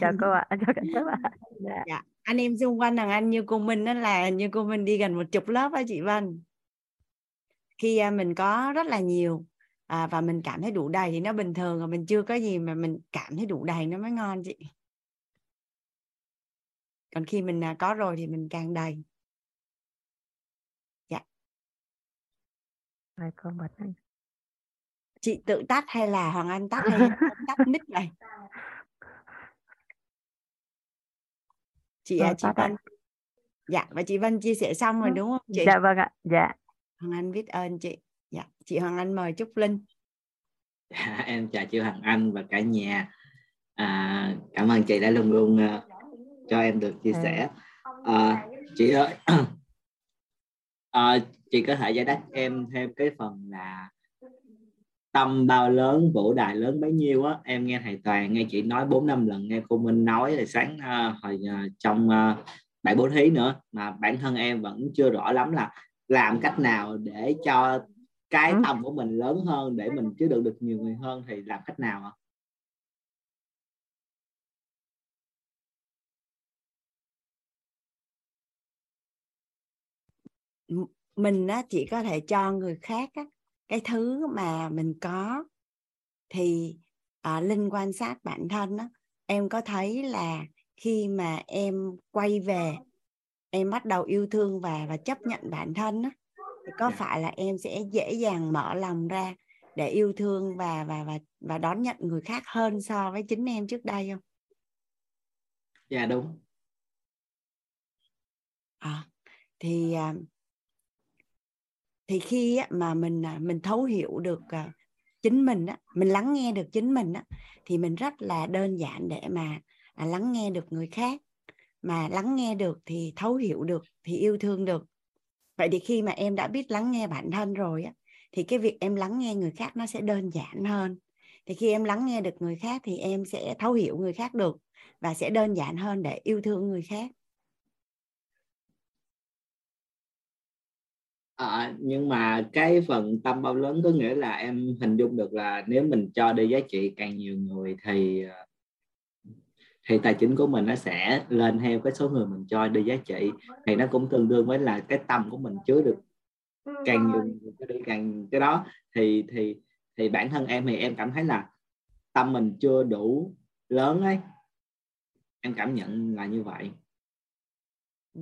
chào cô ạ chào cả lớp ạ dạ. dạ. anh em xung quanh thằng anh như cô Minh đó là như cô Minh đi gần một chục lớp á chị Vân khi à, mình có rất là nhiều à, và mình cảm thấy đủ đầy thì nó bình thường rồi mình chưa có gì mà mình cảm thấy đủ đầy nó mới ngon chị còn khi mình à, có rồi thì mình càng đầy dạ Rồi con bật anh. chị tự tắt hay là Hoàng Anh tắt hay tắt mic này chị Rồi, à, chị. Vân. Dạ và chị Vân chia sẻ xong rồi đúng không chị? Dạ vâng ạ. Dạ. Hoàng Anh biết ơn chị. Dạ chị Hoàng Anh mời Trúc Linh. Dạ, em chào chị Hoàng Anh và cả nhà. À, cảm ơn chị đã luôn luôn uh, cho em được chia sẻ. À, chị ơi à, chị có thể giải đáp em thêm cái phần là tâm bao lớn vũ đài lớn bấy nhiêu á. Em nghe thầy toàn nghe chị nói bốn năm lần nghe cô Minh nói rồi sáng uh, hồi uh, trong uh, bảy bố thí nữa mà bản thân em vẫn chưa rõ lắm là làm cách nào để cho cái tâm của mình lớn hơn để mình chứa đựng được nhiều người hơn thì làm cách nào ạ? mình á chỉ có thể cho người khác á, cái thứ mà mình có thì à, linh quan sát bản thân á em có thấy là khi mà em quay về em bắt đầu yêu thương và và chấp nhận bản thân á thì có Dạ. phải là em sẽ dễ dàng mở lòng ra để yêu thương và và và và đón nhận người khác hơn so với chính em trước đây không? Dạ đúng. À, thì à, thì khi á, mà mình à, mình thấu hiểu được à, chính mình á, mình lắng nghe được chính mình á, thì mình rất là đơn giản để mà à, lắng nghe được người khác. Mà lắng nghe được thì thấu hiểu được thì yêu thương được. Vậy thì khi mà em đã biết lắng nghe bản thân rồi á thì cái việc em lắng nghe người khác nó sẽ đơn giản hơn. Thì khi em lắng nghe được người khác thì em sẽ thấu hiểu người khác được và sẽ đơn giản hơn để yêu thương người khác. À, nhưng mà cái phần tâm bao lớn có nghĩa là em hình dung được là nếu mình cho đi giá trị càng nhiều người thì ờ, thì tài chính của mình nó sẽ lên theo cái số người mình cho đi giá trị. Thì nó cũng tương đương với là cái tâm của mình chứa được càng nhiều người cho đi càng cái đó. Thì thì thì bản thân em thì em cảm thấy là tâm mình chưa đủ lớn ấy. Em cảm nhận là như vậy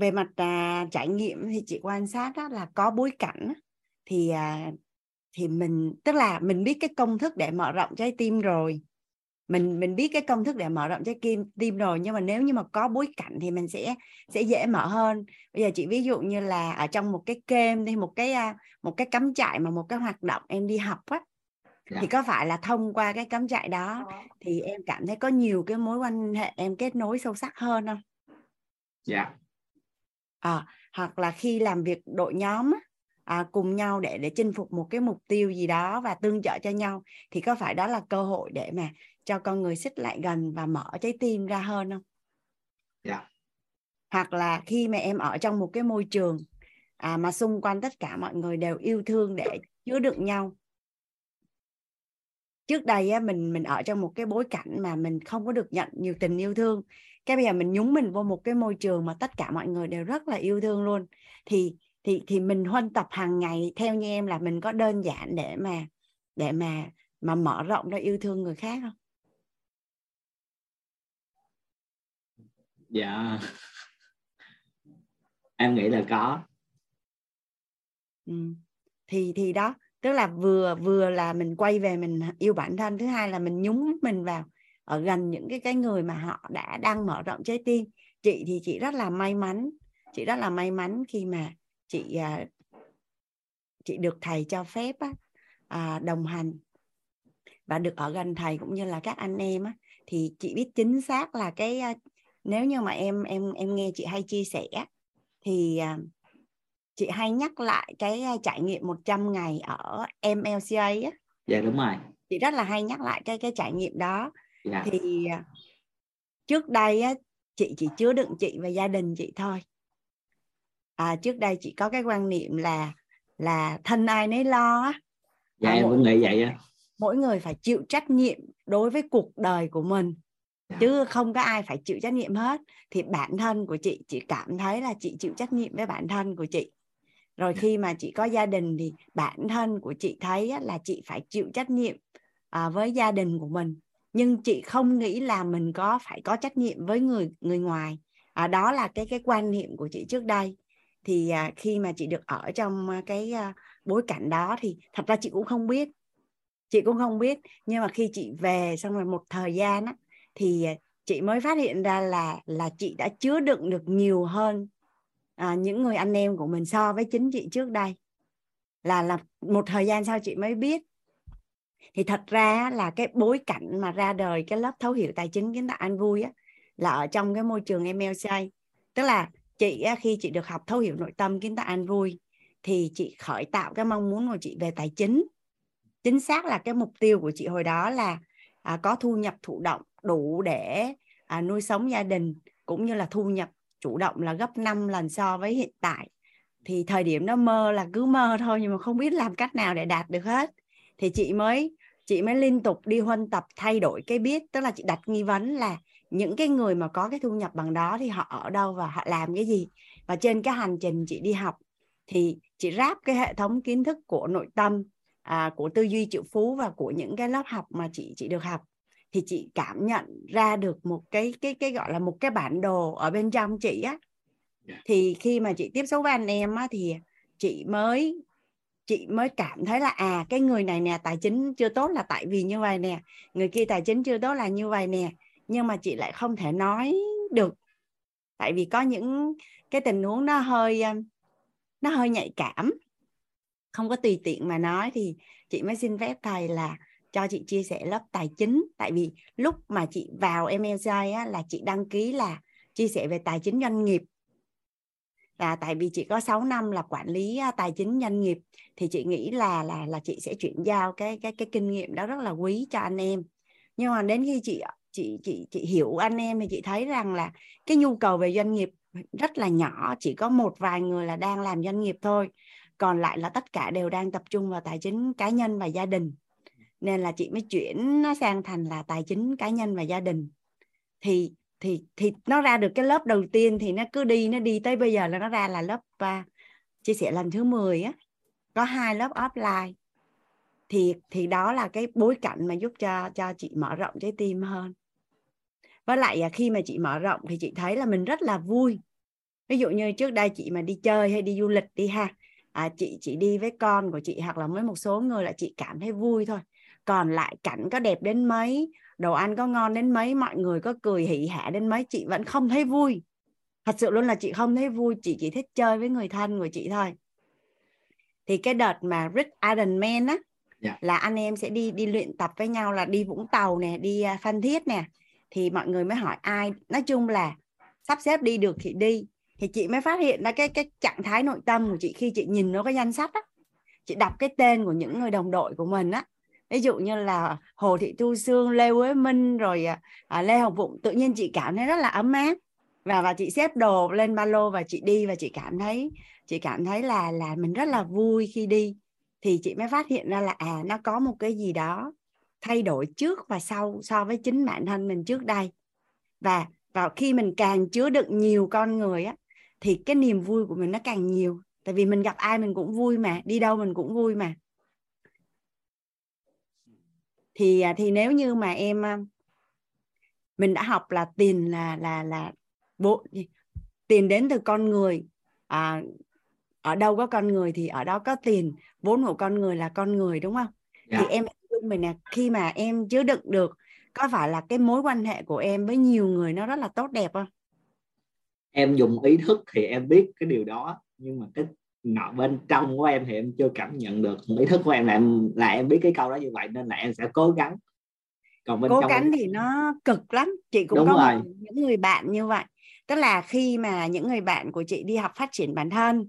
về mặt à, trải nghiệm thì chị quan sát đó là có bối cảnh thì à, thì mình tức là mình biết cái công thức để mở rộng trái tim rồi. Mình mình biết cái công thức để mở rộng trái kim tim rồi nhưng mà nếu như mà có bối cảnh thì mình sẽ sẽ dễ mở hơn. Bây giờ chị ví dụ như là ở trong một cái kênh đi một cái à, một cái cắm trại mà một cái hoạt động em đi học á Dạ. thì có phải là thông qua cái cắm trại đó thì em cảm thấy có nhiều cái mối quan hệ em kết nối sâu sắc hơn không? Dạ à, hoặc là khi làm việc đội nhóm à, cùng nhau để để chinh phục một cái mục tiêu gì đó và tương trợ cho nhau thì có phải đó là cơ hội để mà cho con người xích lại gần và mở trái tim ra hơn không? Dạ. Hoặc là khi mà em ở trong một cái môi trường à, mà xung quanh tất cả mọi người đều yêu thương để chứa đựng nhau. Trước đây á, mình mình ở trong một cái bối cảnh mà mình không có được nhận nhiều tình yêu thương cái bây giờ mình nhúng mình vô một cái môi trường mà tất cả mọi người đều rất là yêu thương luôn. Thì thì thì mình huân tập hàng ngày theo như em là mình có đơn giản để mà để mà mà mở rộng ra yêu thương người khác không? Dạ. Em nghĩ là có. Ừ. thì thì đó tức là vừa vừa là mình quay về mình yêu bản thân thứ hai là mình nhúng mình vào ở gần những cái cái người mà họ đã đang mở rộng trái tim. Chị thì chị rất là may mắn chị rất là may mắn khi mà chị à, chị được thầy cho phép á, à, đồng hành và được ở gần thầy cũng như là các anh em á, thì chị biết chính xác là cái à, nếu như mà em em em nghe chị hay chia sẻ thì chị hay nhắc lại cái trải nghiệm 100 ngày ở MLCA á. Dạ đúng rồi. Chị rất là hay nhắc lại cái cái trải nghiệm đó dạ. Thì à, trước đây á, chị chỉ chứa đựng chị và gia đình chị thôi. À, trước đây chị có cái quan niệm là là thân ai nấy lo á. Dạ em mỗi, cũng nghĩ vậy á. mỗi người phải chịu trách nhiệm đối với cuộc đời của mình Dạ. chứ không có ai phải chịu trách nhiệm hết. Thì bản thân của chị chị cảm thấy là chị chịu trách nhiệm với bản thân của chị. Rồi Dạ. khi mà chị có gia đình thì bản thân của chị thấy á, là chị phải chịu trách nhiệm à, với gia đình của mình nhưng chị không nghĩ là mình có phải có trách nhiệm với người người ngoài. À, đó là cái cái quan niệm của chị trước đây. Thì à, khi mà chị được ở trong à, cái à, bối cảnh đó thì thật ra chị cũng không biết. Chị cũng không biết. Nhưng mà khi chị về xong rồi một thời gian á thì à, chị mới phát hiện ra là là chị đã chứa đựng được nhiều hơn à, những người anh em của mình so với chính chị trước đây. Là là một thời gian sau chị mới biết thì thật ra là cái bối cảnh mà ra đời cái lớp thấu hiểu tài chính kiến tạo an vui á là ở trong cái môi trường MLCA tức là chị khi chị được học thấu hiểu nội tâm kiến tạo an vui thì chị khởi tạo cái mong muốn của chị về tài chính. Chính xác là cái mục tiêu của chị hồi đó là à, có thu nhập thụ động đủ để à, nuôi sống gia đình cũng như là thu nhập chủ động là gấp 5 lần so với hiện tại. Thì thời điểm đó mơ là cứ mơ thôi nhưng mà không biết làm cách nào để đạt được hết thì chị mới chị mới liên tục đi huân tập thay đổi cái biết tức là chị đặt nghi vấn là những cái người mà có cái thu nhập bằng đó thì họ ở đâu và họ làm cái gì? Và trên cái hành trình chị đi học thì chị ráp cái hệ thống kiến thức của nội tâm à, của tư duy triệu phú và của những cái lớp học mà chị chị được học. Thì chị cảm nhận ra được một cái cái cái gọi là một cái bản đồ ở bên trong chị á. Dạ. thì khi mà chị tiếp xúc với anh em á thì chị mới chị mới cảm thấy là à cái người này nè tài chính chưa tốt là tại vì như vậy nè người kia tài chính chưa tốt là như vậy nè nhưng mà chị lại không thể nói được. Tại vì có những cái tình huống nó hơi à, nó hơi nhạy cảm. Không có tùy tiện mà nói thì chị mới xin phép thầy là cho chị chia sẻ lớp tài chính. Tại vì lúc mà chị vào MLC á, là chị đăng ký là chia sẻ về tài chính doanh nghiệp là tại vì chị có 6 năm là quản lý à, tài chính doanh nghiệp, thì chị nghĩ là là là chị sẽ chuyển giao cái cái cái kinh nghiệm đó rất là quý cho anh em. Nhưng mà đến khi chị chị chị chị hiểu anh em thì chị thấy rằng là cái nhu cầu về doanh nghiệp rất là nhỏ, chỉ có một vài người là đang làm doanh nghiệp thôi. Còn lại là tất cả đều đang tập trung vào tài chính cá nhân và gia đình. Nên là chị mới chuyển nó sang thành là tài chính cá nhân và gia đình. Thì thì thì nó ra được cái lớp đầu tiên thì nó cứ đi nó đi tới bây giờ là nó ra là lớp uh, chia sẻ lần thứ 10 á. Có hai lớp offline. Thì thì đó là cái bối cảnh mà giúp cho cho chị mở rộng trái tim hơn. Với lại à, khi mà chị mở rộng thì chị thấy là mình rất là vui. Ví dụ như trước đây chị mà đi chơi hay đi du lịch đi ha à, chị chị đi với con của chị hoặc là với một số người là chị cảm thấy vui thôi. Còn lại cảnh có đẹp đến mấy đồ ăn có ngon đến mấy mọi người có cười hỉ hả đến mấy chị vẫn không thấy vui. Thật sự luôn là chị không thấy vui chị chỉ thích chơi với người thân của chị thôi. Thì cái đợt mà Rick Ironman á Dạ. là anh em sẽ đi đi luyện tập với nhau là đi Vũng Tàu nè đi à, Phan Thiết nè. Thì mọi người mới hỏi ai nói chung là sắp xếp đi được thì đi. Thì chị mới phát hiện ra cái cái trạng thái nội tâm của chị khi chị nhìn nó cái danh sách á. Chị đọc cái tên của những người đồng đội của mình á ví dụ như là Hồ Thị Thu Sương Lê Quế Minh rồi à, à, Lê Hồng Phụng tự nhiên chị cảm thấy rất là ấm áp. Và và chị xếp đồ lên ba lô và chị đi và chị cảm thấy chị cảm thấy là là mình rất là vui khi đi. Thì chị mới phát hiện ra là à nó có một cái gì đó thay đổi trước và sau so với chính bản thân mình trước đây. Và và khi mình càng chứa đựng nhiều con người á thì cái niềm vui của mình nó càng nhiều. Tại vì mình gặp ai mình cũng vui mà đi đâu mình cũng vui mà thì à, thì nếu như mà em mình đã học là tiền là là là bộ tiền đến từ con người à, ở đâu có con người thì ở đó có tiền vốn của con người là con người đúng không Dạ. thì em dung mình nè khi mà em chứa đựng được có phải là cái mối quan hệ của em với nhiều người nó rất là tốt đẹp không em dùng ý thức thì em biết cái điều đó nhưng mà cái nọ bên trong của em thì em chưa cảm nhận được. Ý thức của em là em là em biết cái câu đó như vậy nên là em sẽ cố gắng. Còn bên cố trong gắng thì nó cực lắm. Chị cũng Đúng có rồi. một, những người bạn như vậy. Tức là khi mà những người bạn của chị đi học phát triển bản thân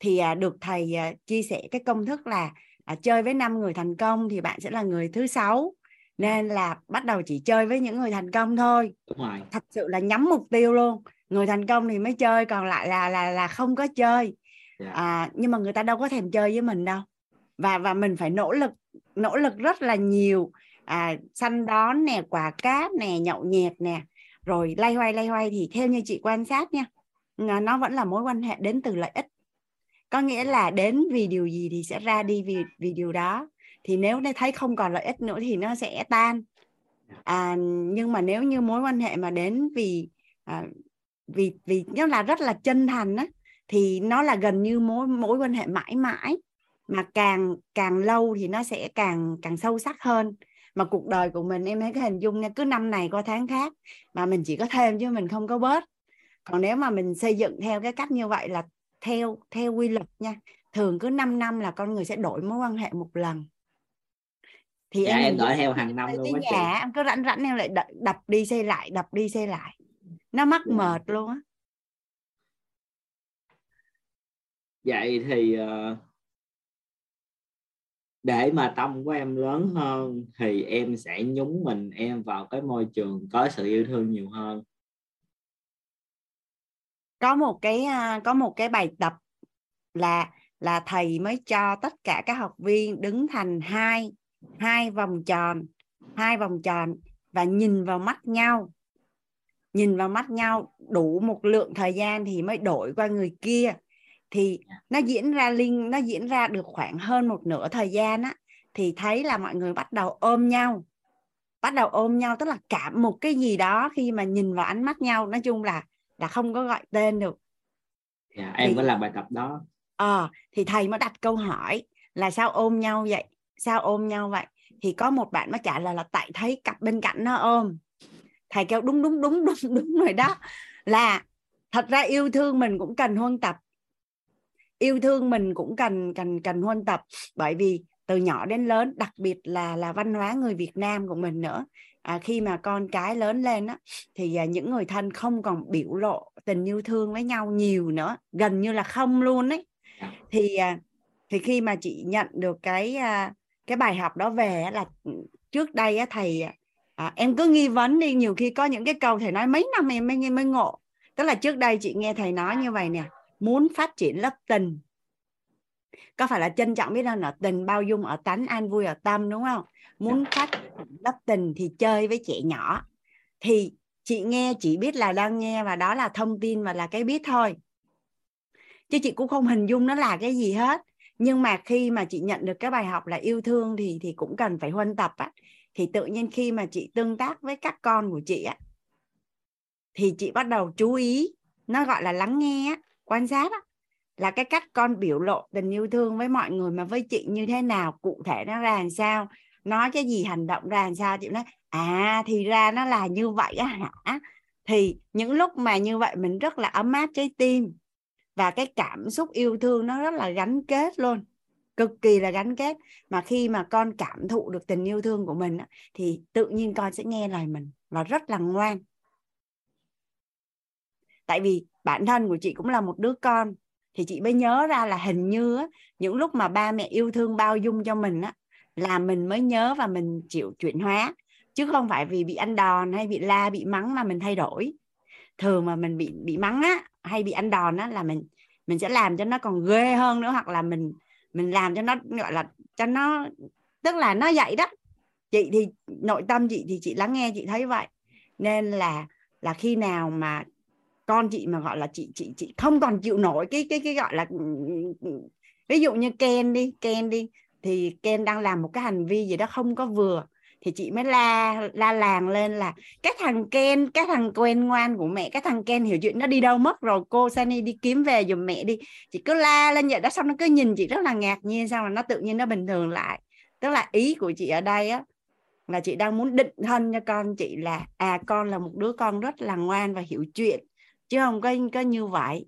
thì à, được thầy à, chia sẻ cái công thức là à, chơi với năm người thành công thì bạn sẽ là người thứ sáu. Nên là bắt đầu chỉ chơi với những người thành công thôi. Đúng rồi. Thật sự là nhắm mục tiêu luôn. Người thành công thì mới chơi còn lại là là là không có chơi Dạ. à, nhưng mà người ta đâu có thèm chơi với mình đâu. Và và mình phải nỗ lực nỗ lực rất là nhiều. À, săn đón nè quà cáp nè nhậu nhẹt nè. Rồi lay hoay lay hoay thì theo như chị quan sát nha nó vẫn là mối quan hệ đến từ lợi ích. Có nghĩa là đến vì điều gì thì sẽ ra đi vì vì điều đó. Thì nếu thấy không còn lợi ích nữa thì nó sẽ tan. À, nhưng mà nếu như mối quan hệ mà đến vì à, vì vì nó là rất là chân thành á thì nó là gần như mối mối quan hệ mãi mãi mà càng càng lâu thì nó sẽ càng càng sâu sắc hơn. Mà cuộc đời của mình em thấy cái hình dung nha cứ năm này qua tháng khác mà mình chỉ có thêm chứ mình không có bớt. Còn nếu mà mình xây dựng theo cái cách như vậy là theo theo quy luật nha thường cứ 5 năm là con người sẽ đổi mối quan hệ một lần. Thì dạ, em, em đổi theo hàng năm luôn á nhà em cứ rảnh rảnh em lại đập đi xây lại đập đi xây lại. Nó mắc dạ. mệt luôn á vậy thì uh, để mà tâm của em lớn hơn thì em sẽ nhúng mình em vào cái môi trường có sự yêu thương nhiều hơn. Có một cái à, có một cái bài tập là là thầy mới cho tất cả các học viên đứng thành hai hai vòng tròn hai vòng tròn và nhìn vào mắt nhau. Nhìn vào mắt nhau đủ một lượng thời gian thì mới đổi qua người kia thì nó diễn ra linh nó diễn ra được khoảng hơn một nửa thời gian á thì thấy là mọi người bắt đầu ôm nhau. Bắt đầu ôm nhau tức là cảm một cái gì đó khi mà nhìn vào ánh mắt nhau nói chung là là không có gọi tên được. Dạ, em thì, có làm bài tập đó. Ờ à, thì thầy mới đặt câu hỏi là sao ôm nhau vậy? Sao ôm nhau vậy? Thì có một bạn mới trả lời là tại thấy cặp bên cạnh nó ôm. Thầy kêu đúng đúng đúng đúng đúng rồi đó. Là thật ra yêu thương mình cũng cần huân tập yêu thương mình cũng cần cần cần huân tập. Bởi vì từ nhỏ đến lớn đặc biệt là là văn hóa người Việt Nam của mình nữa à, khi mà con cái lớn lên á thì à, những người thân không còn biểu lộ tình yêu thương với nhau nhiều nữa gần như là không luôn ấy. Thì à, thì khi mà chị nhận được cái à, cái bài học đó về là ừ, trước đây á, thầy à, à, em cứ nghi vấn đi nhiều khi có những cái câu thầy nói mấy năm em mới mới ngộ. Tức là trước đây chị nghe thầy nói như vậy nè muốn phát triển lớp tình. Có phải là trân trọng biết ơn ở tình bao dung ở tánh an vui ở tâm đúng không? Muốn phát lớp tình thì chơi với trẻ nhỏ. Thì chị nghe chỉ biết là đang nghe và đó là thông tin và là cái biết thôi. Chứ chị cũng không hình dung nó là cái gì hết. Nhưng mà khi mà chị nhận được cái bài học là yêu thương thì thì cũng cần phải huân tập á. Thì tự nhiên khi mà chị tương tác với các con của chị á thì chị bắt đầu chú ý. Nó gọi là lắng nghe quan sát á, là cái cách con biểu lộ tình yêu thương với mọi người mà với chị như thế nào, cụ thể nó ra làm sao, nói cái gì, hành động ra làm sao, chị nói à thì ra nó là như vậy á hả? Thì những lúc mà như vậy mình rất là ấm áp trái tim và cái cảm xúc yêu thương nó rất là gắn kết luôn, cực kỳ là gắn kết. Mà khi mà con cảm thụ được tình yêu thương của mình thì tự nhiên con sẽ nghe lời mình và rất là ngoan. Tại vì bản thân của chị cũng là một đứa con. Thì chị mới nhớ ra là hình như á, những lúc mà ba mẹ yêu thương bao dung cho mình á là mình mới nhớ và mình chịu chuyển hóa. Chứ không phải vì bị ăn đòn hay bị la bị mắng mà mình thay đổi. Thường mà mình bị bị mắng á hay bị ăn đòn á là mình mình sẽ làm cho nó còn ghê hơn nữa hoặc là mình mình làm cho nó gọi là cho nó tức là nó vậy đó. Chị thì nội tâm chị thì chị lắng nghe chị thấy vậy. Nên là là khi nào mà con chị mà gọi là chị chị chị không còn chịu nổi cái cái cái gọi là ừ, ừ, ừ. ví dụ như Ken đi Ken đi, thì Ken đang làm một cái hành vi gì đó không có vừa, thì chị mới la la làng lên là cái thằng Ken, cái thằng quen ngoan của mẹ, cái thằng Ken hiểu chuyện nó đi đâu mất rồi, cô Sunny đi kiếm về giùm mẹ đi. Chị cứ la lên vậy đó, xong nó cứ nhìn chị rất là ngạc nhiên sao mà nó tự nhiên nó bình thường lại. Tức là ý của chị ở đây á, là chị đang muốn định thân cho con chị là à con là một đứa con rất là ngoan và hiểu chuyện chứ không có có như vậy.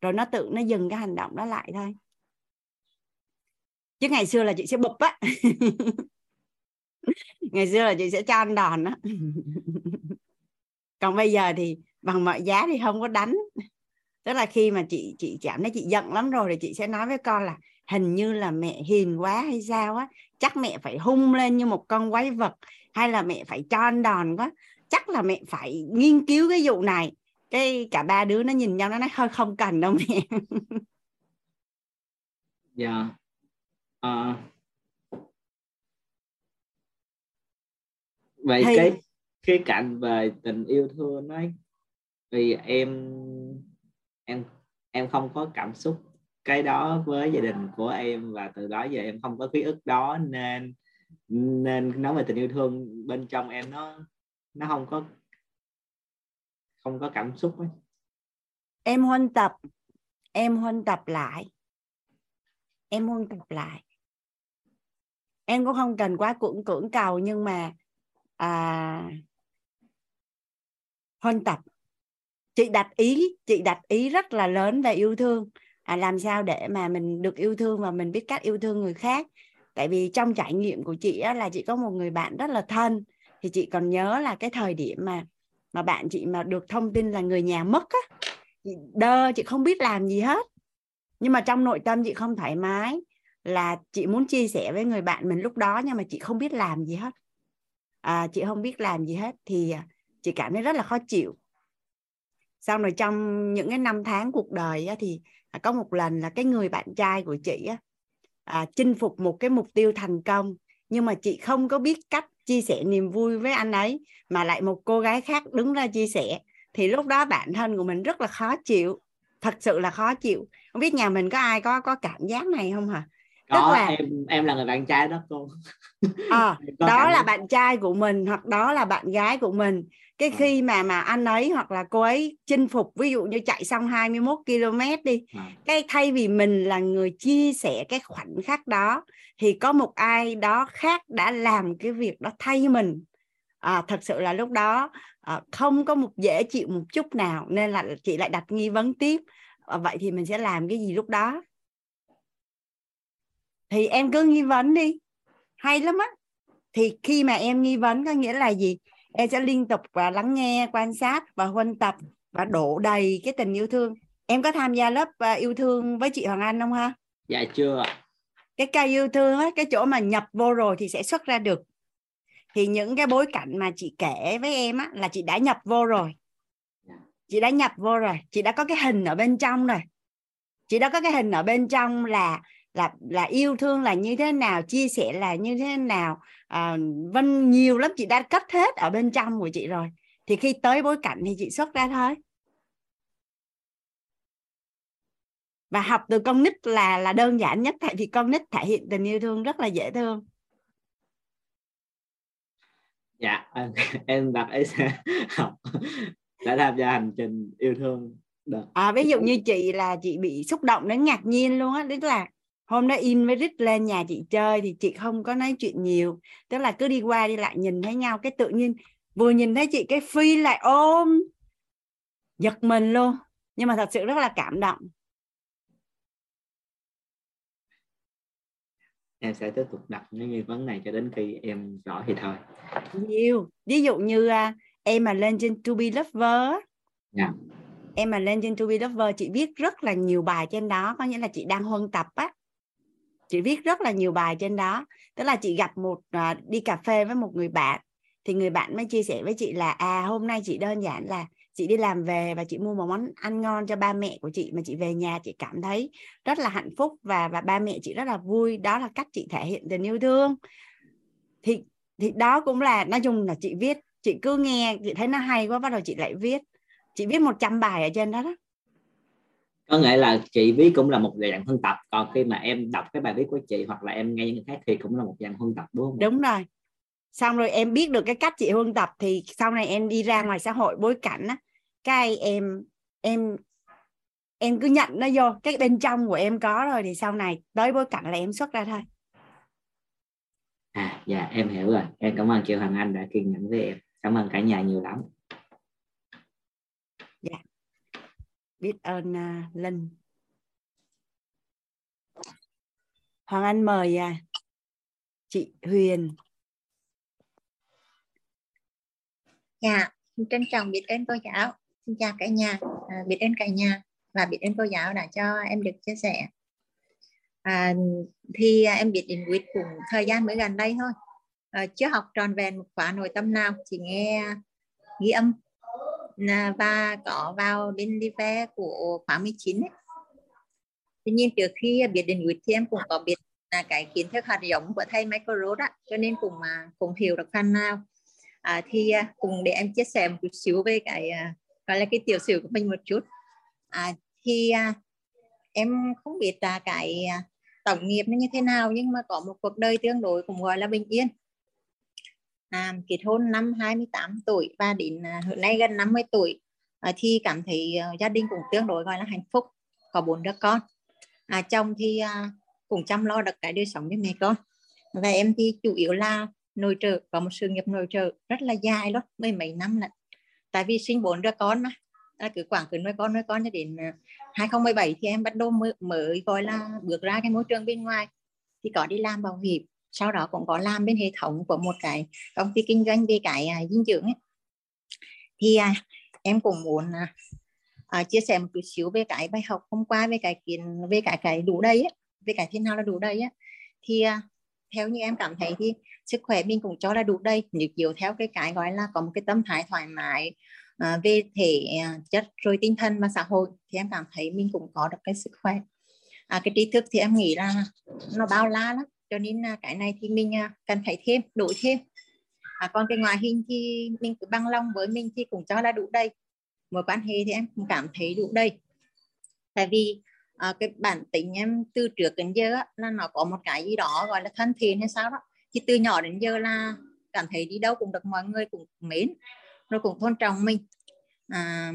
Rồi nó tự, nó dừng cái hành động đó lại thôi. Chứ ngày xưa là chị sẽ bụp á. Ngày xưa là chị sẽ cho ăn đòn á. Còn bây giờ thì bằng mọi giá thì không có đánh. Tức là khi mà chị chị cảm thấy chị giận lắm rồi thì chị sẽ nói với con là hình như là mẹ hiền quá hay sao á. Chắc mẹ phải hung lên như một con quái vật hay là mẹ phải cho ăn đòn quá. Chắc là mẹ phải nghiên cứu cái vụ này cái cả ba đứa nó nhìn nhau nó nói thôi không cần đâu mẹ dạ yeah. uh, vậy Thì- cái khía cạnh về tình yêu thương nói vì em em em không có cảm xúc cái đó với gia đình của em và từ đó giờ em không có ký ức đó nên nên nói về tình yêu thương bên trong em nó nó không có không có cảm xúc ấy. em huân tập em huân tập lại. Em huân tập lại. Em cũng không cần quá cưỡng cưỡng cầu nhưng mà à, huân tập. Chị đặt ý chị đặt ý rất là lớn về yêu thương. À, làm sao để mà mình được yêu thương và mình biết cách yêu thương người khác? Tại vì trong trải nghiệm của chị á, là chị có một người bạn rất là thân. Thì chị còn nhớ là cái thời điểm mà mà bạn chị mà được thông tin là người nhà mất á chị đơ chị không biết làm gì hết. Nhưng mà trong nội tâm chị không thoải mái là chị muốn chia sẻ với người bạn mình lúc đó nhưng mà chị không biết làm gì hết. À, chị không biết làm gì hết thì à, chị cảm thấy rất là khó chịu. Xong rồi trong những cái năm tháng cuộc đời á, thì à, có một lần là cái người bạn trai của chị á, à, chinh phục một cái mục tiêu thành công nhưng mà chị không có biết cách chia sẻ niềm vui với anh ấy mà lại một cô gái khác đứng ra chia sẻ. Thì lúc đó bản thân của mình rất là khó chịu thật sự là khó chịu. Không biết nhà mình có ai có có cảm giác này không hả? Có là- em em là người bạn trai đó cô. À, đó là bạn trai của mình hoặc đó là bạn gái của mình cái Ờ. khi mà mà anh ấy hoặc là cô ấy chinh phục ví dụ như chạy xong 21 km đi À, cái thay vì mình là người chia sẻ cái khoảnh khắc đó thì có một ai đó khác đã làm cái việc đó thay mình. À, thật sự là lúc đó à, không có một dễ chịu một chút nào nên là chị lại đặt nghi vấn tiếp. À, vậy thì mình sẽ làm cái gì lúc đó? Thì em cứ nghi vấn đi. Hay lắm á. Thì khi mà em nghi vấn có nghĩa là gì em sẽ liên tục và lắng nghe quan sát và huân tập và đổ đầy cái tình yêu thương. Em có tham gia lớp à, yêu thương với chị Hoàng Anh không ha? Dạ chưa cái cây yêu thương á cái chỗ mà nhập vô rồi thì sẽ xuất ra được. Thì những cái bối cảnh mà chị kể với em á là chị đã nhập vô rồi. Chị đã nhập vô rồi. Chị đã có cái hình ở bên trong rồi. Chị đã có cái hình ở bên trong là là là yêu thương là như thế nào chia sẻ là như thế nào. À, vân nhiều lắm chị đã cất hết ở bên trong của chị rồi. Thì khi tới bối cảnh thì chị xuất ra thôi. Và học từ con nít là là đơn giản nhất tại vì con nít thể hiện tình yêu thương rất là dễ thương. Dạ em- đặt ấy sẽ học sẽ tham gia hành trình yêu thương. Được. À, ví dụ như chị là chị bị xúc động đến ngạc nhiên luôn á tức là hôm đó in với Rít lên nhà chị chơi thì chị không có nói chuyện nhiều. Tức là cứ đi qua đi lại nhìn thấy nhau cái tự nhiên vừa nhìn thấy chị cái phi lại ôm giật mình luôn. Nhưng mà thật sự rất là cảm động. Em sẽ tiếp tục đặt những nghi vấn này cho đến khi em rõ thì thôi. Nhiều. Ví dụ như à, em mà lên trên To Be Lover á, dạ. Em mà lên trên To Be Lover chị viết rất là nhiều bài trên đó có nghĩa là chị đang huân tập á chị viết rất là nhiều bài trên đó. Tức là chị gặp một uh, đi cà phê với một người bạn thì người bạn mới chia sẻ với chị là à hôm nay chị đơn giản là chị đi làm về và chị mua một món ăn ngon cho ba mẹ của chị mà chị về nhà chị cảm thấy rất là hạnh phúc và và ba mẹ chị rất là vui. Đó là cách chị thể hiện tình yêu thương. Thì thì đó cũng là nói chung là chị viết chị cứ nghe chị thấy nó hay quá bắt đầu chị lại viết. Chị viết 100 bài ở trên đó đó có nghĩa là chị viết cũng là một dạng phân tập còn khi mà em đọc cái bài viết của chị hoặc là em nghe những người khác thì cũng là một dạng phân tập đúng không đúng rồi. Xong rồi em biết được cái cách chị huân tập thì sau này em đi ra ngoài xã hội bối cảnh á cái em em em cứ nhận nó vô cái bên trong của em có rồi thì sau này tới bối cảnh là em xuất ra thôi. À dạ em hiểu rồi. Em cảm ơn chị Hoàng Anh đã kiên nhẫn với em. Cảm ơn cả nhà nhiều lắm biết ơn uh, linh hoàng anh mời à, chị huyền Dạ, xin trân trọng biết ơn cô giáo. Xin chào cả nhà, à, biết ơn cả nhà và biết ơn cô giáo đã cho em được chia sẻ. À, thì à, em biết đến quýt cũng thời gian mới gần đây thôi. À, chưa học tròn vẹn một khóa nội tâm nào, chỉ nghe ghi âm và có vào bên live của khóa 19 ấy. Tuy nhiên trước khi biết đến quýt thì em cũng có biết là cái kiến thức hạt giống của thầy Michael Roth á, cho nên cũng mà cũng hiểu được phần nào. À, thì à, cùng để em chia sẻ một chút xíu về cái à, gọi là cái tiểu sử của mình một chút. À, thì à, em không biết là cái à, tổng nghiệp nó như thế nào nhưng mà có một cuộc đời tương đối cũng gọi là bình yên à, kết hôn năm 28 tuổi và đến hiện hôm nay gần 50 tuổi. À, thì cảm thấy ờ, gia đình cũng tương đối gọi là hạnh phúc có bốn đứa con. À, chồng thì à, cũng chăm lo được cái đời sống cho mẹ con. Và em thì chủ yếu là nội trợ có một sự nghiệp nội trợ rất là dài lắm mấy mấy năm lận. Tại vì sinh bốn đứa con mà là cứ khoảng cứ nuôi con nuôi con cho đến à, 2017 thì em bắt đầu mới, mới gọi là bước ra cái môi trường bên ngoài. Thì có đi làm bảo hiểm sau đó cũng có làm bên hệ thống của một cái công ty kinh doanh về cái à, dinh dưỡng ấy. thì à, em cũng muốn uh, chia sẻ một chút xíu về cái bài học hôm qua về cái kiến về cái cái đủ đây ấy, về cái thế nào là đủ đây ấy. thì à, theo như em cảm thấy thì sức khỏe mình cũng cho là đủ đây nếu chiều theo cái cái gọi là có một cái tâm thái thoải mái à, về thể à, chất rồi tinh thần và xã hội thì em cảm thấy mình cũng có được cái sức khỏe à, cái trí thức thì em nghĩ là nó bao la lắm cho nên à, cái này thì mình à, cần phải thêm đổi thêm. À, còn cái ngoại hình thì mình cứ bằng lòng với mình thì cũng cho là đủ đây mối quan hệ thì em cũng cảm thấy đủ đây tại vì à, cái bản tính em từ trước đến giờ á, là nó có một cái gì đó gọi là thân thiện hay sao đó. Thì từ nhỏ đến giờ là cảm thấy đi đâu cũng được mọi người cũng mến rồi cũng tôn trọng mình. À,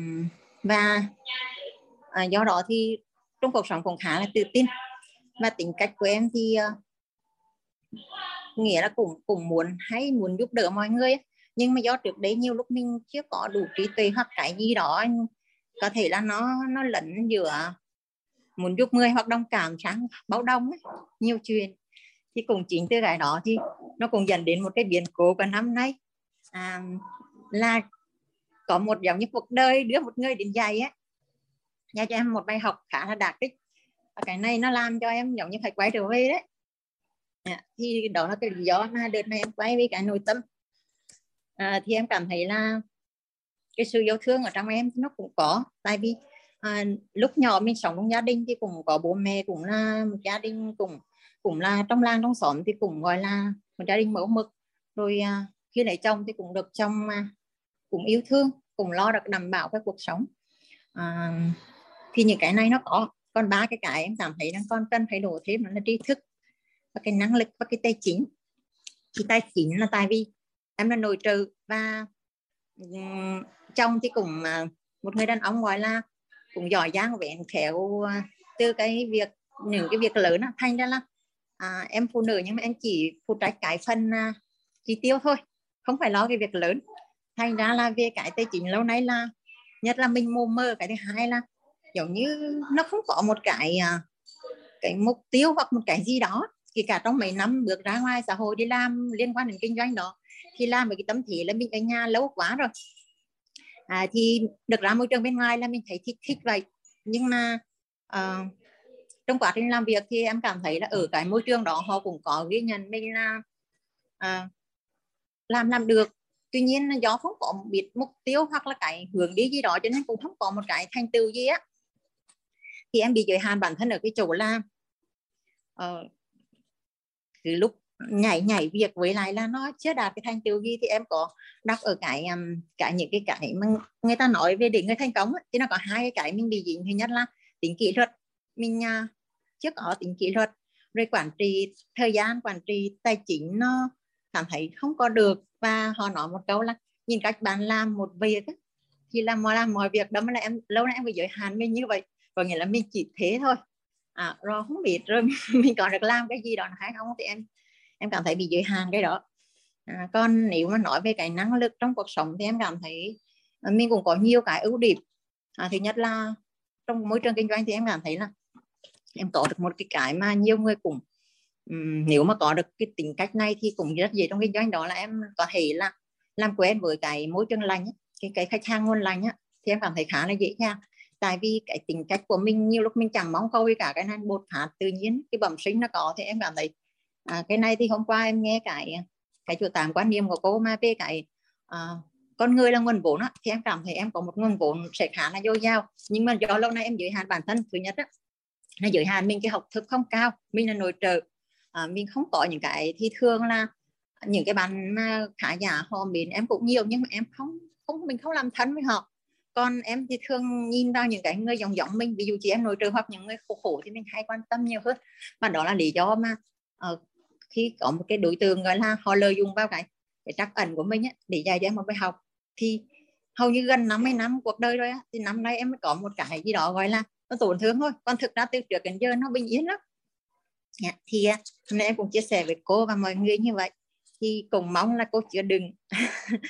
và à, do đó thì trong cuộc sống cũng khá là tự tin. Và tính cách của em thì uh, nghĩa là cũng cũng muốn hay muốn giúp đỡ mọi người nhưng mà do trước đấy nhiều lúc mình chưa có đủ trí tuệ hoặc cái gì đó có thể là nó nó lẫn giữa muốn giúp người hoặc đồng cảm sáng báo đông ấy, nhiều chuyện. Thì cũng chính từ cái đó thì nó cũng dẫn đến một cái biến cố của năm nay. À, là có một giống như cuộc đời đưa một người đến dạy á. Nhà cho em một bài học khá là đạt kích cái này nó làm cho em giống như phải quay trở về đấy à, thì đó là cái lý do mà đợt này em quay với cái nội tâm. À, thì em cảm thấy là cái sự yêu thương ở trong em nó cũng có tại vì à, lúc nhỏ mình sống trong gia đình thì cũng có bố mẹ cũng là một gia đình cũng cũng là trong làng trong xóm thì cũng gọi là một gia đình mẫu mực. Rồi à, khi lấy chồng thì cũng được chồng à, cũng yêu thương cũng lo được đảm bảo cái cuộc sống. À, thì những cái này nó có. Còn ba cái cái em cảm thấy là con cần phải đổi thêm là tri thức và cái năng lực và cái tài chính. Thì tài chính là tại vì em là nội trợ và um, chồng thì cũng uh, một người đàn ông gọi là cũng giỏi giang vẹn khéo uh, từ cái việc những cái việc lớn thành ra là à, em phụ nữ nhưng mà em chỉ phụ trách cái phần uh, chi tiêu thôi không phải lo cái việc lớn. Thành ra là về cái tài chính lâu nay là nhất là mình mù mơ cái thứ hai là giống như nó không có một cái cái mục tiêu hoặc một cái gì đó kể cả trong mấy năm bước ra ngoài xã hội đi làm liên quan đến kinh doanh đó thì làm với cái tâm thế là mình ở nhà lâu quá rồi. À, thì được ra môi trường bên ngoài là mình thấy thích thích vậy. Nhưng mà uh, trong quá trình làm việc thì em cảm thấy là ở cái môi trường đó họ cũng có ghi nhận mình là uh, làm làm được. Tuy nhiên do không có biết mục tiêu hoặc là cái hướng đi gì đó cho nên cũng không có một cái thành tựu gì á. Thì em bị giới hạn bản thân ở cái chỗ là uh, cứ lúc nhảy nhảy việc với lại là nó chưa đạt cái thành tựu gì thì em có đọc ở cái um, cái những cái cái mà người ta nói về để người thành công thì nó có hai cái mình bị dính. Thứ nhất là tính kỷ luật mình uh, chưa có tính kỷ luật rồi quản trị thời gian quản trị tài chính nó cảm thấy không có được và họ nói một câu là nhìn cách bạn làm một việc thì làm mọi làm mọi việc. Đó là em lâu nay em bị giới hạn mình như vậy. Có nghĩa là mình chỉ thế thôi à, rồi không biết rồi mình còn được làm cái gì đó hay không thì em em cảm thấy bị giới hạn cái đó. À, còn nếu mà nói về cái năng lực trong cuộc sống thì em cảm thấy à, mình cũng có nhiều cái ưu điểm. À, thứ nhất là trong môi trường kinh doanh thì em cảm thấy là em có được một cái cái mà nhiều người cũng um, nếu mà có được cái tính cách này thì cũng rất dễ trong kinh doanh đó là em có thể là làm quen với cái môi trường lành cái cái khách hàng ngon lành á, thì em cảm thấy khá là dễ dàng tại vì cái tính cách của mình nhiều lúc mình chẳng mong cầu gì cả cái này bột phát tự nhiên cái bẩm sinh nó có thì em cảm thấy à, cái này thì hôm qua em nghe cái cái chủ tạm quan niệm của cô mà về cái à, con người là nguồn vốn á, thì em cảm thấy em có một nguồn vốn sẽ khá là dồi dào. Nhưng mà do lâu nay em giới hạn bản thân thứ nhất á, là giới hạn mình cái học thức không cao mình là nội trợ. À, mình không có những cái thì thường là những cái bạn mà khá giả họ mình em cũng nhiều nhưng mà em không không mình không làm thân với họ còn em thì thường nhìn vào những cái người giống giống mình ví dụ chị em nội trợ hoặc những người khổ khổ thì mình hay quan tâm nhiều hơn. Và đó là lý do mà uh, khi có một cái đối tượng gọi là họ lợi dụng vào cái cái trắc ẩn của mình ấy, để dạy cho em một bài học thì hầu như gần 50 năm cuộc đời rồi á, thì năm nay em mới có một cái gì đó gọi là nó tổn thương thôi. Còn thực ra từ trước đến giờ nó bình yên lắm. Yeah, thì à, hôm nay em cũng chia sẻ với cô và mọi người như vậy thì cũng mong là cô chưa đừng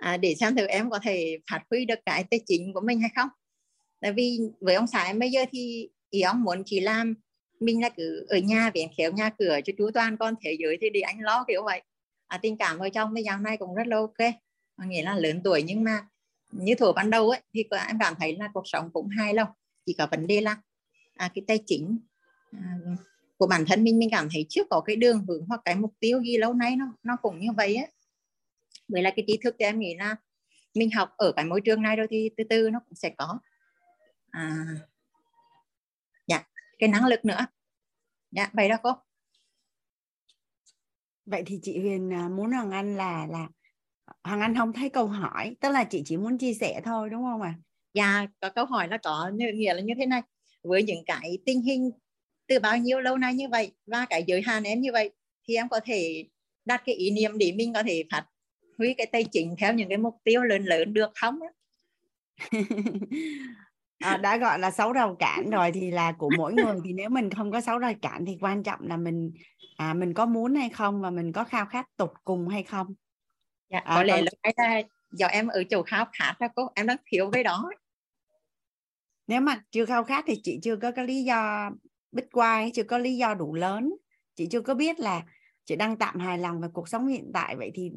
à, để xem thử em có thể phát huy được cái tài chính của mình hay không. Tại vì với ông xã em bây giờ thì ý ông muốn chỉ làm mình là cứ ở nhà viện khéo nhà cửa cho chú toàn con thế giới thì để anh lo kiểu vậy. À, tình cảm vợ chồng bây giờ này cũng rất là ok nghĩa là lớn tuổi nhưng mà như thủ ban đầu ấy thì em cảm thấy là cuộc sống cũng hay lắm chỉ có vấn đề là à, cái tài chính à, của bản thân mình mình cảm thấy chưa có cái đường hướng hoặc cái mục tiêu gì lâu nay nó nó cũng như vậy á. Với là cái trí thức thì em nghĩ là mình học ở cái môi trường này rồi thì từ từ nó cũng sẽ có. À, dạ cái năng lực nữa. Dạ vậy đó cô. Vậy thì chị Huyền à, muốn Hoàng Anh là là Hoàng Anh không thấy câu hỏi tức là chị chỉ muốn chia sẻ thôi đúng không ạ? À? dạ có câu hỏi là có nghĩa là như thế này. Với những cái tình hình từ bao nhiêu lâu nay như vậy và cái giới hạn em như vậy thì em có thể đặt cái ý niệm để mình có thể phát huy cái tài chính theo những cái mục tiêu lớn lớn được không à, đã gọi là sáu rào cản rồi thì là của mỗi người. Thì nếu mình không có sáu rào cản thì quan trọng là mình à, mình có muốn hay không và mình có khao khát tục cùng hay không? Dạ, à, có lẽ còn... là cái do em ở chỗ khao khát đó cô? Em đang thiếu cái đó. Nếu mà chưa khao khát thì chị chưa có cái lý do quay chưa có lý do đủ lớn. Chị chưa có biết là chị đang tạm hài lòng về cuộc sống hiện tại. Vậy thì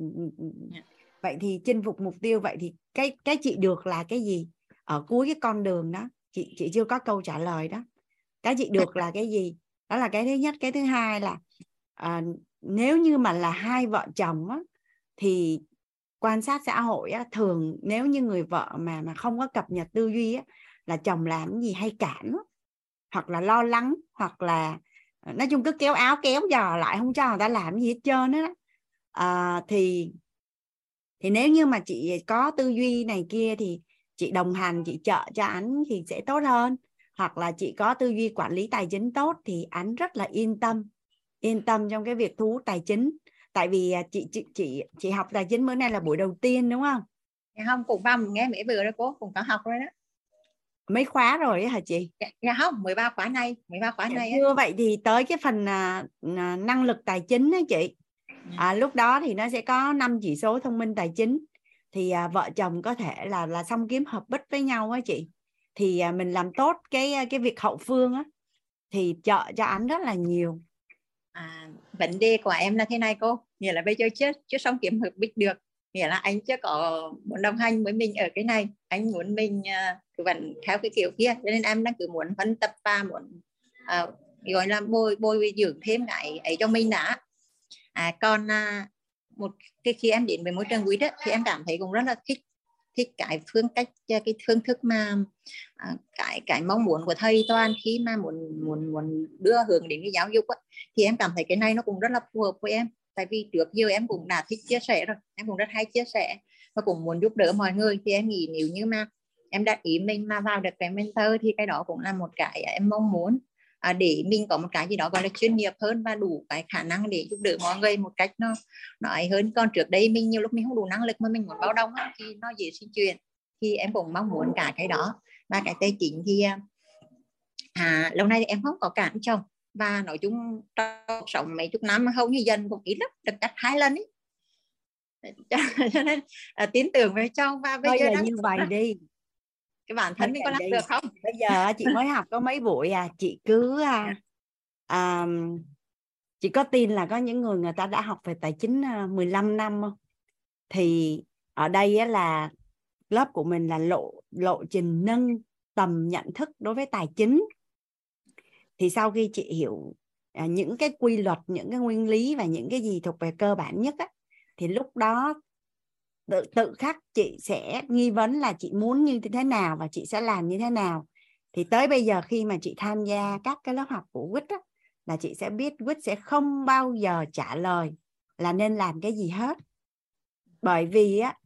dạ. vậy thì chinh phục mục tiêu vậy thì cái cái chị được là cái gì? Ở cuối cái con đường đó chị chị chưa có câu trả lời đó. Cái chị được là cái gì? Đó là cái thứ nhất. Cái thứ hai là à, nếu như mà là hai vợ chồng á, thì quan sát xã hội á, thường nếu như người vợ mà mà không có cập nhật tư duy á, là chồng làm gì hay cản á, hoặc là lo lắng hoặc là ờ, nói chung cứ kéo áo kéo giò lại không cho người ta làm gì hết trơn á. À, thì thì nếu như mà chị có tư duy này kia thì chị đồng hành chị trợ cho anh thì sẽ tốt hơn. Hoặc là chị có tư duy quản lý tài chính tốt thì anh rất là yên tâm yên tâm trong cái việc thu hút tài chính. Tại vì à, chị chị chị chị học tài chính bữa nay là buổi đầu tiên đúng không? Dạ không cùng vào nghe mẹ vừa đó cô cùng có học rồi đó mấy khóa rồi hả chị? Dạ, dạ không 13 khóa này 13 khóa dạ, này chưa vậy thì tới cái phần à, à, năng lực tài chính đó chị. Dạ. à, lúc đó thì nó sẽ có năm chỉ số thông minh tài chính. Thì à, vợ chồng có thể là là song kiếm hợp bích với nhau á chị. Thì à, mình làm tốt cái cái việc hậu phương á thì trợ cho anh rất là nhiều. À, vấn đề của em là thế này cô. Nghĩa là bây giờ chưa chưa xong kiếm hợp bích được. Nghĩa là anh chưa có muốn đồng hành với mình ở cái này. Anh muốn mình uh, vẫn theo cái kiểu kia. Cho nên em đang cứ muốn phân tập và muốn à, gọi là bôi bôi dưỡng thêm cái ấy cho mình đã à, còn à, một cái khi em đến với môi trường quý đó thì em cảm thấy cũng rất là thích thích cái phương cách à, cái phương thức mà à, cái cái mong muốn của thầy toàn khi mà muốn muốn muốn đưa hướng đến cái giáo dục ấy, thì em cảm thấy cái này nó cũng rất là phù hợp với em. Tại vì trước giờ em cũng đã thích chia sẻ rồi. Em cũng rất hay chia sẻ và cũng muốn giúp đỡ mọi người. Thì em nghĩ nếu như mà em đặt ý mình mà vào được cái mentor thì cái đó cũng là một cái em mong muốn. À, để mình có một cái gì đó gọi là chuyên nghiệp hơn và đủ cái khả năng để giúp đỡ mọi người một cách nó nói hơn. Còn trước đây mình nhiều lúc mình không đủ năng lực mà mình muốn bao đông thì nó dễ sinh chuyện thì em cũng mong muốn cả cái đó. Và cái tài chính thì à, lâu nay thì em không có cản chồng. Và nói chung trong sống mấy chục năm hầu như dần cũng ít lắm được cắt hai lần ấy. Cho nên à, tin tưởng với chồng và bây giờ như vậy đi cái bản thân mình có làm được không? Bây giờ chị mới học có mấy buổi à. Chị cứ à, à, chị có tin là có những người người ta đã học về tài chính 15 à, năm không? Thì ở đây á, là lớp của mình là lộ lộ trình nâng tầm nhận thức đối với tài chính. Thì sau khi chị hiểu à, những cái quy luật những cái nguyên lý và những cái gì thuộc về cơ bản nhất á, thì lúc đó tự tự khắc chị sẽ nghi vấn là chị muốn như thế nào và chị sẽ làm như thế nào. Thì tới bây giờ khi mà chị tham gia các cái lớp học của quýt á, là chị sẽ biết quýt sẽ không bao giờ trả lời là nên làm cái gì hết. Bởi vì á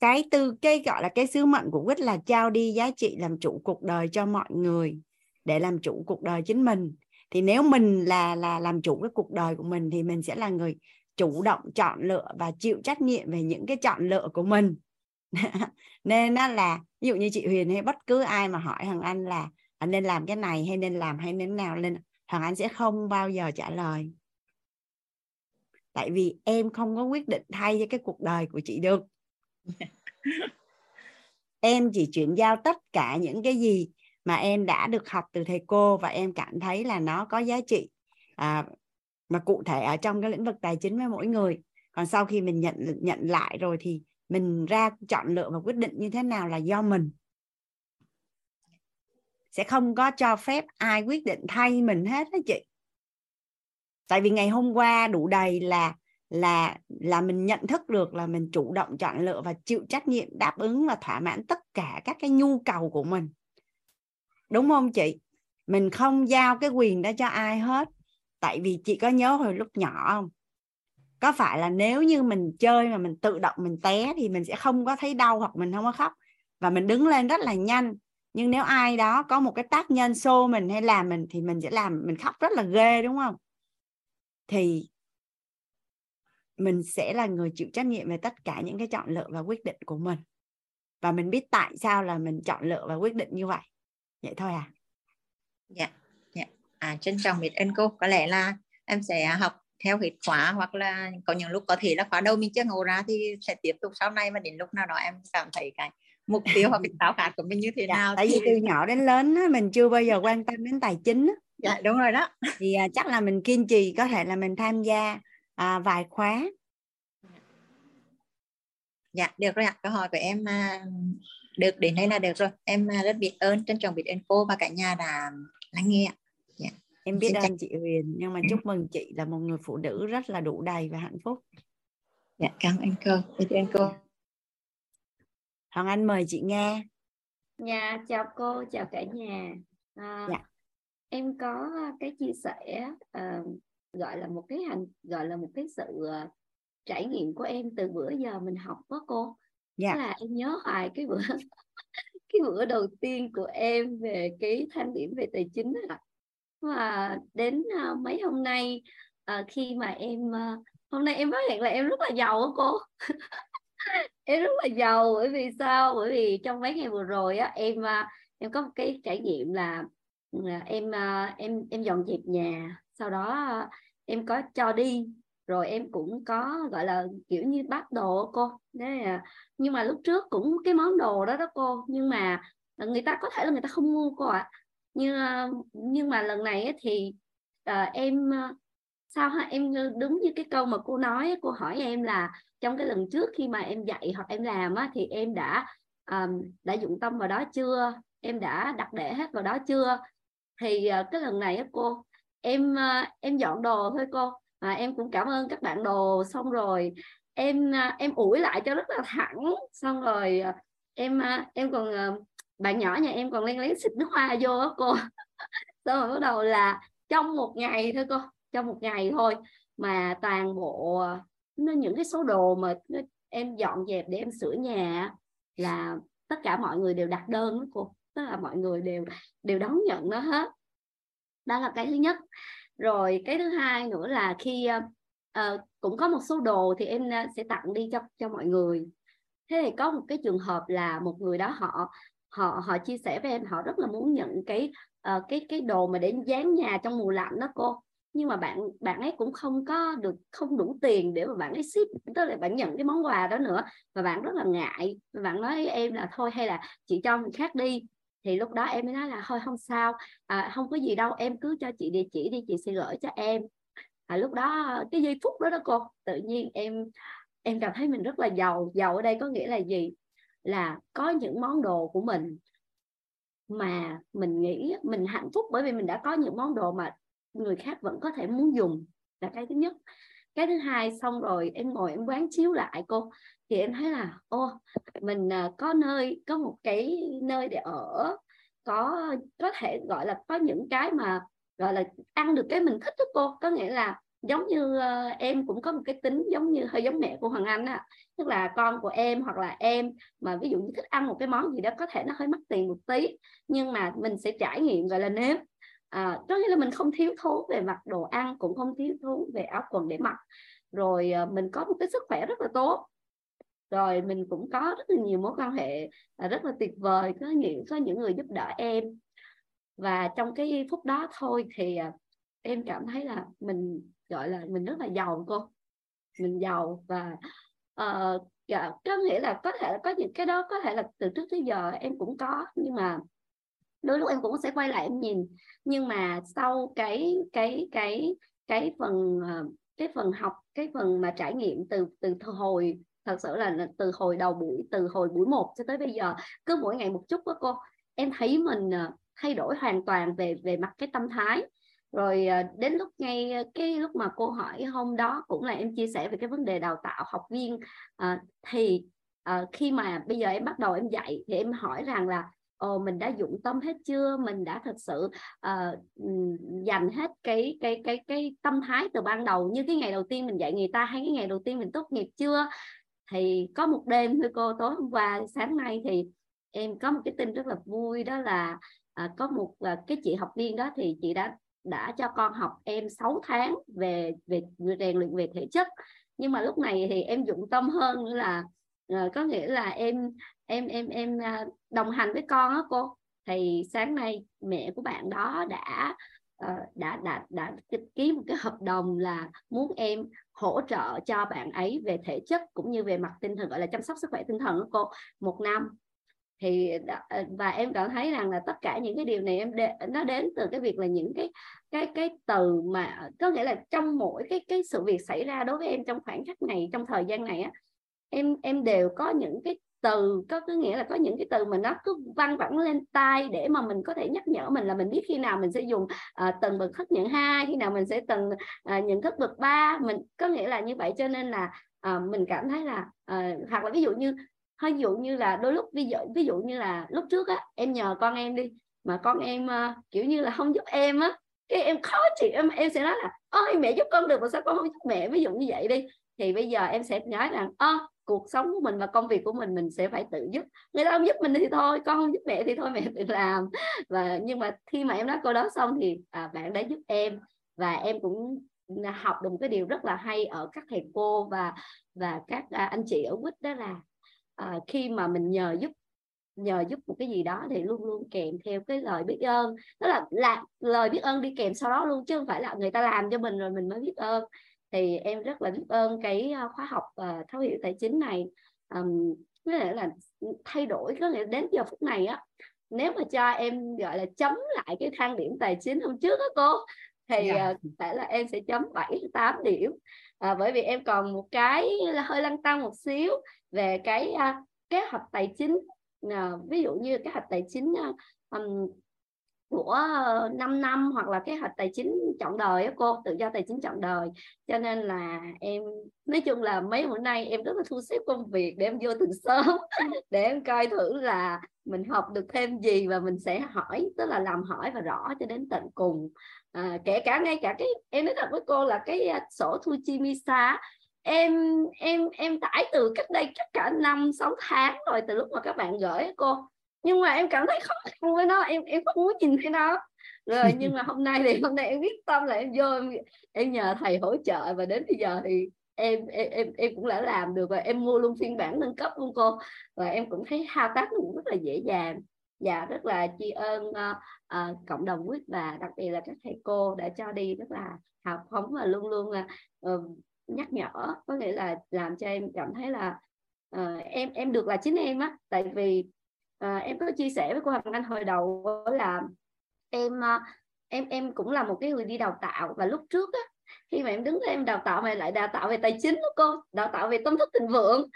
cái tư cái gọi là cái sứ mệnh của quýt là trao đi giá trị làm chủ cuộc đời cho mọi người để làm chủ cuộc đời chính mình. Thì nếu mình là là làm chủ cái cuộc đời của mình thì mình sẽ là người chủ động chọn lựa và chịu trách nhiệm về những cái chọn lựa của mình. Nên nó là ví dụ như chị Huyền hay bất cứ ai mà hỏi thằng anh là anh nên làm cái này hay nên làm hay nên nào? Lên thằng anh sẽ không bao giờ trả lời. Tại vì em không có quyết định thay cho cái cuộc đời của chị được. Em chỉ chuyển giao tất cả những cái gì mà em đã được học từ thầy cô và em cảm thấy là nó có giá trị. À, mà cụ thể ở trong cái lĩnh vực tài chính với mỗi người. Còn sau khi mình nhận nhận lại rồi thì mình ra chọn lựa và quyết định như thế nào là do mình. Sẽ không có cho phép ai quyết định thay mình hết đó chị. Tại vì ngày hôm qua đủ đầy là là là mình nhận thức được là mình chủ động chọn lựa và chịu trách nhiệm, đáp ứng và thỏa mãn tất cả các cái nhu cầu của mình. Đúng không chị? Mình không giao cái quyền đó cho ai hết tại vì chị có nhớ hồi lúc nhỏ không? Có phải là nếu như mình chơi mà mình tự động mình té thì mình sẽ không có thấy đau hoặc mình không có khóc? Và mình đứng lên rất là nhanh. Nhưng nếu ai đó có một cái tác nhân xô mình hay làm mình thì mình sẽ làm, mình khóc rất là ghê, đúng không? Thì mình sẽ là người chịu trách nhiệm về tất cả những cái chọn lựa và quyết định của mình. Và mình biết tại sao là mình chọn lựa và quyết định như vậy. Vậy thôi à? Dạ. yeah à trân trọng biết ơn cô. Có lẽ là em sẽ học theo hết khóa hoặc là có những lúc có thể là khóa đâu mình chưa ngộ ra thì sẽ tiếp tục sau này và đến lúc nào đó em cảm thấy cái mục tiêu hoặc cái khao khát của mình như thế dạ, nào tại vì từ nhỏ đến lớn á, mình chưa bao giờ quan tâm đến tài chính dạ đúng rồi đó. Thì à, chắc là mình kiên trì có thể là mình tham gia à, vài khóa. Dạ được rồi ạ. Câu hỏi của em à, được đến đây là được rồi. Em à, rất biết ơn trân trọng biết ơn cô và cả nhà đã lắng nghe ạ. Em biết ơn chị Huyền nhưng mà chúc mừng chị là một người phụ nữ rất là đủ đầy và hạnh phúc dạ cảm ơn cô biết ơn cô Hoàng Anh mời chị nghe Dạ, chào cô, chào cả nhà. À, Dạ. Em có cái chia sẻ à, gọi là một cái hành gọi là một cái sự à, trải nghiệm của em từ bữa giờ mình học đó cô. Dạ. Tức là em nhớ hoài cái bữa cái bữa đầu tiên của em về cái thang điểm về tài chính ạ. Và đến ờ, mấy hôm nay ờ, khi mà em hôm nay em phát hiện là em rất là giàu á cô. em rất là giàu bởi vì sao? Bởi vì trong mấy ngày vừa rồi á em em có một cái trải nghiệm là ừ, em em em dọn dẹp nhà sau đó em có cho đi rồi em cũng có gọi là kiểu như bắt đồ cô. Đấy nhưng mà lúc trước cũng cái món đồ đó đó cô nhưng mà người ta có thể là người ta không mua cô ạ. à, Ờ, nhưng mà lần này thì à, em ờ, sao ha? Em đúng như cái câu mà cô nói cô hỏi em là trong cái lần trước khi mà em dạy hoặc em làm á, thì em đã um, đã dụng tâm vào đó chưa? Em đã đặt để hết vào đó chưa? Thì uh, cái lần này á, cô em uh, em dọn đồ thôi cô. À, em cũng cảm ơn các bạn đồ xong rồi em uh, em ủi lại cho rất là thẳng. Xong rồi uh, em uh, em còn uh, bạn nhỏ nhà em còn len lén xịt nước hoa vô á cô. Xong rồi bắt đầu là trong một ngày thôi cô trong một ngày thôi mà toàn bộ ờ, những cái số đồ mà em dọn dẹp để em sửa nhà là tất cả mọi người đều đặt đơn đó cô. Tức là mọi người đều đều đón nhận nó hết. Đó là cái thứ nhất. Rồi cái thứ hai nữa là khi uh, cũng có một số đồ thì em sẽ tặng đi cho cho mọi người. Thế thì có một cái trường hợp là một người đó họ họ họ chia sẻ với em họ rất là muốn nhận cái uh, cái cái đồ mà để dán nhà trong mùa lạnh đó cô. Nhưng mà bạn bạn ấy cũng không có được không đủ tiền để mà bạn ấy ship tức là bạn nhận cái món quà đó nữa. Và bạn rất là ngại bạn nói em là thôi hay là chị cho người khác đi. Thì lúc đó em mới nói là thôi không sao à, không có gì đâu em cứ cho chị địa chỉ đi chị sẽ gửi cho em. À, lúc đó cái giây phút đó đó cô tự nhiên em em cảm thấy mình rất là giàu. Giàu ở đây có nghĩa là gì? Là có những món đồ của mình mà mình nghĩ mình hạnh phúc bởi vì mình đã có những món đồ mà người khác vẫn có thể muốn dùng, là cái thứ nhất. Cái thứ hai, xong rồi em ngồi em quán chiếu lại cô, thì em thấy là, ô, mình à, có nơi, có một cái nơi để ở, có có thể, gọi là, có những cái mà, gọi là, ăn được cái mình thích đó cô. Có nghĩa là giống như uh, em cũng có một cái tính giống như hơi giống mẹ của Hoàng Anh á. Tức là con của em hoặc là em mà ví dụ như thích ăn một cái món gì đó có thể nó hơi mắc tiền một tí nhưng mà mình sẽ trải nghiệm gọi là nếm. À, có nghĩa là mình không thiếu thốn về mặt đồ ăn cũng không thiếu thốn về áo quần để mặc. Rồi uh, mình có một cái sức khỏe rất là tốt. Rồi mình cũng có rất là nhiều mối quan hệ uh, rất là tuyệt vời có những có những người giúp đỡ em. Và trong cái phút đó thôi thì uh, em cảm thấy là mình gọi là mình rất là giàu cô. Mình giàu và uh, dạ, có nghĩa là có thể có những cái đó có thể là từ trước tới giờ em cũng có nhưng mà đôi lúc em cũng sẽ quay lại em nhìn. Nhưng mà sau cái cái cái cái phần ờ, cái phần học cái phần mà trải nghiệm từ từ hồi thật sự là từ hồi đầu buổi từ hồi buổi một cho tới bây giờ cứ mỗi ngày một chút đó cô em thấy mình ờ, thay đổi hoàn toàn về về mặt cái tâm thái rồi à, đến lúc ngay à, cái lúc mà cô hỏi hôm đó cũng là em chia sẻ về cái vấn đề đào tạo học viên à, thì à, khi mà bây giờ em bắt đầu em dạy thì em hỏi rằng là ồ mình đã dụng tâm hết chưa? Mình đã thật sự uh, dành hết cái cái cái cái tâm thái từ ban đầu như cái ngày đầu tiên mình dạy người ta hay cái ngày đầu tiên mình tốt nghiệp chưa? Thì có một đêm thôi cô tối hôm qua sáng nay thì em có một cái tin rất là vui đó là à, có một à, cái chị học viên đó thì chị đã đã cho con học em 6 tháng về về rèn luyện về thể chất. Nhưng mà lúc này thì em dụng tâm hơn là uh, có nghĩa là em em em em à, đồng hành với con á cô. Thì sáng nay mẹ của bạn đó đã uh, đã đã đã ký một cái hợp đồng là muốn em hỗ trợ cho bạn ấy về thể chất cũng như về mặt tinh thần gọi là chăm sóc sức khỏe tinh thần đó cô một năm thì ờ, và em cảm thấy rằng là tất cả những cái điều này em de, nó đến từ cái việc là những cái cái cái từ mà có nghĩa là trong mỗi cái cái sự việc xảy ra đối với em trong khoảng khắc này trong thời gian này á em em đều có những cái từ có có nghĩa là có những cái từ mà nó cứ văng vẳng lên tai để mà mình có thể nhắc nhở mình là mình biết khi nào mình sẽ dùng ờ, uh, tầng bậc thức nhận hai khi nào mình sẽ tầng uh, ờ, nhận thức bậc ba mình có nghĩa là như vậy. Cho nên là uh, mình cảm thấy là uh, hoặc là ví dụ như ví dụ như là đôi lúc ví dụ ví dụ như là lúc trước á em nhờ con em đi mà con em uh, kiểu như là không giúp em á cái em khó chịu em em sẽ nói là ôi mẹ giúp con được mà sao con không giúp mẹ? Ví dụ như vậy đi thì bây giờ em sẽ nói rằng ơ cuộc sống của mình và công việc của mình mình sẽ phải tự giúp. Người ta không giúp mình thì thôi con không giúp mẹ thì thôi mẹ tự làm. Và nhưng mà khi mà em nói câu đó xong thì à, bạn đã giúp em và em cũng học được một cái điều rất là hay ở các thầy cô và và các à, anh chị ở quýt đó là à, khi mà mình nhờ giúp nhờ giúp một cái gì đó thì luôn luôn kèm theo cái lời biết ơn đó là là lời biết ơn đi kèm sau đó luôn chứ không phải là người ta làm cho mình rồi mình mới biết ơn thì em rất là biết ơn cái ờ, khóa học uh, thấu hiểu tài chính này um, có nghĩa là thay đổi có nghĩa đến giờ phút này á nếu mà cho em gọi là chấm lại cái thang điểm tài chính hôm trước đó cô thì yeah. Dạ. uh, phải là em sẽ chấm 7 8 điểm à, bởi vì em còn một cái là hơi lăn tăng một xíu về cái uh, kế hoạch tài chính. Uh, ví dụ như kế hoạch tài chính uh, um, của ờ, 5 năm hoặc là kế hoạch tài chính chọn đời á cô tự do tài chính chọn đời. Cho nên là em nói chung là mấy bữa nay em rất là thu xếp công việc để em vô từ sớm để em coi thử là mình học được thêm gì và mình sẽ hỏi tức là làm hỏi và rõ cho đến tận cùng. À, kể cả ngay cả cái em nói thật với cô là cái à, sổ thu chi misa em em em tải từ cách đây chắc cả năm sáu tháng rồi từ lúc mà các bạn gửi cô nhưng mà em cảm thấy khó khăn với nó em em không muốn nhìn thấy nó. Rồi nhưng mà hôm nay thì hôm nay em quyết tâm là em vô em, em nhờ thầy hỗ trợ và đến bây giờ thì em em em, em cũng đã làm được và em mua luôn phiên bản nâng cấp luôn cô. Và em cũng thấy thao tác nó cũng rất là dễ dàng. Và rất là tri ơn uh, uh, cộng đồng quyết và đặc biệt là các thầy cô đã cho đi rất là hào phóng và luôn luôn là uh, nhắc nhở. Có nghĩa là làm cho em cảm thấy là uh, em em được là chính em á. Tại vì à, em có chia sẻ với cô Hằng Anh hồi đầu là em à, em em cũng là một cái người đi đào tạo và lúc trước á khi mà em đứng em đào tạo mà lại đào tạo về tài chính đó cô đào tạo về tâm thức thịnh vượng.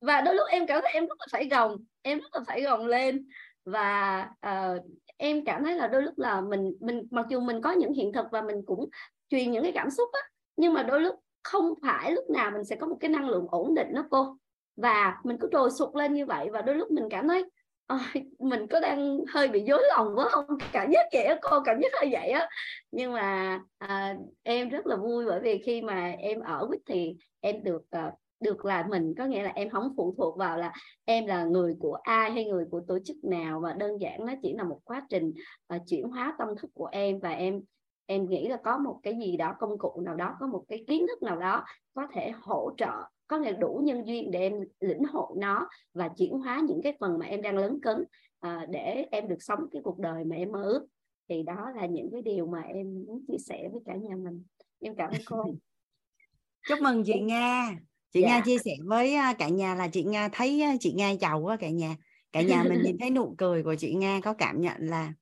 Và đôi lúc em cảm thấy em rất là phải gồng em rất là phải gồng lên. Và uh, em cảm thấy là đôi lúc là mình mình mặc dù mình có những hiện thực và mình cũng truyền những cái cảm xúc á nhưng mà đôi lúc không phải lúc nào mình sẽ có một cái năng lượng ổn định đó cô. Và mình cứ trồi sụt lên như vậy và đôi lúc mình cảm thấy à, mình có đang hơi bị dối lòng quá không cảm giác vậy á cô cảm giác hơi vậy á. Nhưng mà à, em rất là vui bởi vì khi mà em ở quýt thì em được à, được là mình có nghĩa là em không phụ thuộc vào là em là người của ai hay người của tổ chức nào mà đơn giản nó chỉ là một quá trình uh, chuyển hóa tâm thức của em. Và em em nghĩ là có một cái gì đó công cụ nào đó có một cái kiến thức nào đó có thể hỗ trợ có thể đủ nhân duyên để em lĩnh hội nó và chuyển hóa những cái phần mà em đang lớn cấn à, để em được sống cái cuộc đời mà em mơ ước thì đó là những cái điều mà em muốn chia sẻ với cả nhà mình em cảm ơn cô chúc mừng chị Nga chị dạ. Nga chia sẻ với à, cả nhà là chị Nga thấy à, chị Nga giàu quá cả nhà cả nhà mình nhìn thấy nụ cười của chị Nga có cảm nhận là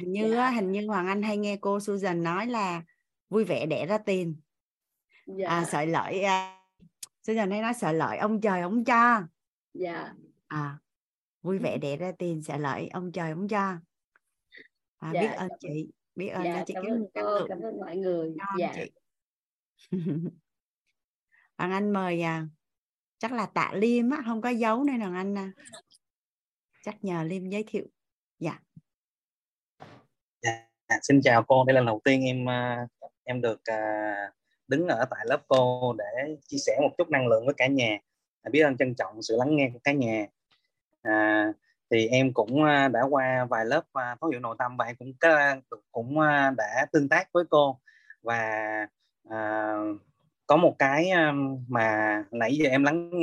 hình như dạ. hình như Hoàng Anh hay nghe cô Susan nói là vui vẻ đẻ ra tiền dạ. à, sợi lợi à, Susan hay nói sợ lợi ông trời ông cho? Dạ. À vui vẻ đẻ ra tiền sợ lợi ông trời ông cho. À, dạ. biết ơn chị biết ơn dạ, chị cảm ơn cô cảm ơn mọi người. Dạ. chị. Hoàng Anh mời à, chắc là tạ Liêm á không có dấu nên Hoàng Anh à. chắc nhờ Liêm giới thiệu. Dạ. Dạ xin chào cô. Đây là lần đầu tiên em à, em được uh, đứng ở tại lớp cô để chia sẻ một chút năng lượng với cả nhà. À, biết ơn trân trọng sự lắng nghe của cả nhà. À, thì em cũng à, đã qua vài lớp à, thấu hiểu nội tâm và em cũng cũng đã tương tác với cô. Và à, có một cái mà nãy giờ em lắng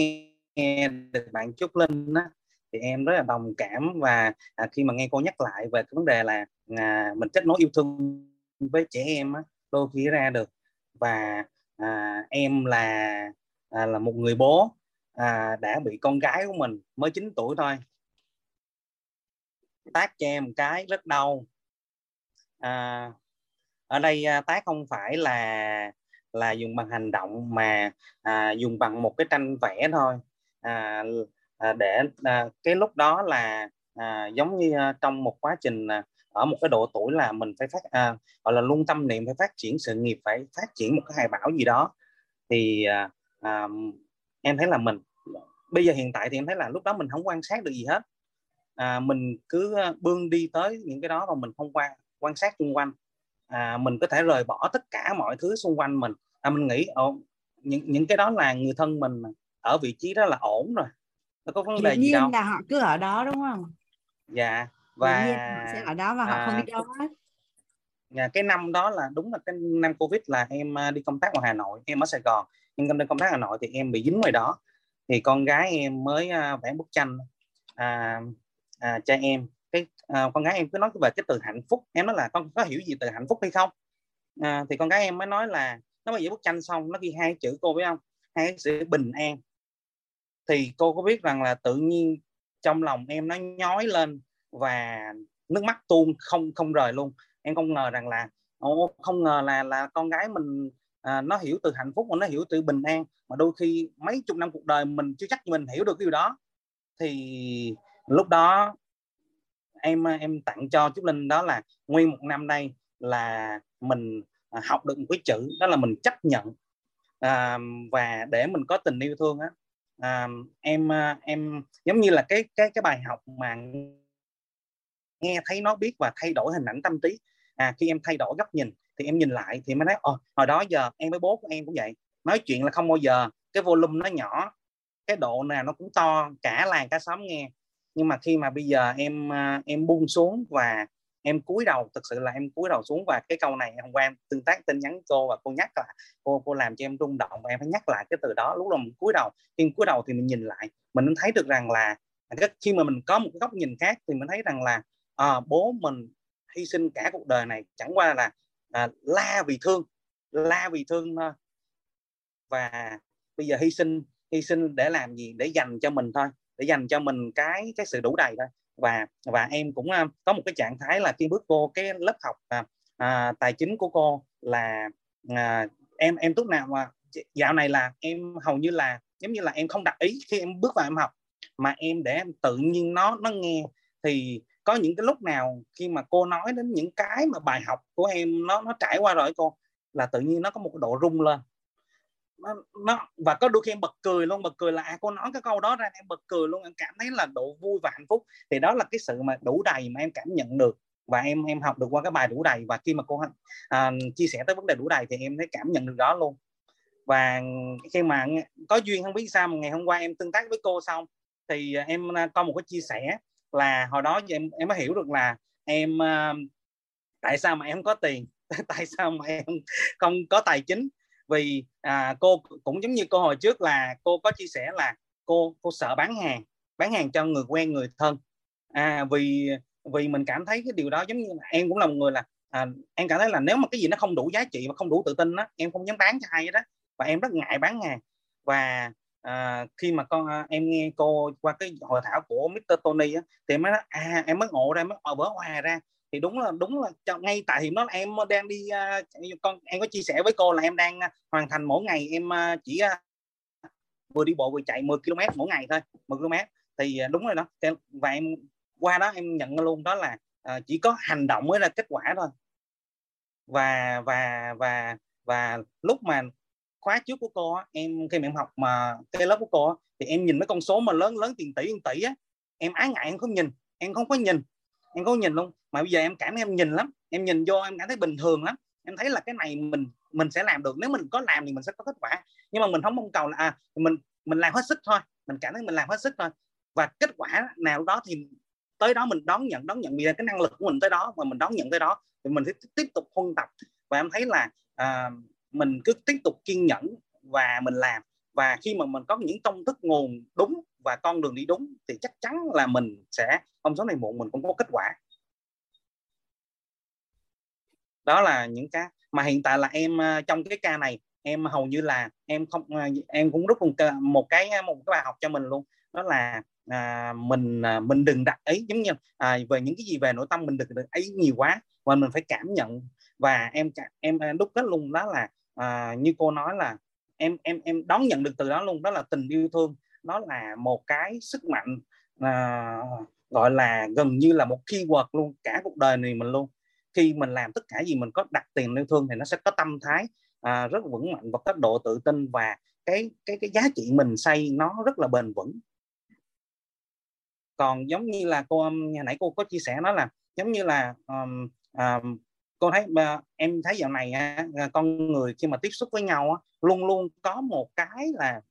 nghe được bạn Trúc Linh á, thì em rất là đồng cảm và à, khi mà nghe cô nhắc lại về cái vấn đề là à, mình kết nối yêu thương với trẻ em á, đôi khi ra được và à, em là à, là một người bố à, đã bị con gái của mình mới 9 tuổi thôi. Tác cho em một cái rất đau. À, ở đây à, tác không phải là là dùng bằng hành động mà à, dùng bằng một cái tranh vẽ thôi. À, à, để à, cái lúc đó là à, giống như à, trong một quá trình à, ở một cái độ tuổi là mình phải phát à, gọi là luôn tâm niệm phải phát triển sự nghiệp phải phát triển một cái hài bảo gì đó. Thì à, à, em thấy là mình bây giờ hiện tại thì em thấy là lúc đó mình không quan sát được gì hết. À, mình cứ à, bươn đi tới những cái đó mà mình không quan quan sát xung quanh. À, mình có thể rời bỏ tất cả mọi thứ xung quanh mình. À, mình nghĩ ồ, những những cái đó là người thân mình ở vị trí đó là ổn rồi nó có vấn đề gì đâu. là họ cứ ở đó đúng không? Dạ và sẽ ở đó và họ à, không đi đâu hết. Nhà cái năm đó là đúng là cái năm covid là em à, đi công tác ngoài hà nội em ở sài gòn. Nhưng đi công tác hà nội thì em bị dính ngoài đó. Thì con gái em mới à, vẽ bức tranh à, à, cho em. Cái à, con gái em cứ nói về cái từ hạnh phúc. Em nói là con có hiểu gì từ hạnh phúc hay không? À, thì con gái em mới nói là nó mà vẽ bức tranh xong nó ghi hai chữ cô biết không? Hai chữ bình an. Thì cô có biết rằng là tự nhiên trong lòng em nó nhói lên và nước mắt tuôn không không rời luôn. Em không ngờ rằng là ô, không ngờ là là con gái mình à, nó hiểu từ hạnh phúc mà nó hiểu từ bình an mà đôi khi mấy chục năm cuộc đời mình chưa chắc mình hiểu được cái điều đó. Thì lúc đó em em tặng cho Trúc Linh đó là nguyên một năm nay là mình à, học được một cái chữ đó là mình chấp nhận. À, và để mình có tình yêu thương á à, em à, em giống như là cái cái cái bài học mà nghe thấy nó biết và thay đổi hình ảnh tâm trí. À khi em thay đổi góc nhìn thì em nhìn lại thì mới nói ồ hồi đó giờ em với bố của em cũng vậy. Nói chuyện là không bao giờ, cái volume nó nhỏ, cái độ nào nó cũng to, cả làng, cả xóm nghe. Nhưng mà khi mà bây giờ em à, em buông xuống và em cúi đầu, thực sự là em cúi đầu xuống và cái câu này hôm qua em tương tác tin nhắn cô và cô nhắc là, cô cô làm cho em rung động và em phải nhắc lại cái từ đó. Lúc là mình cúi đầu, khi cúi đầu thì mình nhìn lại, mình thấy được rằng là à, khi mà mình có một cái góc nhìn khác thì mình thấy rằng là à, bố mình hy sinh cả cuộc đời này chẳng qua là à, la vì thương la vì thương thôi và bây giờ hy sinh hy sinh để làm gì? Để dành cho mình thôi để dành cho mình cái cái sự đủ đầy thôi. Và và em cũng à, có một cái trạng thái là khi bước vô cái lớp học à, à, tài chính của cô là à, em em lúc nào mà dạo này là em hầu như là giống như là em không đặt ý khi em bước vào em học mà em để em tự nhiên nó nó nghe thì có những cái lúc nào khi mà cô nói đến những cái mà bài học của em nó nó trải qua rồi cô là tự nhiên nó có một độ rung lên. Nó, nó và có đôi khi em bật cười luôn bật cười là à cô nói cái câu đó ra em bật cười luôn em cảm thấy là độ vui và hạnh phúc. Thì đó là cái sự mà đủ đầy mà em cảm nhận được và em em học được qua cái bài đủ đầy. Và khi mà cô à, chia sẻ tới vấn đề đủ đầy thì em thấy cảm nhận được đó luôn. Và khi mà có duyên không biết sao mà ngày hôm qua em tương tác với cô xong thì em à, có một cái chia sẻ là hồi đó em em mới hiểu được là em uh, tại sao mà em có tiền? Tại sao mà em không có tài chính? Vì à, cô cũng giống như cô hồi trước là cô có chia sẻ là cô cô sợ bán hàng bán hàng cho người quen người thân. À, vì vì mình cảm thấy cái điều đó giống như là em cũng là một người là à, em cảm thấy là nếu mà cái gì nó không đủ giá trị và không đủ tự tin đó em không dám bán cho ai đó và em rất ngại bán hàng. Và à, khi mà con à, em nghe cô qua cái hội thảo của Mr Tony á, thì em mới nói, à em mới ngộ ra mới vỡ hòa ra. Thì đúng là đúng là ngay tại hiện đó là em đang đi à, con em có chia sẻ với cô là em đang à, hoàn thành mỗi ngày em à, chỉ à, vừa đi bộ vừa chạy 10 km mỗi ngày thôi 10 km thì à, đúng rồi đó và em qua đó em nhận luôn đó là à, chỉ có hành động mới là kết quả thôi. Và và và và lúc mà khóa trước của cô em khi mà em học mà cái lớp của cô thì em nhìn mấy con số mà lớn lớn tiền tỷ tiền tỷ á em ái ngại em không nhìn em không có nhìn em có nhìn luôn. Mà bây giờ em cảm em nhìn lắm em nhìn vô em cảm thấy bình thường lắm. Em thấy là cái này mình mình sẽ làm được nếu mình có làm thì mình sẽ có kết quả. Nhưng mà mình không mong cầu là à, mình mình làm hết sức thôi mình cảm thấy mình làm hết sức thôi. Và kết quả nào đó thì tới đó mình đón nhận đón nhận. Vì cái năng lực của mình tới đó mà mình đón nhận tới đó thì mình sẽ tiếp tục huân tập. Và em thấy là à, mình cứ tiếp tục kiên nhẫn và mình làm. Và khi mà mình có những công thức nguồn đúng và con đường đi đúng thì chắc chắn là mình sẽ không sớm này muộn mình cũng có kết quả. Đó là những cái. Mà hiện tại là em ờ, trong cái ca này em hầu như là em không ờ, em cũng rút một cái một cái ờ, một cái bài học cho mình luôn. Đó là à, mình à, mình đừng đặt ấy giống như à, về những cái gì về nội tâm mình đừng đặt ấy nhiều quá mà mình phải cảm nhận. Và em em à, đúc kết luôn đó là à, như cô nói là em em em đón nhận được từ đó luôn đó là tình yêu thương. Nó là một cái sức mạnh à, gọi là gần như là một keyword luôn cả cuộc đời này mình luôn. Khi mình làm tất cả gì mình có đặt tiền yêu thương thì nó sẽ có tâm thái à, rất vững mạnh và có độ tự tin và cái cái cái giá trị mình xây nó rất là bền vững. Còn giống như là cô um, nhà nãy cô có chia sẻ nói là giống như là um, um, cô thấy em thấy dạo này à, con người khi mà tiếp xúc với nhau luôn luôn có một cái là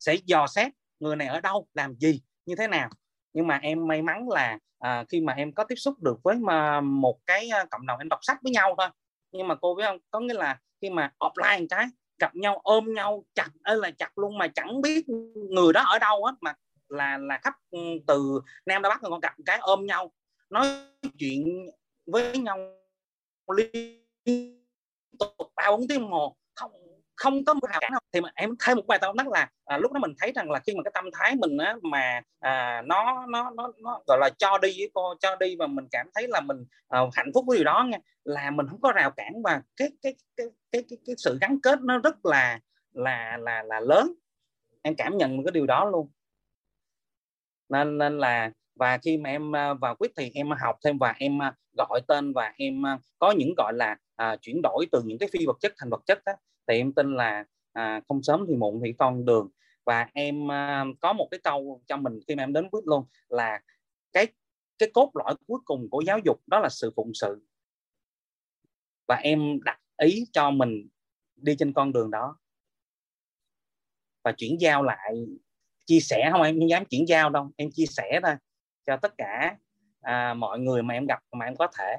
sẽ dò xét người này ở đâu làm gì như thế nào. Nhưng mà em may mắn là à, khi mà em có tiếp xúc được với mà một cái à, cộng đồng em đọc sách với nhau thôi. Nhưng mà cô biết không có nghĩa là khi mà offline cái gặp nhau ôm nhau chặt ơi là chặt luôn mà chẳng biết người đó ở đâu hết mà là là khắp ừ, từ nam ra bắc còn gặp cái ôm nhau nói chuyện với nhau liên tục ba bốn tiếng đồng hồ không không có một rào cản nào. Thì mà em thêm một bài tao tắt là à, lúc đó mình thấy rằng là khi mà cái tâm thái mình á, mà à, nó nó nó nó gọi là cho đi với cô cho đi và mình cảm thấy là mình à, hạnh phúc với điều đó nha là mình không có rào cản và cái cái cái cái cái, cái sự gắn kết nó rất là là là là lớn. Em cảm nhận cái điều đó luôn. Nên nên là và khi mà em à, vào quýt thì em học thêm và em à, gọi tên và em à, có những gọi là à, chuyển đổi từ những cái phi vật chất thành vật chất đó, thì em tin là à, không sớm thì muộn thì con đường. Và em à, có một cái câu cho mình khi mà em đến quýt luôn là cái cái cốt lõi cuối cùng của giáo dục đó là sự phụng sự. Và em đặt ý cho mình đi trên con đường đó. Và chuyển giao lại chia sẻ không em không dám chuyển giao đâu em chia sẻ thôi cho tất cả à, mọi người mà em gặp mà em có thể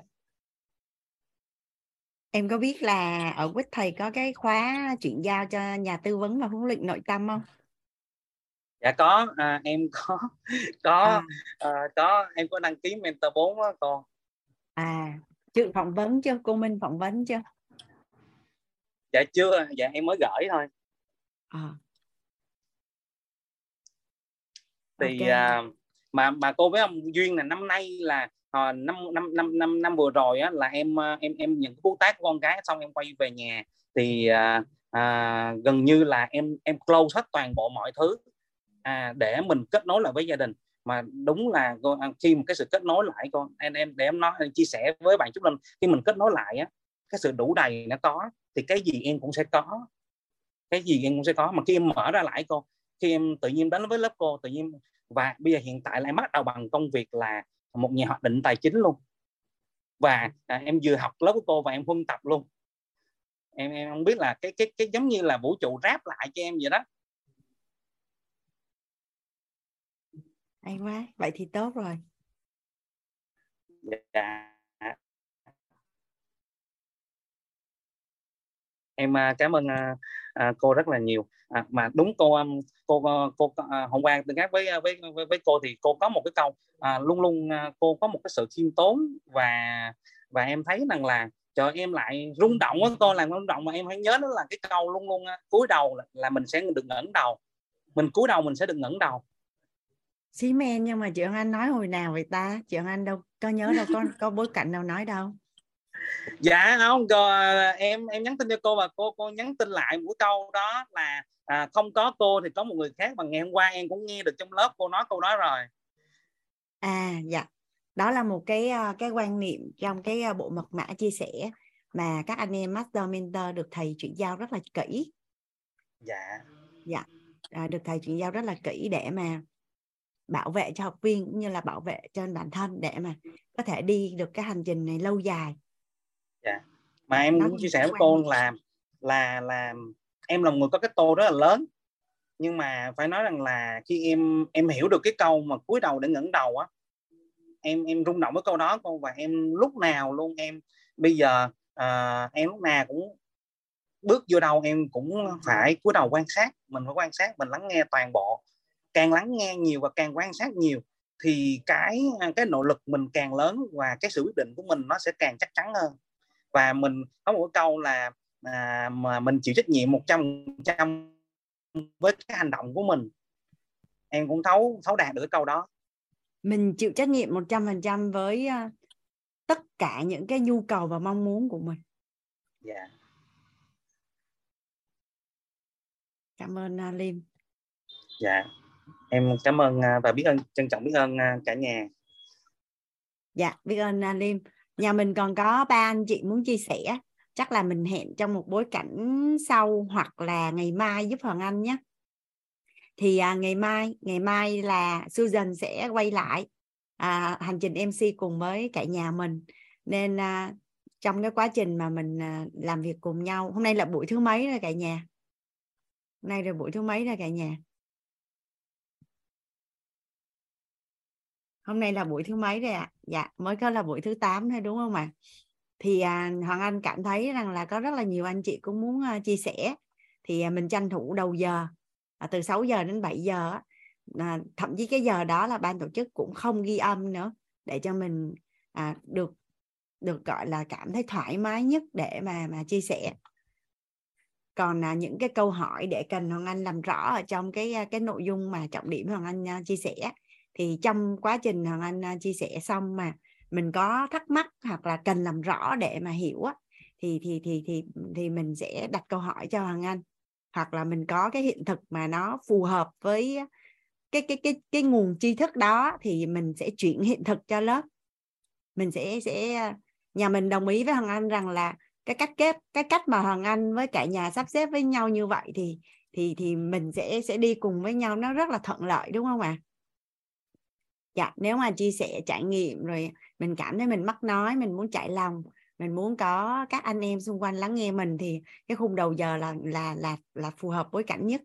em có biết là ở quýt thầy có cái khóa chuyển giao cho nhà tư vấn và huấn luyện nội tâm không dạ có à, em có có à. à, có em có đăng ký mentor 4 đó con à chưa phỏng vấn chưa cô Minh phỏng vấn chưa dạ chưa dạ em mới gửi thôi à. thì okay. à, mà mà cô với ông duyên là năm nay là à, năm năm năm năm năm vừa rồi á là em à, em em nhận cái tác của con gái xong em quay về nhà. Thì à, à, gần như là em em close hết toàn bộ mọi thứ à, để mình kết nối lại với gia đình. Mà đúng là à, khi một cái sự kết nối lại con em em để em nói em chia sẻ với bạn chúc linh khi mình kết nối lại á cái sự đủ đầy nó có thì cái gì em cũng sẽ có. Cái gì em cũng sẽ có. Mà khi em mở ra lại cô khi em tự nhiên đến với lớp cô tự nhiên và bây giờ hiện tại lại bắt đầu bằng công việc là một nhà hoạch định tài chính luôn. Và à, em vừa học lớp của cô và em huân tập luôn. Em em không biết là cái cái cái giống như là vũ trụ ráp lại cho em vậy đó. Hay quá vậy thì tốt rồi. Dạ em à, cảm ơn à, à, cô rất là nhiều. À, mà đúng cô um, cô cô, cô à, hôm qua tương tác với, với với với cô thì cô có một cái câu à, luôn luôn cô có một cái sự khiêm tốn và và em thấy rằng là cho em lại rung động á cô làm rung động mà em hãy nhớ đó là cái câu luôn luôn cúi đầu là, là mình sẽ được ngẩng đầu. Mình cúi đầu mình sẽ được ngẩng đầu. Xí men nhưng mà chị anh nói hồi nào vậy ta? Chị anh đâu có nhớ đâu có có bối cảnh nào nói đâu dạ không cô, em em nhắn tin cho cô và cô cô nhắn tin lại một câu đó là à, không có cô thì có một người khác mà ngày hôm qua em cũng nghe được trong lớp cô nói câu đó rồi. À dạ. Đó là một cái à, cái quan niệm trong cái à, bộ mật mã chia sẻ mà các anh em master mentor được thầy chuyển giao rất là kỹ. Dạ. Dạ. À, được thầy chuyển giao rất là kỹ để mà bảo vệ cho học viên cũng như là bảo vệ cho bản thân để mà có thể đi được cái hành trình này lâu dài dạ. Mà em muốn chia sẻ với cô là là là em là người có cái tô rất là lớn. Nhưng mà phải nói rằng là khi em em hiểu được cái câu mà cúi đầu để ngẩng đầu á em em rung động với câu đó cô. Và em lúc nào luôn em bây giờ à, em lúc nào cũng bước vô đâu em cũng phải cúi đầu quan sát. Mình phải quan sát mình lắng nghe toàn bộ. Càng lắng nghe nhiều và càng quan sát nhiều thì cái cái nội lực mình càng lớn và cái sự quyết định của mình nó sẽ càng chắc chắn hơn và mình có một câu là à, mà mình chịu trách nhiệm một trăm với cái hành động của mình. Em cũng thấu thấu đạt được cái câu đó. Mình chịu trách nhiệm một trăm phần trăm với uh, tất cả những cái nhu cầu và mong muốn của mình. Dạ. Yeah. cảm ơn uh, Lim. Dạ. Yeah. em cảm ơn uh, và biết ơn trân trọng biết ơn cả nhà. Dạ biết ơn Lim nhà mình còn có ba anh chị muốn chia sẻ. Chắc là mình hẹn trong một bối cảnh sau hoặc là ngày mai giúp Hoàng Anh nhé. Thì à, ngày mai ngày mai là Susan sẽ quay lại. À, hành trình MC cùng với cả nhà mình. Nên à, trong cái quá trình mà mình à, làm việc cùng nhau hôm nay là buổi thứ mấy rồi cả nhà? Hôm nay là buổi thứ mấy rồi cả nhà? Hôm nay là buổi thứ mấy rồi ạ à? dạ mới có là buổi thứ 8 thôi đúng không ạ à? thì à, Hoàng Anh cảm thấy rằng là có rất là nhiều anh chị cũng muốn à, chia sẻ thì à, mình tranh thủ đầu giờ à, từ 6 giờ đến 7 giờ à, thậm chí cái giờ đó là ban tổ chức cũng không ghi âm nữa để cho mình à, được được gọi là cảm thấy thoải mái nhất để mà mà chia sẻ còn à, những cái câu hỏi để cần Hoàng Anh làm rõ ở trong cái à, cái nội dung mà trọng điểm Hoàng Anh à, chia sẻ thì trong quá trình Hoàng Anh à, chia sẻ xong mà mình có thắc mắc hoặc là cần làm rõ để mà hiểu á, thì thì thì thì thì mình sẽ đặt câu hỏi cho Hoàng Anh hoặc là mình có cái hiện thực mà nó phù hợp với cái cái cái cái nguồn tri thức đó thì mình sẽ chuyển hiện thực cho lớp mình sẽ sẽ à, nhà mình đồng ý với Hoàng Anh rằng là cái cách kết, cái cách mà Hoàng Anh với cả nhà sắp xếp với nhau như vậy thì thì thì mình sẽ sẽ đi cùng với nhau, nó rất là thuận lợi, đúng không ạ? À? Dạ, nếu mà chia sẻ trải nghiệm rồi mình cảm thấy mình mắc nói, mình muốn chạy lòng, mình muốn có các anh em xung quanh lắng nghe mình thì cái khung đầu giờ là là là là phù hợp bối cảnh nhất.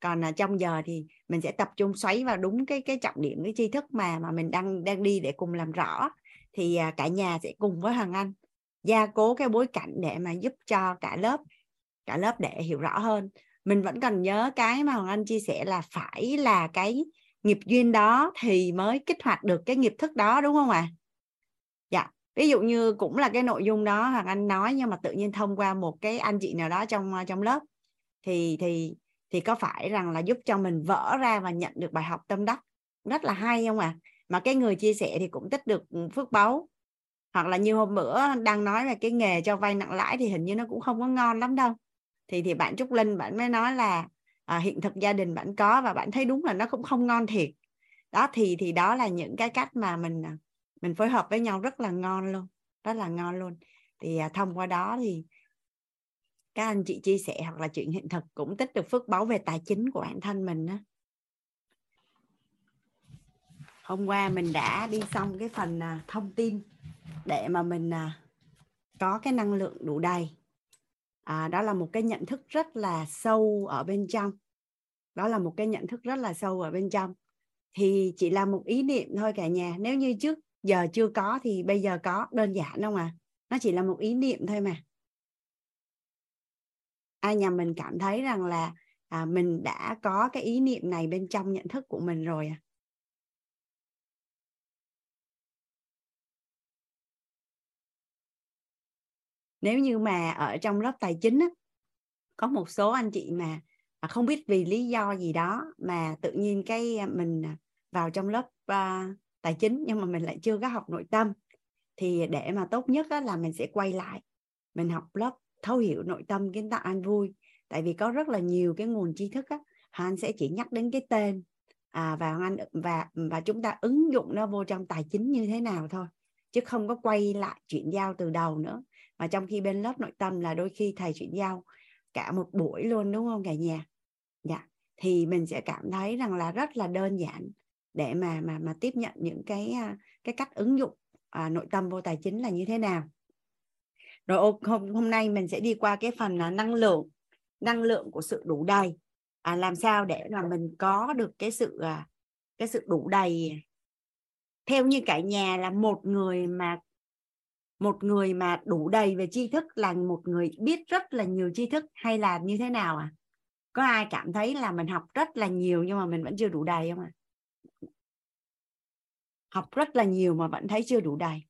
Còn là trong giờ thì mình sẽ tập trung xoáy vào đúng cái cái trọng điểm cái tri thức mà mà mình đang đang đi để cùng làm rõ thì à, cả nhà sẽ cùng với Hoàng Anh gia cố cái bối cảnh để mà giúp cho cả lớp cả lớp để hiểu rõ hơn mình vẫn cần nhớ cái mà Hoàng Anh chia sẻ là phải là cái nghiệp duyên đó thì mới kích hoạt được cái nghiệp thức đó, đúng không ạ à? dạ ví dụ như cũng là cái nội dung đó, Hoàng Anh nói nhưng mà tự nhiên thông qua một cái anh chị nào đó trong ờ, trong lớp thì thì thì có phải rằng là giúp cho mình vỡ ra và nhận được bài học tâm đắc rất là hay không ạ à? mà cái người chia sẻ thì cũng tích được phước báu hoặc là như hôm bữa đang nói về cái nghề cho vay nặng lãi thì hình như nó cũng không có ngon lắm đâu thì thì bạn Trúc Linh bạn mới nói là à, hiện thực gia đình bạn có và bạn thấy đúng là nó cũng không ngon thiệt. Đó thì thì đó là những cái cách mà mình à, mình phối hợp với nhau rất là ngon luôn rất là ngon luôn. Thì à, thông qua đó thì các anh chị chia sẻ hoặc là chuyện hiện thực cũng tích được phước báu về tài chính của bản thân mình đó. hôm qua mình đã đi xong cái phần à, thông tin để mà mình à, có cái năng lượng đủ đầy. À, đó là một cái nhận thức rất là sâu ở bên trong đó là một cái nhận thức rất là sâu ở bên trong. Thì chỉ là một ý niệm thôi cả nhà. Nếu như trước giờ chưa có thì bây giờ có đơn giản không à? Nó chỉ là một ý niệm thôi mà. Ai nhà mình cảm thấy rằng là à, mình đã có cái ý niệm này bên trong nhận thức của mình rồi à? Nếu như mà ở trong lớp tài chính á, có một số anh chị mà à, không biết vì lý do gì đó mà tự nhiên cái à, mình à, vào trong lớp à, tài chính nhưng mà mình lại chưa có học nội tâm. Thì để mà tốt nhất là mình sẽ quay lại mình học lớp thấu hiểu nội tâm kiến tạo an vui. Tại vì có rất là nhiều cái nguồn tri thức á anh sẽ chỉ nhắc đến cái tên à, và anh và và chúng ta ứng dụng nó vô trong tài chính như thế nào thôi chứ không có quay lại chuyện giao từ đầu nữa. Mà trong khi bên lớp nội tâm là đôi khi thầy chuyện giao cả một buổi luôn đúng không cả nhà? Dạ. Thì mình sẽ cảm thấy rằng là rất là đơn giản để mà mà mà tiếp nhận những cái à, cái cách ứng dụng à, nội tâm vô tài chính là như thế nào. Rồi hôm hôm nay mình sẽ đi qua cái phần là năng lượng năng lượng của sự đủ đầy. À, làm sao để mà mình có được cái sự à, cái sự đủ đầy? Theo như cả nhà là một người mà một người mà đủ đầy về tri thức là một người biết rất là nhiều tri thức hay là như thế nào à? Có ai cảm thấy là mình học rất là nhiều nhưng mà mình vẫn chưa đủ đầy không ạ? À? học rất là nhiều mà vẫn thấy chưa đủ đầy.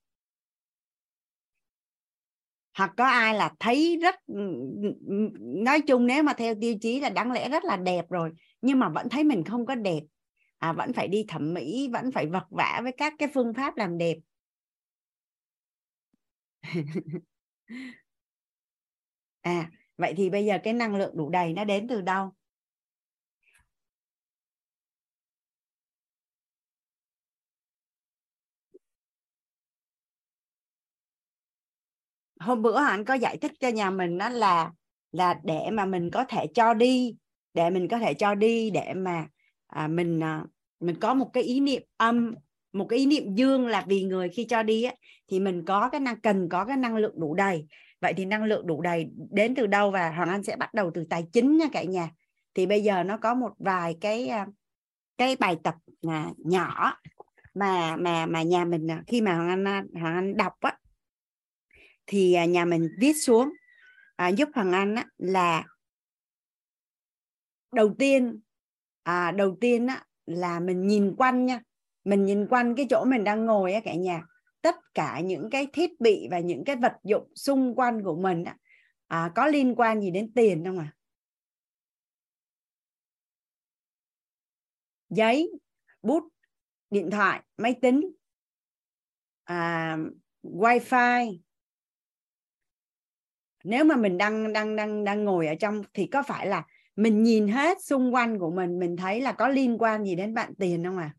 Hoặc có ai là thấy rất ừ, ừ, ừ, nói chung nếu mà theo tiêu chí là đáng lẽ rất là đẹp rồi nhưng mà vẫn thấy mình không có đẹp. À, vẫn phải đi thẩm mỹ vẫn phải vật vã với các cái phương pháp làm đẹp. À vậy thì bây giờ cái năng lượng đủ đầy nó đến từ đâu? Hôm bữa anh có giải thích cho nhà mình đó là là để mà mình có thể cho đi để mình có thể cho đi để mà à, mình à, mình có một cái ý niệm âm một cái ý niệm dương là vì người khi cho đi á, thì mình có cái năng cần có cái năng lượng đủ đầy vậy thì năng lượng đủ đầy đến từ đâu và hoàng anh sẽ bắt đầu từ tài chính nha cả nhà. Thì bây giờ nó có một vài cái à, cái bài tập mà nhỏ mà mà mà nhà mình à, khi mà hoàng anh à, hoàng anh đọc á thì nhà mình viết xuống à, giúp hoàng anh á, là đầu tiên à, đầu tiên á, là mình nhìn quanh nha. Mình nhìn quanh cái chỗ mình đang ngồi á cả nhà tất cả những cái thiết bị và những cái vật dụng xung quanh của mình à, có liên quan gì đến tiền không à giấy bút điện thoại máy tính à, wifi nếu mà mình đang đang đang đang ngồi ở trong thì có phải là mình nhìn hết xung quanh của mình mình thấy là có liên quan gì đến bạn tiền không à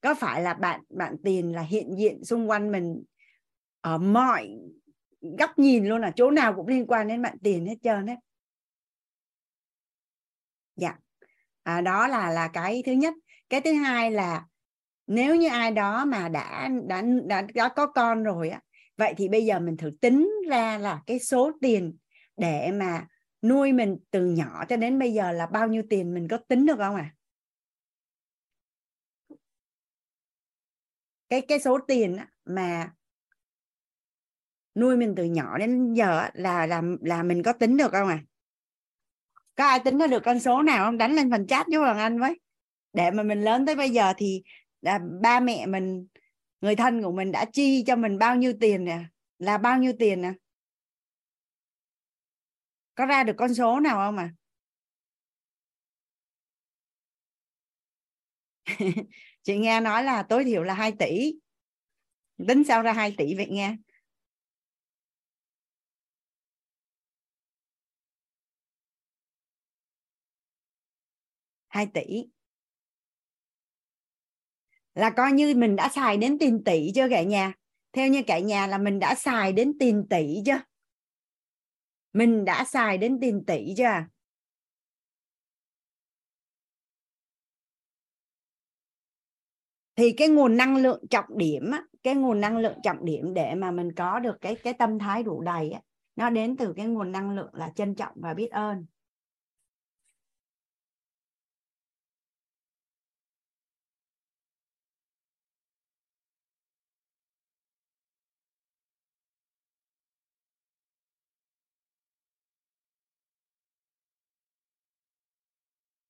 có phải là bạn bạn tiền là hiện diện xung quanh mình ở mọi góc nhìn luôn là chỗ nào cũng liên quan đến bạn tiền hết trơn hết dạ. À, đó là là cái thứ nhất. Cái thứ hai là nếu như ai đó mà đã đã đã, đã có con rồi á vậy thì bây giờ mình thử tính ra là cái số tiền để mà nuôi mình từ nhỏ cho đến bây giờ là bao nhiêu tiền mình có tính được không à? Cái cái số tiền mà nuôi mình từ nhỏ đến giờ là là là mình có tính được không à? Có ai tính ra được con số nào không? Đánh lên phần chat với hoàng anh với. Để mà mình lớn tới bây giờ thì là ba mẹ mình, người thân của mình đã chi cho mình bao nhiêu tiền nè? Là bao nhiêu tiền nè? Có ra được con số nào không à? chị nghe nói là tối thiểu là 2 tỷ. Tính sao ra 2 tỷ vậy nghe hai tỷ. Là coi như mình đã xài đến tiền tỷ chưa cả nhà? Theo như cả nhà là mình đã xài đến tiền tỷ chưa? Mình đã xài đến tiền tỷ chưa? Thì cái nguồn năng lượng trọng điểm á, cái nguồn năng lượng trọng điểm để mà mình có được cái cái tâm thái đủ đầy á, nó đến từ cái nguồn năng lượng là trân trọng và biết ơn.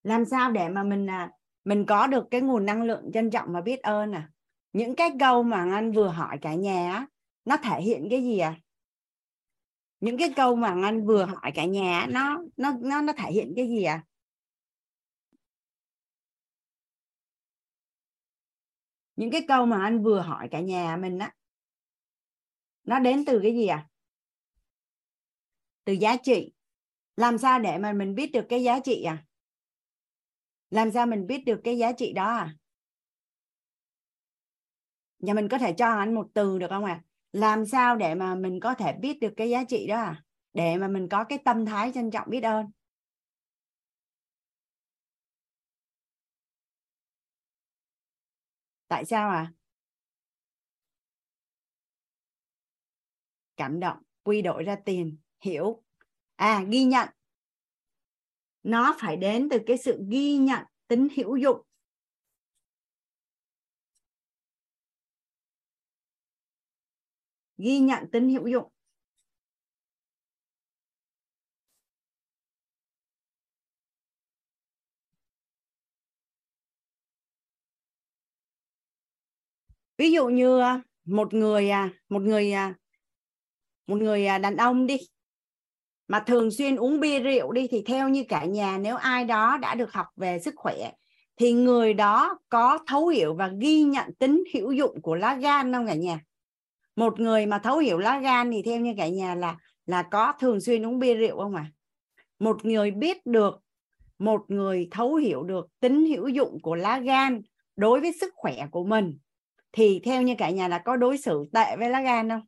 Làm sao để mà mình à, mình có được cái nguồn năng lượng trân trọng và biết ơn à. Những cái câu mà anh vừa hỏi cả nhà á, nó thể hiện cái gì à? Những cái câu mà anh vừa hỏi cả nhà nó nó nó nó thể hiện cái gì à? Những cái câu mà anh vừa hỏi cả nhà mình á nó đến từ cái gì à? Từ giá trị. Làm sao để mà mình biết được cái giá trị à? Làm sao mình biết được cái giá trị đó à? Nhà mình có thể cho anh một từ được không ạ? À? làm sao để mà mình có thể biết được cái giá trị đó à? Để mà mình có cái tâm thái trân trọng biết ơn. Tại sao à cảm động, quy đổi ra tiền, hiểu. À ghi nhận nó phải đến từ cái sự ghi nhận tính hữu dụng. Ghi nhận tính hữu dụng. Ví dụ như à, một người à, một người à, một người đàn ông đi mà thường xuyên uống bia rượu đi thì theo như cả nhà, nếu ai đó đã được học về sức khỏe thì người đó có thấu hiểu và ghi nhận tính hữu dụng của lá gan không cả nhà? Một người mà thấu hiểu lá gan thì theo như cả nhà là là có thường xuyên uống bia rượu không à một người biết được, một người thấu hiểu được tính hữu dụng của lá gan đối với sức khỏe của mình thì theo như cả nhà là có đối xử tệ với lá gan không?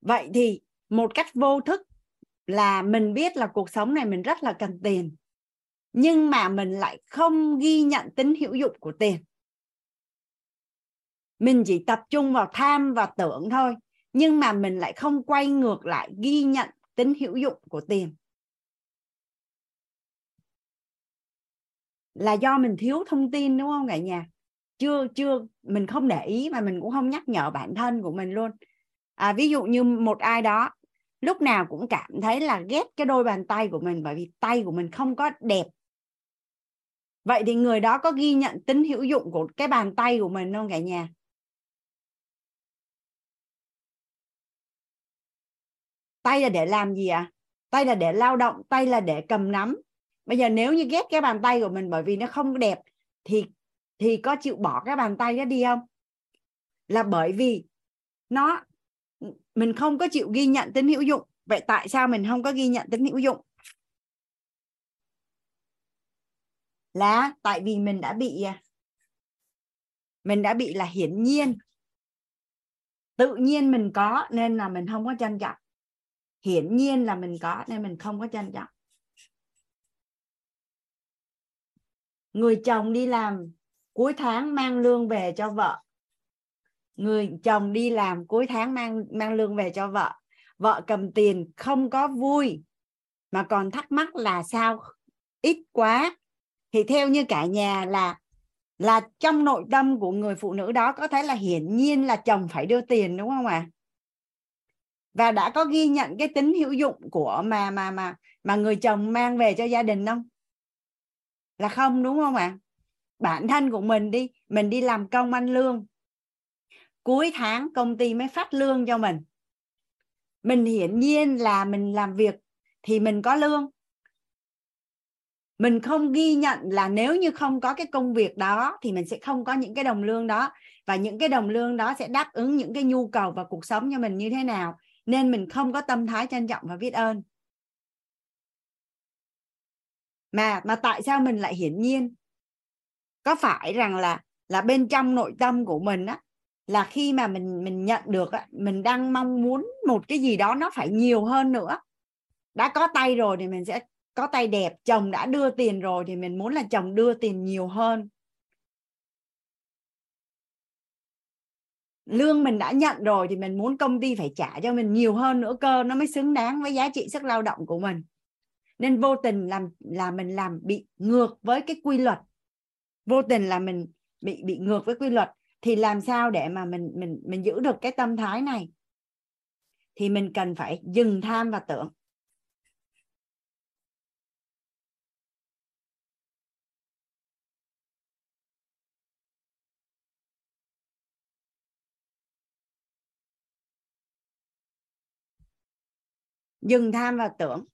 Vậy thì một cách vô thức là mình biết là cuộc sống này mình rất là cần tiền nhưng mà mình lại không ghi nhận tính hữu dụng của tiền. Mình chỉ tập trung vào tham và tưởng thôi nhưng mà mình lại không quay ngược lại ghi nhận tính hữu dụng của tiền. Là do mình thiếu thông tin đúng không cả nhà? Chưa chưa mình không để ý mà mình cũng không nhắc nhở bản thân của mình luôn. À, ví dụ như một ai đó lúc nào cũng cảm thấy là ghét cái đôi bàn tay của mình bởi vì tay của mình không có đẹp. Vậy thì người đó có ghi nhận tính hữu dụng của cái bàn tay của mình không cả nhà? Tay là để làm gì ạ? À? tay là để lao động, tay là để cầm nắm. Bây giờ nếu như ghét cái bàn tay của mình bởi vì nó không đẹp thì thì có chịu bỏ cái bàn tay đó đi không? Là bởi vì nó mình không có chịu ghi nhận tính hữu dụng. Vậy tại sao mình không có ghi nhận tính hữu dụng? Là tại vì mình đã bị à, mình đã bị là hiển nhiên. Tự nhiên mình có nên là mình không có trân trọng. Hiển nhiên là mình có nên mình không có trân trọng. Người chồng đi làm, cuối tháng mang lương về cho vợ người chồng đi làm cuối tháng mang mang lương về cho vợ vợ cầm tiền, không có vui, mà còn thắc mắc là sao ít quá thì theo như cả nhà là là trong nội tâm của người phụ nữ đó có thể là hiển nhiên là chồng phải đưa tiền, đúng không ạ à? và đã có ghi nhận cái tính hữu dụng của mà mà mà mà người chồng mang về cho gia đình không là không, đúng không ạ à? bản thân của mình đi mình đi làm công ăn lương cuối tháng công ty mới phát lương cho mình. Mình hiển nhiên là mình làm việc thì mình có lương. Mình không ghi nhận là nếu như không có cái công việc đó thì mình sẽ không có những cái đồng lương đó. Và những cái đồng lương đó sẽ đáp ứng những cái nhu cầu và cuộc sống cho mình như thế nào. Nên mình không có tâm thái trân trọng và biết ơn. Mà mà tại sao mình lại hiển nhiên? Có phải rằng là là bên trong nội tâm của mình á là khi mà mình mình nhận được mình đang mong muốn một cái gì đó nó phải nhiều hơn nữa. Đã có tay rồi thì mình sẽ có tay đẹp, chồng đã đưa tiền rồi thì mình muốn là chồng đưa tiền nhiều hơn. Lương mình đã nhận rồi thì mình muốn công ty phải trả cho mình nhiều hơn nữa cơ, nó mới xứng đáng với giá trị sức lao động của mình. Nên vô tình làm, là mình làm bị ngược với cái quy luật. Vô tình là mình bị bị ngược với quy luật thì làm sao để mà mình mình mình giữ được cái tâm thái này? Thì mình cần phải dừng tham và tưởng. Dừng tham và tưởng.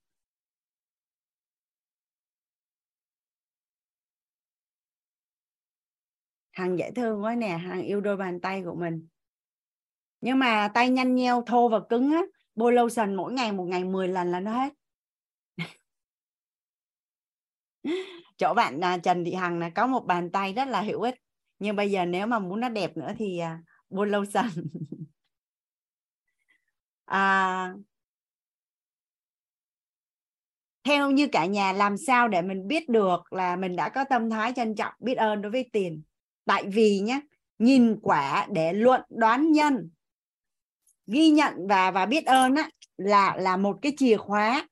Hằng dễ thương quá nè hằng yêu đôi bàn tay của mình. Nhưng mà tay nhanh nheo thô và cứng á bôi lotion mỗi ngày một ngày 10 lần là nó hết. Chỗ bạn à, Trần Thị Hằng là có một bàn tay rất là hữu ích. Nhưng bây giờ nếu mà muốn nó đẹp nữa thì à, bôi lotion. À, theo như cả nhà làm sao để mình biết được là mình đã có tâm thái trân trọng biết ơn đối với tiền? Tại vì nhé nhìn quả để luận đoán nhân ghi nhận và và biết ơn á, là là một cái chìa khóa.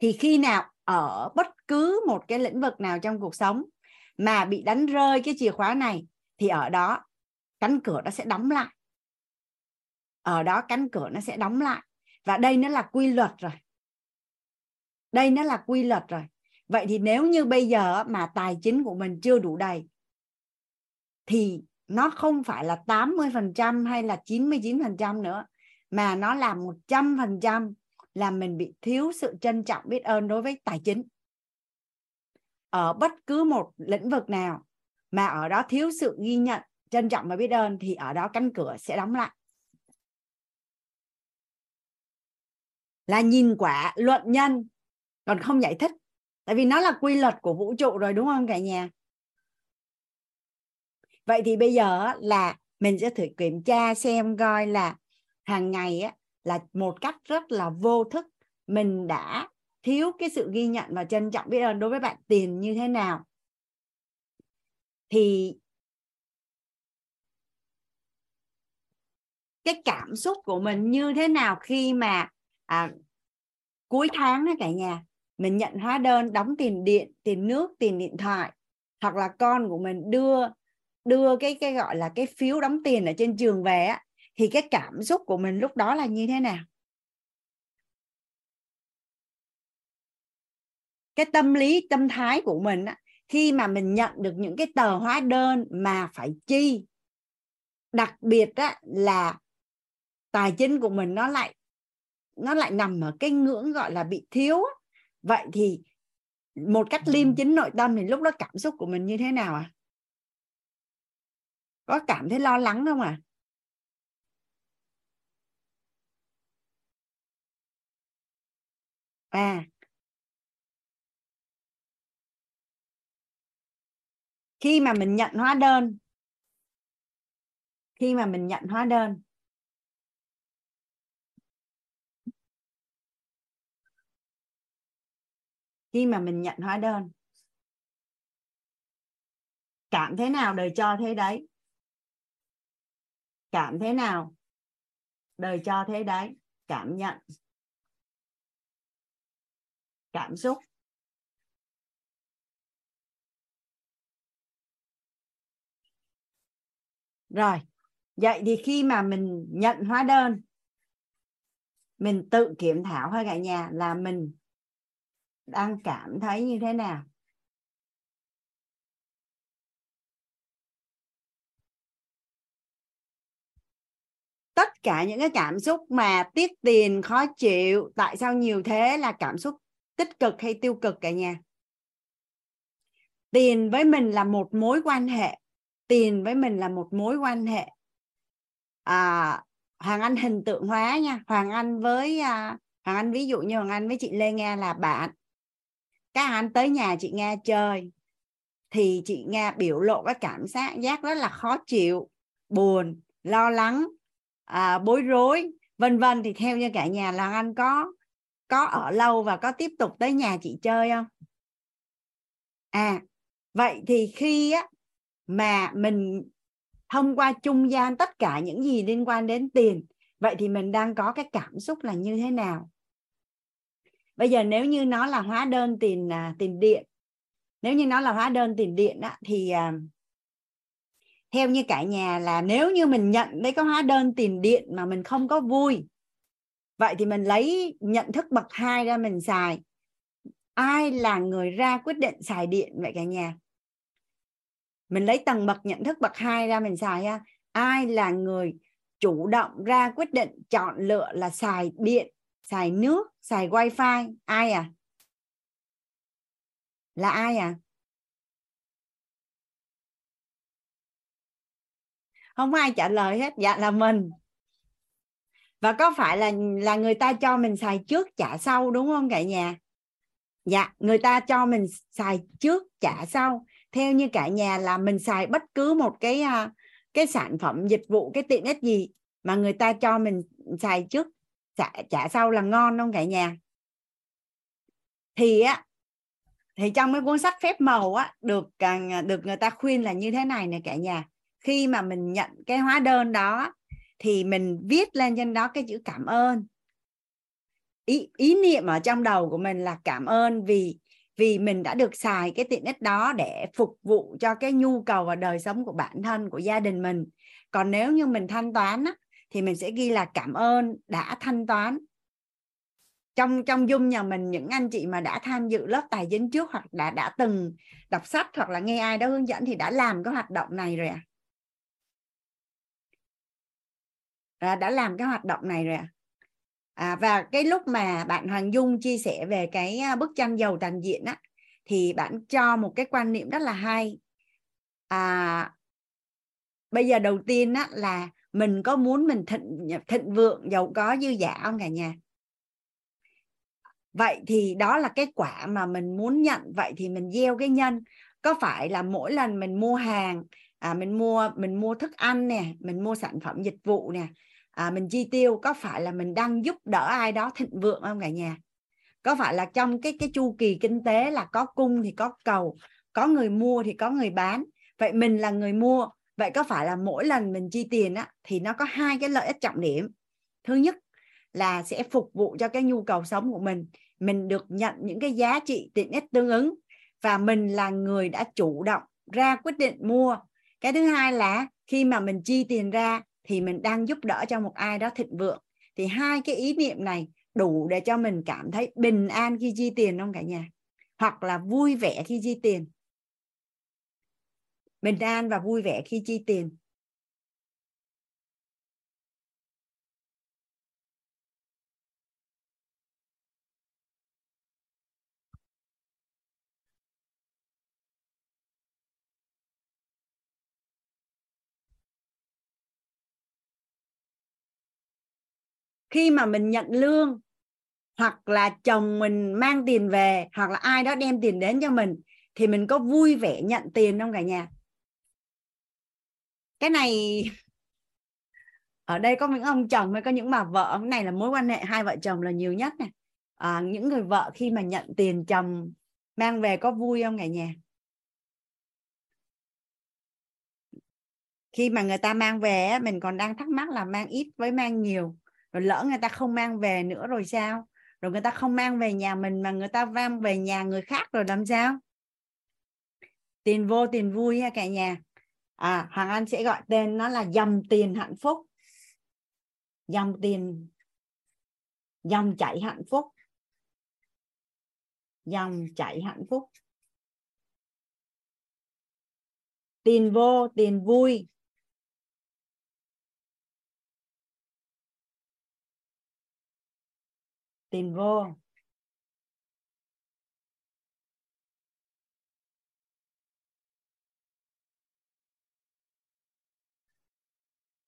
Thì khi nào ở bất cứ một cái lĩnh vực nào trong cuộc sống mà bị đánh rơi cái chìa khóa này thì ở đó cánh cửa nó sẽ đóng lại. Ở đó cánh cửa nó sẽ đóng lại. Và đây nó là quy luật rồi. Đây nó là quy luật rồi. Vậy thì nếu như bây giờ mà tài chính của mình chưa đủ đầy thì nó không phải là 80% hay là 99% nữa, mà nó là 100% là mình bị thiếu sự trân trọng biết ơn đối với tài chính. Ở bất cứ một lĩnh vực nào mà ở đó thiếu sự ghi nhận, trân trọng và biết ơn thì ở đó cánh cửa sẽ đóng lại. Là nhìn quả luận nhân, còn không giải thích, tại vì nó là quy luật của vũ trụ rồi, đúng không cả nhà? Vậy thì bây giờ là mình sẽ thử kiểm tra xem coi là hàng ngày á, là một cách rất là vô thức mình đã thiếu cái sự ghi nhận và trân trọng biết ơn đối với bạn tiền như thế nào. Thì cái cảm xúc của mình như thế nào khi mà à, cuối tháng đó cả nhà mình nhận hóa đơn đóng tiền điện tiền nước tiền điện thoại hoặc là con của mình đưa đưa cái cái gọi là cái phiếu đóng tiền ở trên trường về á thì cái cảm xúc của mình lúc đó là như thế nào? Cái tâm lý tâm thái của mình á, khi mà mình nhận được những cái tờ hóa đơn mà phải chi đặc biệt á, là tài chính của mình nó lại nó lại nằm ở cái ngưỡng gọi là bị thiếu vậy thì một cách liêm chính nội tâm thì lúc đó cảm xúc của mình như thế nào à có cảm thấy lo lắng không à à. Khi mà mình nhận hóa đơn. Khi mà mình nhận hóa đơn. Khi mà mình nhận hóa đơn. Cảm thế nào đời cho thế đấy? Cảm thế nào? Đời cho thế đấy, cảm nhận. Cảm xúc. Rồi, vậy thì khi mà mình nhận hóa đơn, mình tự kiểm thảo thôi cả nhà là mình đang cảm thấy như thế nào? Cả những cái cảm xúc mà tiếc tiền khó chịu tại sao nhiều thế là cảm xúc tích cực hay tiêu cực cả nhà? Tiền với mình là một mối quan hệ. Tiền với mình là một mối quan hệ. À, hoàng anh hình tượng hóa nha. Hoàng anh với à, hoàng anh ví dụ như hoàng anh với chị lê nga là bạn. Các anh tới nhà chị nga chơi thì chị nga biểu lộ cái cảm giác giác rất là khó chịu buồn lo lắng à, bối rối vân vân. Thì theo như cả nhà là anh có có ở lâu và có tiếp tục tới nhà chị chơi không? À vậy thì khi á mà mình thông qua trung gian tất cả những gì liên quan đến tiền vậy thì mình đang có cái cảm xúc là như thế nào? Bây giờ nếu như nó là hóa đơn tiền à, tiền điện nếu như nó là hóa đơn tiền điện á, thì à, theo như cả nhà là nếu như mình nhận lấy cái hóa đơn tiền điện mà mình không có vui, vậy thì mình lấy nhận thức bậc hai ra mình xài. Ai là người ra quyết định xài điện vậy cả nhà? Mình lấy tầng bậc nhận thức bậc hai ra mình xài ha. Ai là người chủ động ra quyết định chọn lựa là xài điện, xài nước, xài wifi? Ai à? Là ai à? Không ai trả lời hết dạ là mình. Và có phải là là người ta cho mình xài trước trả sau đúng không cả nhà? Dạ người ta cho mình xài trước trả sau. Theo như cả nhà là mình xài bất cứ một cái à, cái sản phẩm dịch vụ cái tiện ích gì mà người ta cho mình xài trước trả, trả sau là ngon không cả nhà? Thì á thì trong cái cuốn sách phép màu á được à, được người ta khuyên là như thế này nè cả nhà khi mà mình nhận cái hóa đơn đó thì mình viết lên trên đó cái chữ cảm ơn. Ý ý niệm ở trong đầu của mình là cảm ơn vì vì mình đã được xài cái tiện ích đó để phục vụ cho cái nhu cầu và đời sống của bản thân của gia đình mình. Còn nếu như mình thanh toán á, thì mình sẽ ghi là cảm ơn đã thanh toán. Trong trong dung nhà mình những anh chị mà đã tham dự lớp tài chính trước hoặc đã đã từng đọc sách hoặc là nghe ai đó hướng dẫn thì đã làm cái hoạt động này rồi à, à đã làm cái hoạt động này rồi à à, và cái lúc mà bạn Hoàng Dung chia sẻ về cái à, bức tranh giàu toàn diện á thì bạn cho một cái quan niệm rất là hay. À, bây giờ đầu tiên á là mình có muốn mình thịnh thịnh vượng giàu có dư giả không cả nhà? Vậy thì đó là cái quả mà mình muốn nhận vậy thì mình gieo cái nhân. Có phải là mỗi lần mình mua hàng à, mình mua mình mua thức ăn nè mình mua sản phẩm dịch vụ nè. À, mình chi tiêu có phải là mình đang giúp đỡ ai đó thịnh vượng không cả nhà? Có phải là trong cái cái chu kỳ kinh tế là có cung thì có cầu có người mua thì có người bán? Vậy mình là người mua vậy có phải là mỗi lần mình chi tiền á thì nó có hai cái lợi ích trọng điểm. Thứ nhất là sẽ phục vụ cho cái nhu cầu sống của mình. Mình được nhận những cái giá trị tiện ích tương ứng và mình là người đã chủ động ra quyết định mua cái thứ hai là khi mà mình chi tiền ra thì mình đang giúp đỡ cho một ai đó thịnh vượng. Thì hai cái ý niệm này đủ để cho mình cảm thấy bình an khi chi tiền không cả nhà? Hoặc là vui vẻ khi chi tiền? Bình an và vui vẻ khi chi tiền. Khi mà mình nhận lương hoặc là chồng mình mang tiền về hoặc là ai đó đem tiền đến cho mình thì mình có vui vẻ nhận tiền không cả nhà? Cái này ở đây có những ông chồng hay có những bà vợ cái này là mối quan hệ hai vợ chồng là nhiều nhất này à, những người vợ khi mà nhận tiền chồng mang về có vui không cả nhà? Khi mà người ta mang về mình còn đang thắc mắc là mang ít với mang nhiều rồi lỡ người ta không mang về nữa rồi sao? Rồi người ta không mang về nhà mình mà người ta mang về nhà người khác rồi làm sao? Tiền vô, tiền vui ha cả nhà. À hoàng anh sẽ gọi tên nó là dòng tiền hạnh phúc. Dòng tiền. Dòng chảy hạnh phúc. Dòng chảy hạnh phúc. Tiền vô, tiền vui. Tiền vô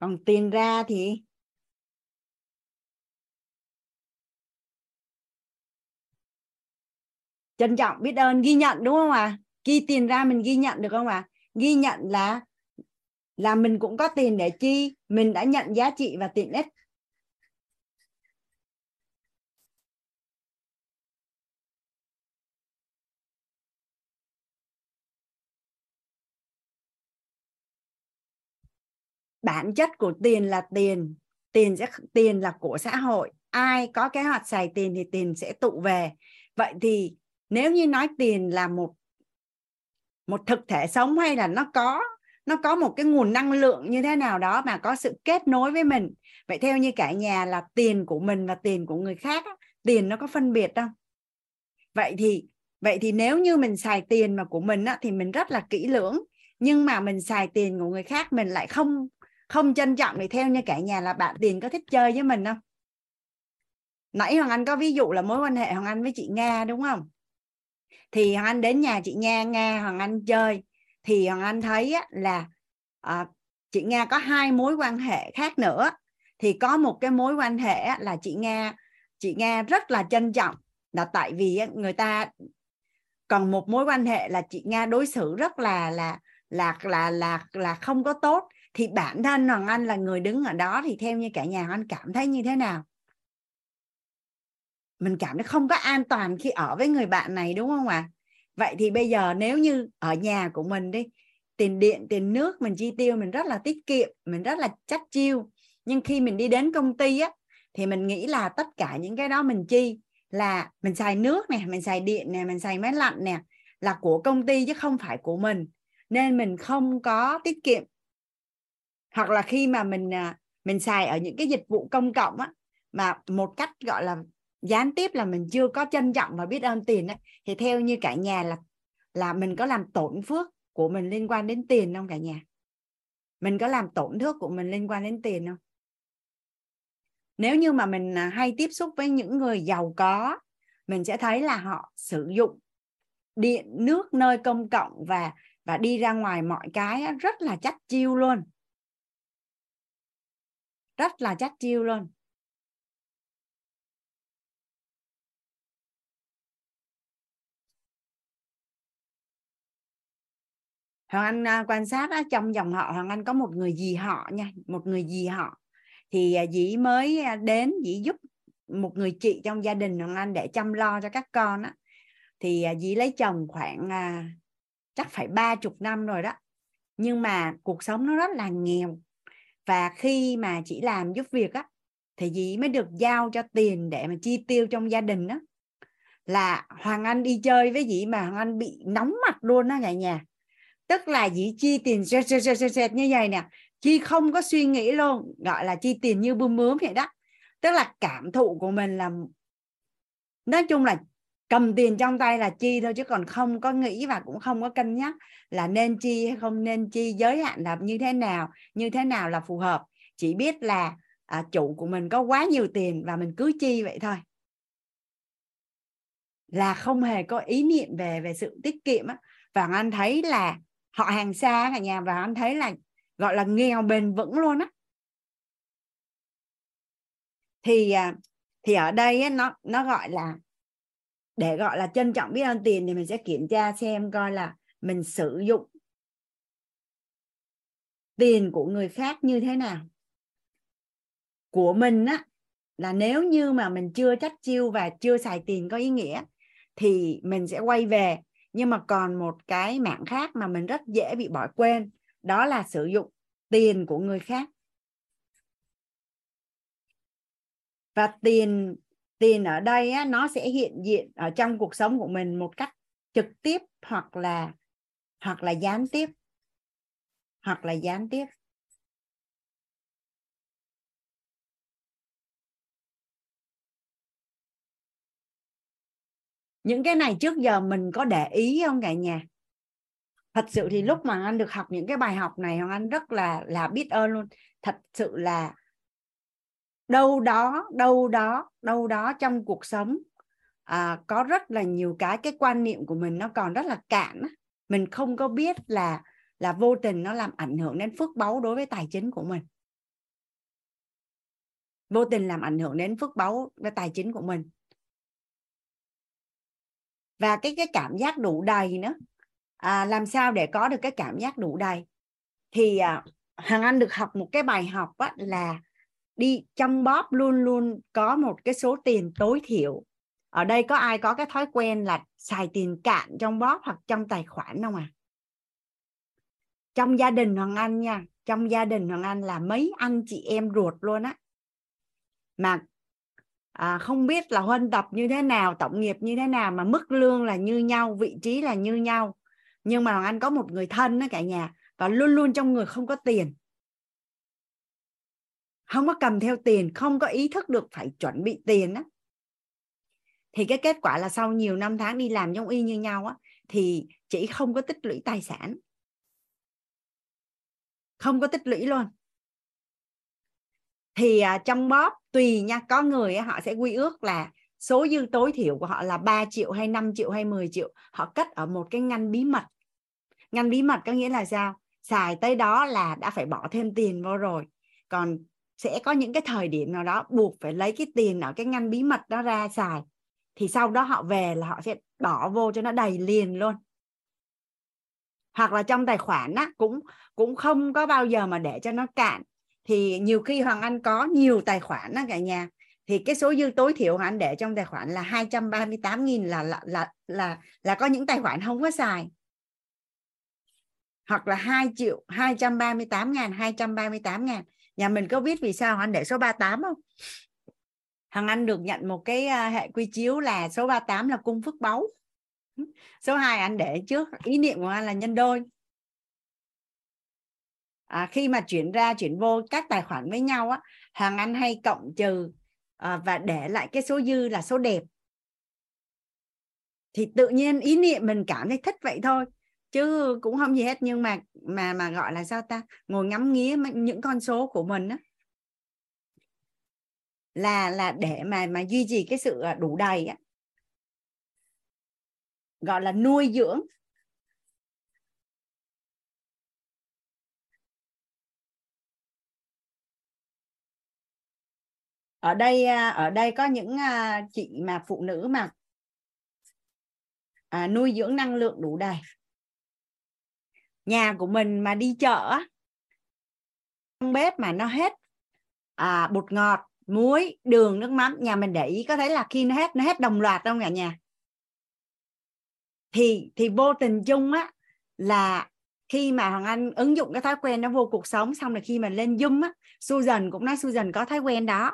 còn tiền ra thì trân trọng biết ơn, ghi nhận đúng không ạ à? ghi tiền ra mình ghi nhận được không ạ à? ghi nhận là là mình cũng có tiền để chi, mình đã nhận giá trị và tiện ích bản chất của tiền là tiền. Tiền sẽ tiền là của xã hội. Ai có kế hoạch xài tiền thì tiền sẽ tụ về. Vậy thì nếu như nói tiền là một một thực thể sống hay là nó có nó có một cái nguồn năng lượng như thế nào đó mà có sự kết nối với mình vậy theo như cả nhà là tiền của mình và tiền của người khác tiền nó có phân biệt không vậy thì vậy thì nếu như mình xài tiền mà của mình á, thì mình rất là kỹ lưỡng nhưng mà mình xài tiền của người khác mình lại không không trân trọng thì theo như cả nhà là bạn tiền có thích chơi với mình không? Nãy hoàng anh có ví dụ là mối quan hệ hoàng anh với chị nga đúng không? Thì hoàng anh đến nhà chị nga nga hoàng anh chơi. Thì hoàng anh thấy là à, chị nga có hai mối quan hệ khác nữa. Thì có một cái mối quan hệ là chị nga chị nga rất là trân trọng. Là tại vì người ta còn một mối quan hệ là chị nga đối xử rất là là là là là là không có tốt thì bản thân hoàng anh là người đứng ở đó thì theo như cả nhà hoàng anh cảm thấy như thế nào? Mình cảm thấy không có an toàn khi ở với người bạn này, đúng không ạ? À? vậy thì bây giờ nếu như ở nhà của mình đi, tiền điện, tiền nước mình chi tiêu mình rất là tiết kiệm, mình rất là chắc chiêu. Nhưng khi mình đi đến công ty á, thì mình nghĩ là tất cả những cái đó mình chi? Là mình xài nước nè, mình xài điện nè, mình xài máy lạnh nè là của công ty chứ không phải của mình. Nên mình không có tiết kiệm hoặc là khi mà mình à, mình xài ở những cái dịch vụ công cộng á, mà một cách, gọi là, gián tiếp là mình chưa có trân trọng và biết ơn tiền á, thì theo như cả nhà là là mình có làm tổn phước của mình liên quan đến tiền không cả nhà? Mình có làm tổn thước của mình liên quan đến tiền không? Nếu như mà mình à, hay tiếp xúc với những người giàu có, mình sẽ thấy là họ sử dụng điện, nước nơi công cộng và và đi ra ngoài mọi cái rất là chắc chiêu luôn rất là chắc chiêu luôn. Hoàng Anh à, quan sát á, trong dòng họ Hoàng Anh có một người dì họ nha một người dì họ. Thì à, dì mới à, đến dì giúp một người chị trong gia đình Hoàng Anh để chăm lo cho các con á. Thì dì lấy chồng khoảng chắc phải ba chục năm rồi đó. Nhưng mà cuộc sống nó rất là nghèo và khi mà chị làm giúp việc á thì dì mới được giao cho tiền để mà chi tiêu trong gia đình đó là Hoàng Anh đi chơi với dì mà Hoàng Anh bị nóng mặt luôn đó cả nhà. Tức là dì chi tiền sệt, sệt, sệt, sệt như vậy nè chi không có suy nghĩ luôn gọi là chi tiền như bươm bướm vậy đó. Tức là cảm thụ của mình là nói chung là cầm tiền trong tay là chi thôi chứ còn không có nghĩ và cũng không có cân nhắc là nên chi hay không nên chi giới hạn là như thế nào như thế nào là phù hợp. Chỉ biết là à, chủ của mình có quá nhiều tiền và mình cứ chi vậy thôi. Là không hề có ý niệm về về sự tiết kiệm á. Và anh thấy là họ hàng xa cả nhà và anh thấy là gọi là nghèo bền vững luôn á. Thì à, thì ở đây á, nó nó gọi là để, gọi là, trân trọng biết ơn tiền thì mình sẽ kiểm tra xem coi là mình sử dụng tiền của người khác như thế nào. Của mình á, là nếu như mà mình chưa chắc chiêu và chưa xài tiền có ý nghĩa thì mình sẽ quay về. Nhưng mà còn một cái mạng khác mà mình rất dễ bị bỏ quên, đó là sử dụng tiền của người khác. Và tiền tiền ở đây á, nó sẽ hiện diện ở trong cuộc sống của mình một cách trực tiếp hoặc là hoặc là gián tiếp. Hoặc là gián tiếp. Những cái này trước giờ mình có để ý không cả nhà? Thật sự thì lúc mà anh được học những cái bài học này hoàng anh rất là là biết ơn luôn. Thật sự là đâu đó đâu đó đâu đó trong cuộc sống à, có rất là nhiều cái cái quan niệm của mình nó còn rất là cạn mình không có biết là là vô tình nó làm ảnh hưởng đến phước báu đối với tài chính của mình. Vô tình làm ảnh hưởng đến phước báu với tài chính của mình. Và cái cái cảm giác đủ đầy nữa. À, làm sao để có được cái cảm giác đủ đầy? Thì à, hàng Anh được học một cái bài học á, là đi trong bóp luôn luôn có một cái số tiền tối thiểu. Ở đây có ai có cái thói quen là xài tiền cạn trong bóp hoặc trong tài khoản không à trong gia đình Hoàng Anh nha trong gia đình Hoàng Anh là mấy anh chị em ruột luôn á. Mà à, không biết là huân tập như thế nào tổng nghiệp như thế nào mà mức lương là như nhau vị trí là như nhau. Nhưng mà Hoàng Anh có một người thân đó cả nhà và luôn luôn trong người không có tiền không có cầm theo tiền không có ý thức được phải chuẩn bị tiền á. Thì cái kết quả là sau nhiều năm tháng đi làm giống y như nhau á thì chỉ không có tích lũy tài sản. Không có tích lũy luôn. Thì à, trong bóp tùy nha có người á, họ sẽ quy ước là số dư tối thiểu của họ là 3 triệu hay 5 triệu hay 10 triệu họ cất ở một cái ngăn bí mật. Ngăn bí mật có nghĩa là sao? Xài tới đó là đã phải bỏ thêm tiền vô rồi. Còn sẽ có những cái thời điểm nào đó buộc phải lấy cái tiền ở cái ngăn bí mật đó ra xài, thì sau đó họ về là họ sẽ bỏ vô cho nó đầy liền luôn. Hoặc là trong tài khoản á, cũng cũng không có bao giờ mà để cho nó cạn. Thì nhiều khi Hoàng Anh có nhiều tài khoản á cả nhà. Thì cái số dư tối thiểu Hoàng Anh để trong tài khoản là 238 nghìn là là là là là có những tài khoản không có xài. Hoặc là 2 triệu 238 ngàn 238 ngàn nhà mình có biết vì sao anh để số 38 không? Hằng Anh được nhận một cái à, hệ quy chiếu là số 38 là cung phước báu. Số 2 anh để trước ý niệm của anh là nhân đôi. À, khi mà chuyển ra chuyển vô các tài khoản với nhau á Hằng Anh hay cộng trừ à, và để lại cái số dư là số đẹp. Thì tự nhiên ý niệm mình cảm thấy thích vậy thôi chứ cũng không gì hết nhưng mà mà mà gọi là sao ta? Ngồi ngắm nghía những con số của mình á. Là là để mà mà duy trì cái sự à, đủ đầy á. Gọi là nuôi dưỡng. Ở đây à, ở đây có những à, chị mà phụ nữ mà à, nuôi dưỡng năng lượng đủ đầy nhà của mình mà đi chợ trong bếp mà nó hết à, bột ngọt muối đường nước mắm nhà mình để ý có thấy là khi nó hết nó hết đồng loạt không cả nhà? Thì thì vô tình chung á là khi mà hoàng anh ứng dụng cái thói quen nó vô cuộc sống xong rồi khi mà lên zoom á Susan cũng nói Susan có thói quen đó.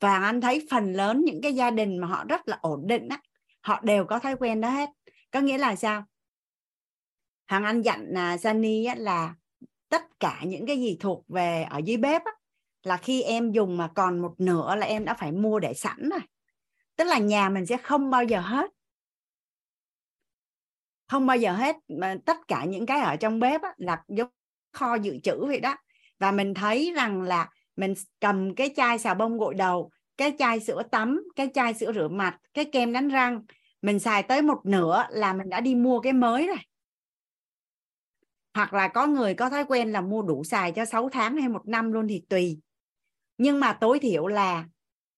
Và hoàng anh thấy phần lớn những cái gia đình mà họ rất là ổn định á họ đều có thói quen đó hết. Có nghĩa là sao? Hoàng anh dặn là Sunny á, là tất cả những cái gì thuộc về ở dưới bếp á, là khi em dùng mà còn một nửa là em đã phải mua để sẵn rồi. Tức là nhà mình sẽ không bao giờ hết. Không bao giờ hết mà tất cả những cái ở trong bếp á, là giống kho dự trữ vậy đó. Và mình thấy rằng là mình cầm cái chai xà bông gội đầu cái chai sữa tắm cái chai sữa rửa mặt cái kem đánh răng mình xài tới một nửa là mình đã đi mua cái mới rồi hoặc là có người có thói quen là mua đủ xài cho 6 tháng hay một năm luôn thì tùy. Nhưng mà tối thiểu là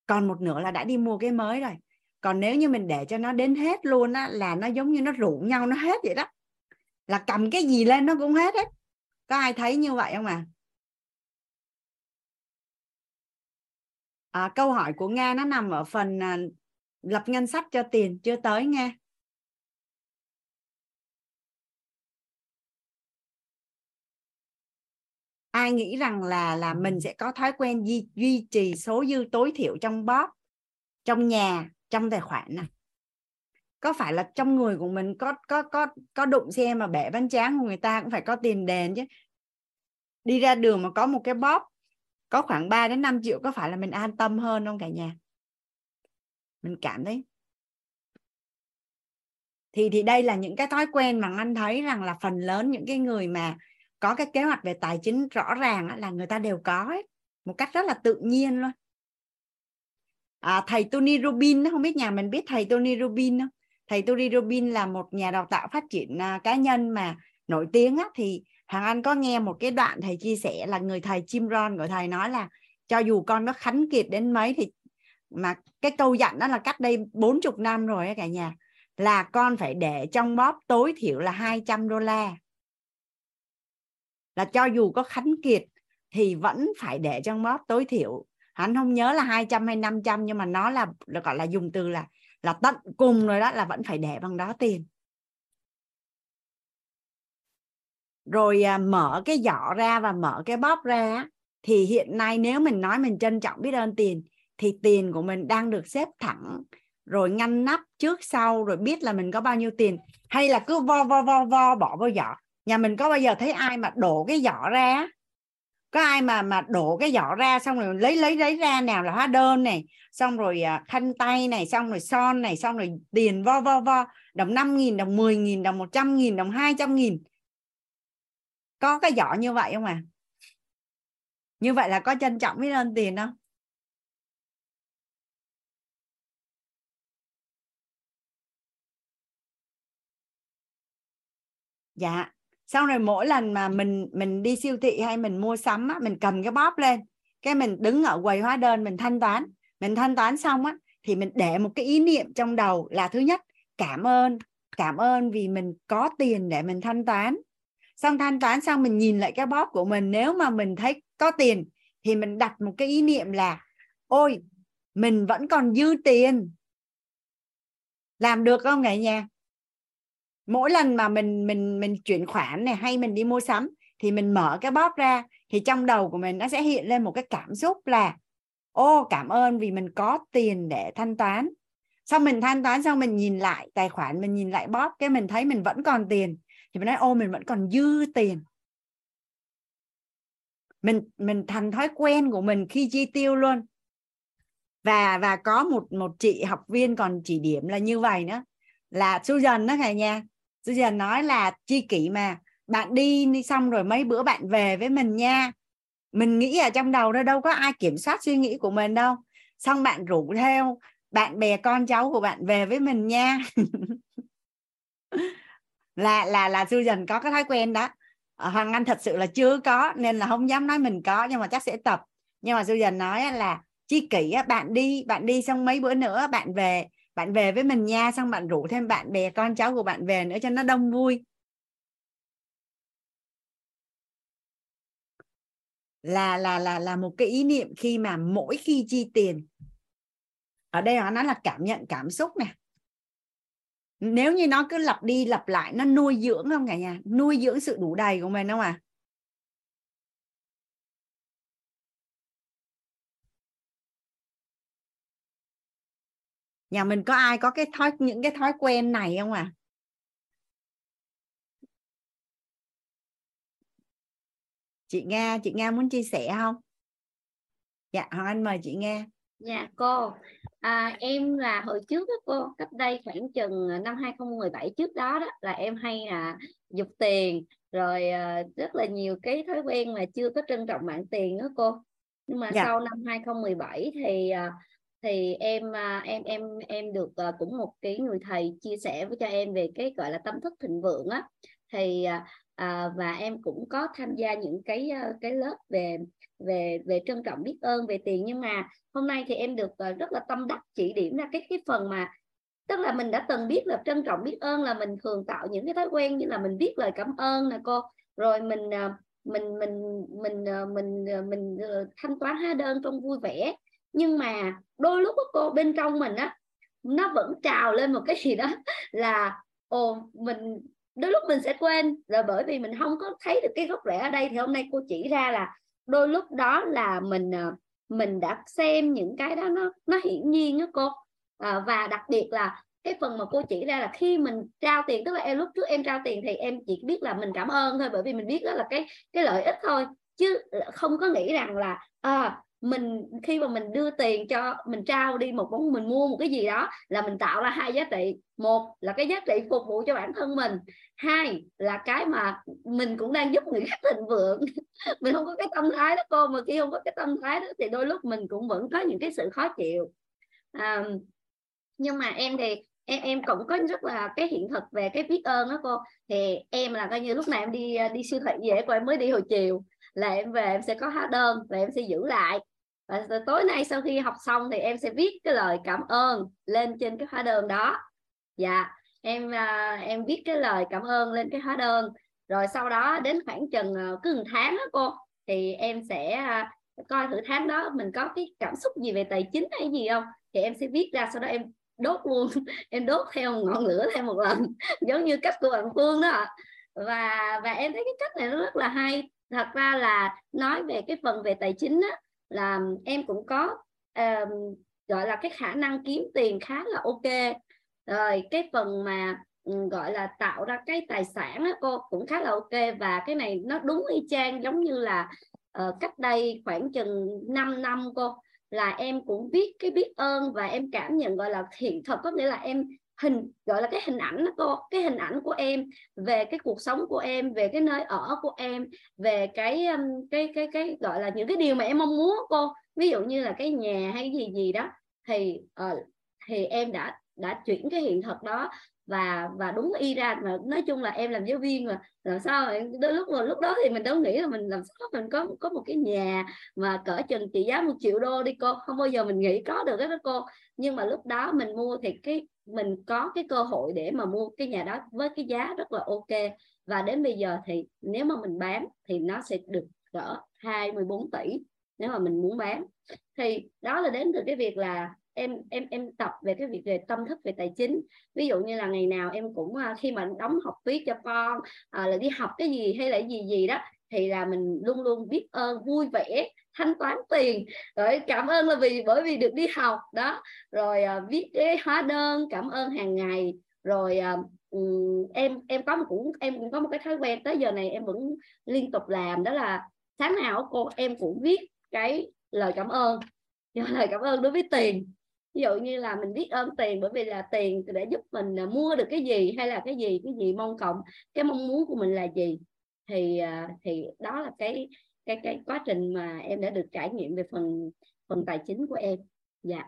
còn một nửa là đã đi mua cái mới rồi. Còn nếu như mình để cho nó đến hết luôn á là nó giống như nó rủ nhau nó hết vậy đó. Là cầm cái gì lên nó cũng hết hết. Có ai thấy như vậy không à? à câu hỏi của nga nó nằm ở phần à, lập ngân sách cho tiền chưa tới nghe ai nghĩ rằng là là mình sẽ có thói quen duy, duy trì số dư tối thiểu trong bóp trong nhà trong tài khoản này có phải là trong người của mình có có có có đụng xe mà bẻ bánh tráng của người ta cũng phải có tiền đền chứ. Đi ra đường mà có một cái bóp có khoảng 3 đến 5 triệu có phải là mình an tâm hơn không cả nhà? Mình cảm thấy. Thì thì đây là những cái thói quen mà anh thấy rằng là phần lớn những cái người mà có cái kế hoạch về tài chính rõ ràng là người ta đều có ấy, một cách rất là tự nhiên luôn. À, thầy Tony Robbins không biết nhà mình biết thầy Tony Robbins không? Thầy Tony Robbins là một nhà đào tạo phát triển à, cá nhân mà nổi tiếng á, thì hàng Anh có nghe một cái đoạn thầy chia sẻ là người thầy Jim Rohn của thầy nói là cho dù con nó khánh kiệt đến mấy thì mà cái câu dặn đó là cách đây 40 năm rồi cả nhà là con phải để trong bóp tối thiểu là 200 đô la là cho dù có khánh kiệt thì vẫn phải để trong bóp tối thiểu. Hắn không nhớ là 200 hay 500 nhưng mà nó là, là gọi là dùng từ là là tận cùng rồi đó là vẫn phải để bằng đó tiền. Rồi à, mở cái giỏ ra và mở cái bóp ra thì hiện nay nếu mình nói mình trân trọng biết ơn tiền thì tiền của mình đang được xếp thẳng rồi ngăn nắp trước sau rồi biết là mình có bao nhiêu tiền hay là cứ vo vo vo vo bỏ vô giỏ nhà mình có bao giờ thấy ai mà đổ cái giỏ ra có ai mà mà đổ cái giỏ ra xong rồi lấy lấy lấy ra nào là hóa đơn này, xong rồi à, khăn tay này, xong rồi son này, xong rồi tiền vo vo vo, đồng 5 nghìn, đồng 10 nghìn, đồng 100 nghìn, đồng 200 nghìn. Có cái giỏ như vậy không à? Như vậy là có trân trọng biết ơn tiền không? Dạ xong rồi mỗi lần mà mình mình đi siêu thị hay mình mua sắm á, mình cầm cái bóp lên cái mình đứng ở quầy hóa đơn mình thanh toán. Mình thanh toán xong á thì mình để một cái ý niệm trong đầu là thứ nhất cảm ơn cảm ơn vì mình có tiền để mình thanh toán. Xong thanh toán xong mình nhìn lại cái bóp của mình nếu mà mình thấy có tiền thì mình đặt một cái ý niệm là ôi mình vẫn còn dư tiền. Làm được không cả nhà? Mỗi lần mà mình mình mình chuyển khoản này hay mình đi mua sắm thì mình mở cái bóp ra thì trong đầu của mình nó sẽ hiện lên một cái cảm xúc là, ô, cảm ơn vì mình có tiền để thanh toán. Xong mình thanh toán xong mình nhìn lại tài khoản, mình nhìn lại bóp cái mình thấy mình vẫn còn tiền thì mình nói, ô, mình vẫn còn dư tiền. Mình mình thành thói quen của mình khi chi tiêu luôn. Và và có một một chị học viên còn chỉ điểm là như vậy nữa. Là Susan đó cả nhà Susan nói là chi kỷ mà. Bạn đi đi xong rồi mấy bữa bạn về với mình nha. Mình nghĩ ở trong đầu đó đâu có ai kiểm soát suy nghĩ của mình đâu. Xong bạn rủ theo bạn bè con cháu của bạn về với mình nha. Là là là Susan có cái thói quen đó. Ờ, Hoàng Anh thật sự là chưa có, nên là không dám nói mình có, nhưng mà chắc sẽ tập. Nhưng mà Susan nói là chi kỷ bạn đi bạn đi xong mấy bữa nữa bạn về bạn về với mình nha, xong bạn rủ thêm bạn bè, con cháu của bạn về nữa cho nó đông vui. Là là là là một cái ý niệm khi mà mỗi khi chi tiền, ở đây nó nói là cảm nhận cảm xúc nè. Nếu như nó cứ lặp đi lặp lại, nó nuôi dưỡng không cả nhà? Nuôi dưỡng sự đủ đầy của mình không à? Nhà mình có ai có cái thói những cái thói quen này không à chị Nga chị Nga muốn chia sẻ không? Dạ Hoàng Anh mời chị Nga. Dạ cô. À, em là hồi trước đó cô cách đây khoảng chừng năm 2017 trước đó đó là em hay là dục tiền. Rồi à, rất là nhiều cái thói quen mà chưa có trân trọng mạng tiền đó cô. Nhưng mà dạ. sau năm 2017 thì à, thì em à, em em em được à, cũng một cái người thầy chia sẻ với cho em về cái gọi là tâm thức thịnh vượng á. Thì à, à, và em cũng có tham gia những cái à, cái lớp về về về trân trọng biết ơn về tiền. Nhưng mà hôm nay thì em được rất là tâm đắc chỉ điểm ra cái cái phần mà tức là mình đã từng biết là trân trọng biết ơn là mình thường tạo những cái thói quen như là mình viết lời cảm ơn nè cô. Rồi mình mình mình mình mình mình, mình thanh toán hóa đơn trong vui vẻ nhưng mà đôi lúc cô bên trong mình á nó vẫn trào lên một cái gì đó là ồ mình đôi lúc mình sẽ quên. Là bởi vì mình không có thấy được cái gốc rễ ở đây thì hôm nay cô chỉ ra là đôi lúc đó là mình ờ, mình đã xem những cái đó nó nó hiển nhiên đó cô. À, và đặc biệt là cái phần mà cô chỉ ra là khi mình trao tiền tức là em lúc trước em trao tiền thì em chỉ biết là mình cảm ơn thôi bởi vì mình biết đó là cái cái lợi ích thôi. Chứ không có nghĩ rằng là à, mình khi mà mình đưa tiền cho mình trao đi một món mình mua một cái gì đó là mình tạo ra hai giá trị. Một là cái giá trị phục vụ cho bản thân mình. Hai là cái mà mình cũng đang giúp người khác thịnh vượng. Mình không có cái tâm thái đó cô mà khi không có cái tâm thái đó thì đôi lúc mình cũng vẫn có những cái sự khó chịu. À, nhưng mà em thì em em cũng có rất là cái hiện thực về cái biết ơn đó cô. Thì em là coi như lúc nào em đi đi siêu thị dễ của em mới đi hồi chiều là em về em sẽ có hóa đơn và em sẽ giữ lại và tối nay sau khi học xong thì em sẽ viết cái lời cảm ơn lên trên cái hóa đơn đó. Dạ em à, em viết cái lời cảm ơn lên cái hóa đơn. Rồi sau đó đến khoảng chừng ờ, cứ một tháng đó cô thì em sẽ à, coi thử tháng đó mình có cái cảm xúc gì về tài chính hay gì không? Thì em sẽ viết ra sau đó em đốt luôn em đốt theo ngọn lửa thêm một lần giống như cách của bạn Phương đó và và em thấy cái cách này nó rất là hay. Thật ra là nói về cái phần về tài chính á, là em cũng có um, gọi là cái khả năng kiếm tiền khá là ok. Rồi cái phần mà gọi là tạo ra cái tài sản á, cô cũng khá là ok. Và cái này nó đúng y chang giống như là uh, cách đây khoảng chừng 5 năm cô là em cũng biết cái biết ơn và em cảm nhận gọi là thiện thật. Có nghĩa là em hình gọi là cái hình ảnh đó cô cái hình ảnh của em về cái cuộc sống của em về cái nơi ở của em về cái um, cái cái cái gọi là những cái điều mà em mong muốn cô. Ví dụ như là cái nhà hay gì gì đó thì uh, thì em đã đã chuyển cái hiện thực đó và và đúng y ra mà nói chung là em làm giáo viên mà làm sao đôi lúc mà lúc đó thì mình đâu nghĩ là mình làm sao mình có có một cái nhà mà cỡ chừng trị giá một triệu đô đi cô. Không bao giờ mình nghĩ có được đó cô. Nhưng mà lúc đó mình mua thì cái mình có cái cơ hội để mà mua cái nhà đó với cái giá rất là ok. Và đến bây giờ thì nếu mà mình bán thì nó sẽ được cỡ 24 tỷ nếu mà mình muốn bán. Thì đó là đến từ cái việc là em em em tập về cái việc về tâm thức về tài chính. Ví dụ như là ngày nào em cũng à, khi mà đóng học phí cho con à, là đi học cái gì hay là gì gì đó thì là mình luôn luôn biết ơn vui vẻ thanh toán tiền. Rồi cảm ơn là vì bởi vì được đi học. Đó. Rồi à, viết cái hóa đơn cảm ơn hàng ngày. Rồi à, em em có một cũng em cũng có một cái thói quen tới giờ này em vẫn liên tục làm. Đó là sáng nào cô em cũng viết cái lời cảm ơn. Lời cảm ơn đối với tiền. Ví dụ như là mình biết ơn tiền bởi vì là tiền để giúp mình à, mua được cái gì hay là cái gì cái gì mong cộng cái mong muốn của mình là gì thì à, thì đó là cái cái cái quá trình mà em đã được trải nghiệm về phần phần tài chính của em dạ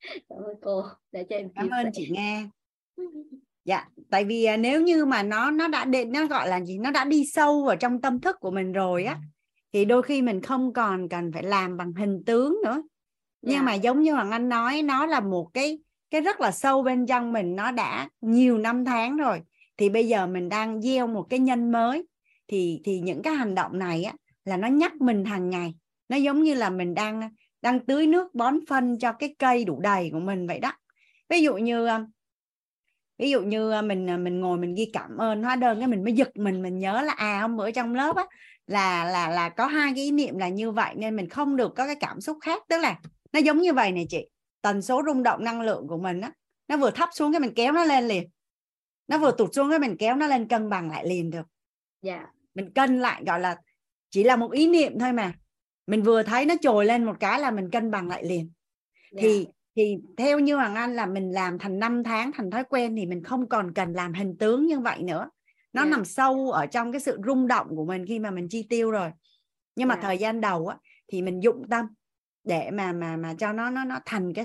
cảm ơn cô để cho em cảm ơn sẻ. chị nghe dạ tại vì à, nếu như mà nó nó đã đến nó gọi là gì nó đã đi sâu vào trong tâm thức của mình rồi á thì đôi khi mình không còn cần phải làm bằng hình tướng nữa nhưng yeah. Dạ. mà giống như hoàng anh nói nó là một cái cái rất là sâu bên trong mình nó đã nhiều năm tháng rồi thì bây giờ mình đang gieo một cái nhân mới thì thì những cái hành động này á, là nó nhắc mình hàng ngày. Nó giống như là mình đang đang tưới nước bón phân cho cái cây đủ đầy của mình vậy đó. Ví dụ như à, ví dụ như à, mình à, mình ngồi mình ghi cảm ơn hóa đơn cái mình mới giật mình mình nhớ là à hôm bữa trong lớp á, là là là có hai cái ý niệm là như vậy nên mình không được có cái cảm xúc khác. Tức là nó giống như vậy này chị, tần số rung động năng lượng của mình á, nó vừa thấp xuống cái mình kéo nó lên liền, nó vừa tụt xuống cái mình kéo nó lên cân bằng lại liền được. Dạ. yeah mình cân lại gọi là chỉ là một ý niệm thôi mà mình vừa thấy nó trồi lên một cái là mình cân bằng lại liền yeah. thì thì theo như hoàng anh là mình làm thành năm tháng thành thói quen thì mình không còn cần làm hình tướng như vậy nữa nó yeah. nằm sâu ở trong cái sự rung động của mình khi mà mình chi tiêu rồi nhưng mà yeah. thời gian đầu á thì mình dụng tâm để mà mà mà cho nó nó nó thành cái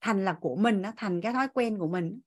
thành là của mình nó thành cái thói quen của mình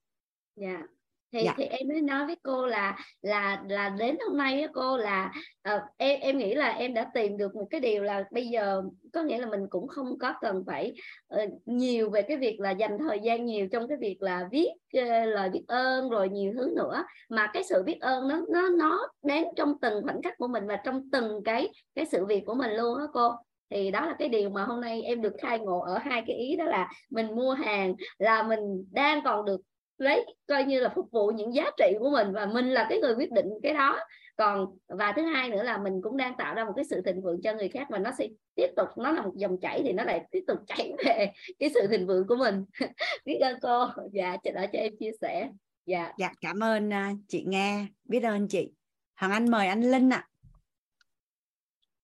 dạ yeah thì dạ. thì em mới nói với cô là là là đến hôm nay á cô là uh, em em nghĩ là em đã tìm được một cái điều là bây giờ có nghĩa là mình cũng không có cần phải uh, nhiều về cái việc là dành thời gian nhiều trong cái việc là viết uh, lời biết ơn rồi nhiều thứ nữa mà cái sự biết ơn nó nó nó đến trong từng khoảnh khắc của mình và trong từng cái cái sự việc của mình luôn á cô thì đó là cái điều mà hôm nay em được khai ngộ ở hai cái ý đó là mình mua hàng là mình đang còn được lấy coi như là phục vụ những giá trị của mình và mình là cái người quyết định cái đó. Còn và thứ hai nữa là mình cũng đang tạo ra một cái sự thịnh vượng cho người khác và nó sẽ tiếp tục nó là một dòng chảy thì nó lại tiếp tục chảy về cái sự thịnh vượng của mình. Biết ơn cô. Dạ đã cho em chia sẻ. Dạ. Dạ cảm ơn uh, chị nghe biết ơn chị. Hoàng anh mời anh linh ạ. À.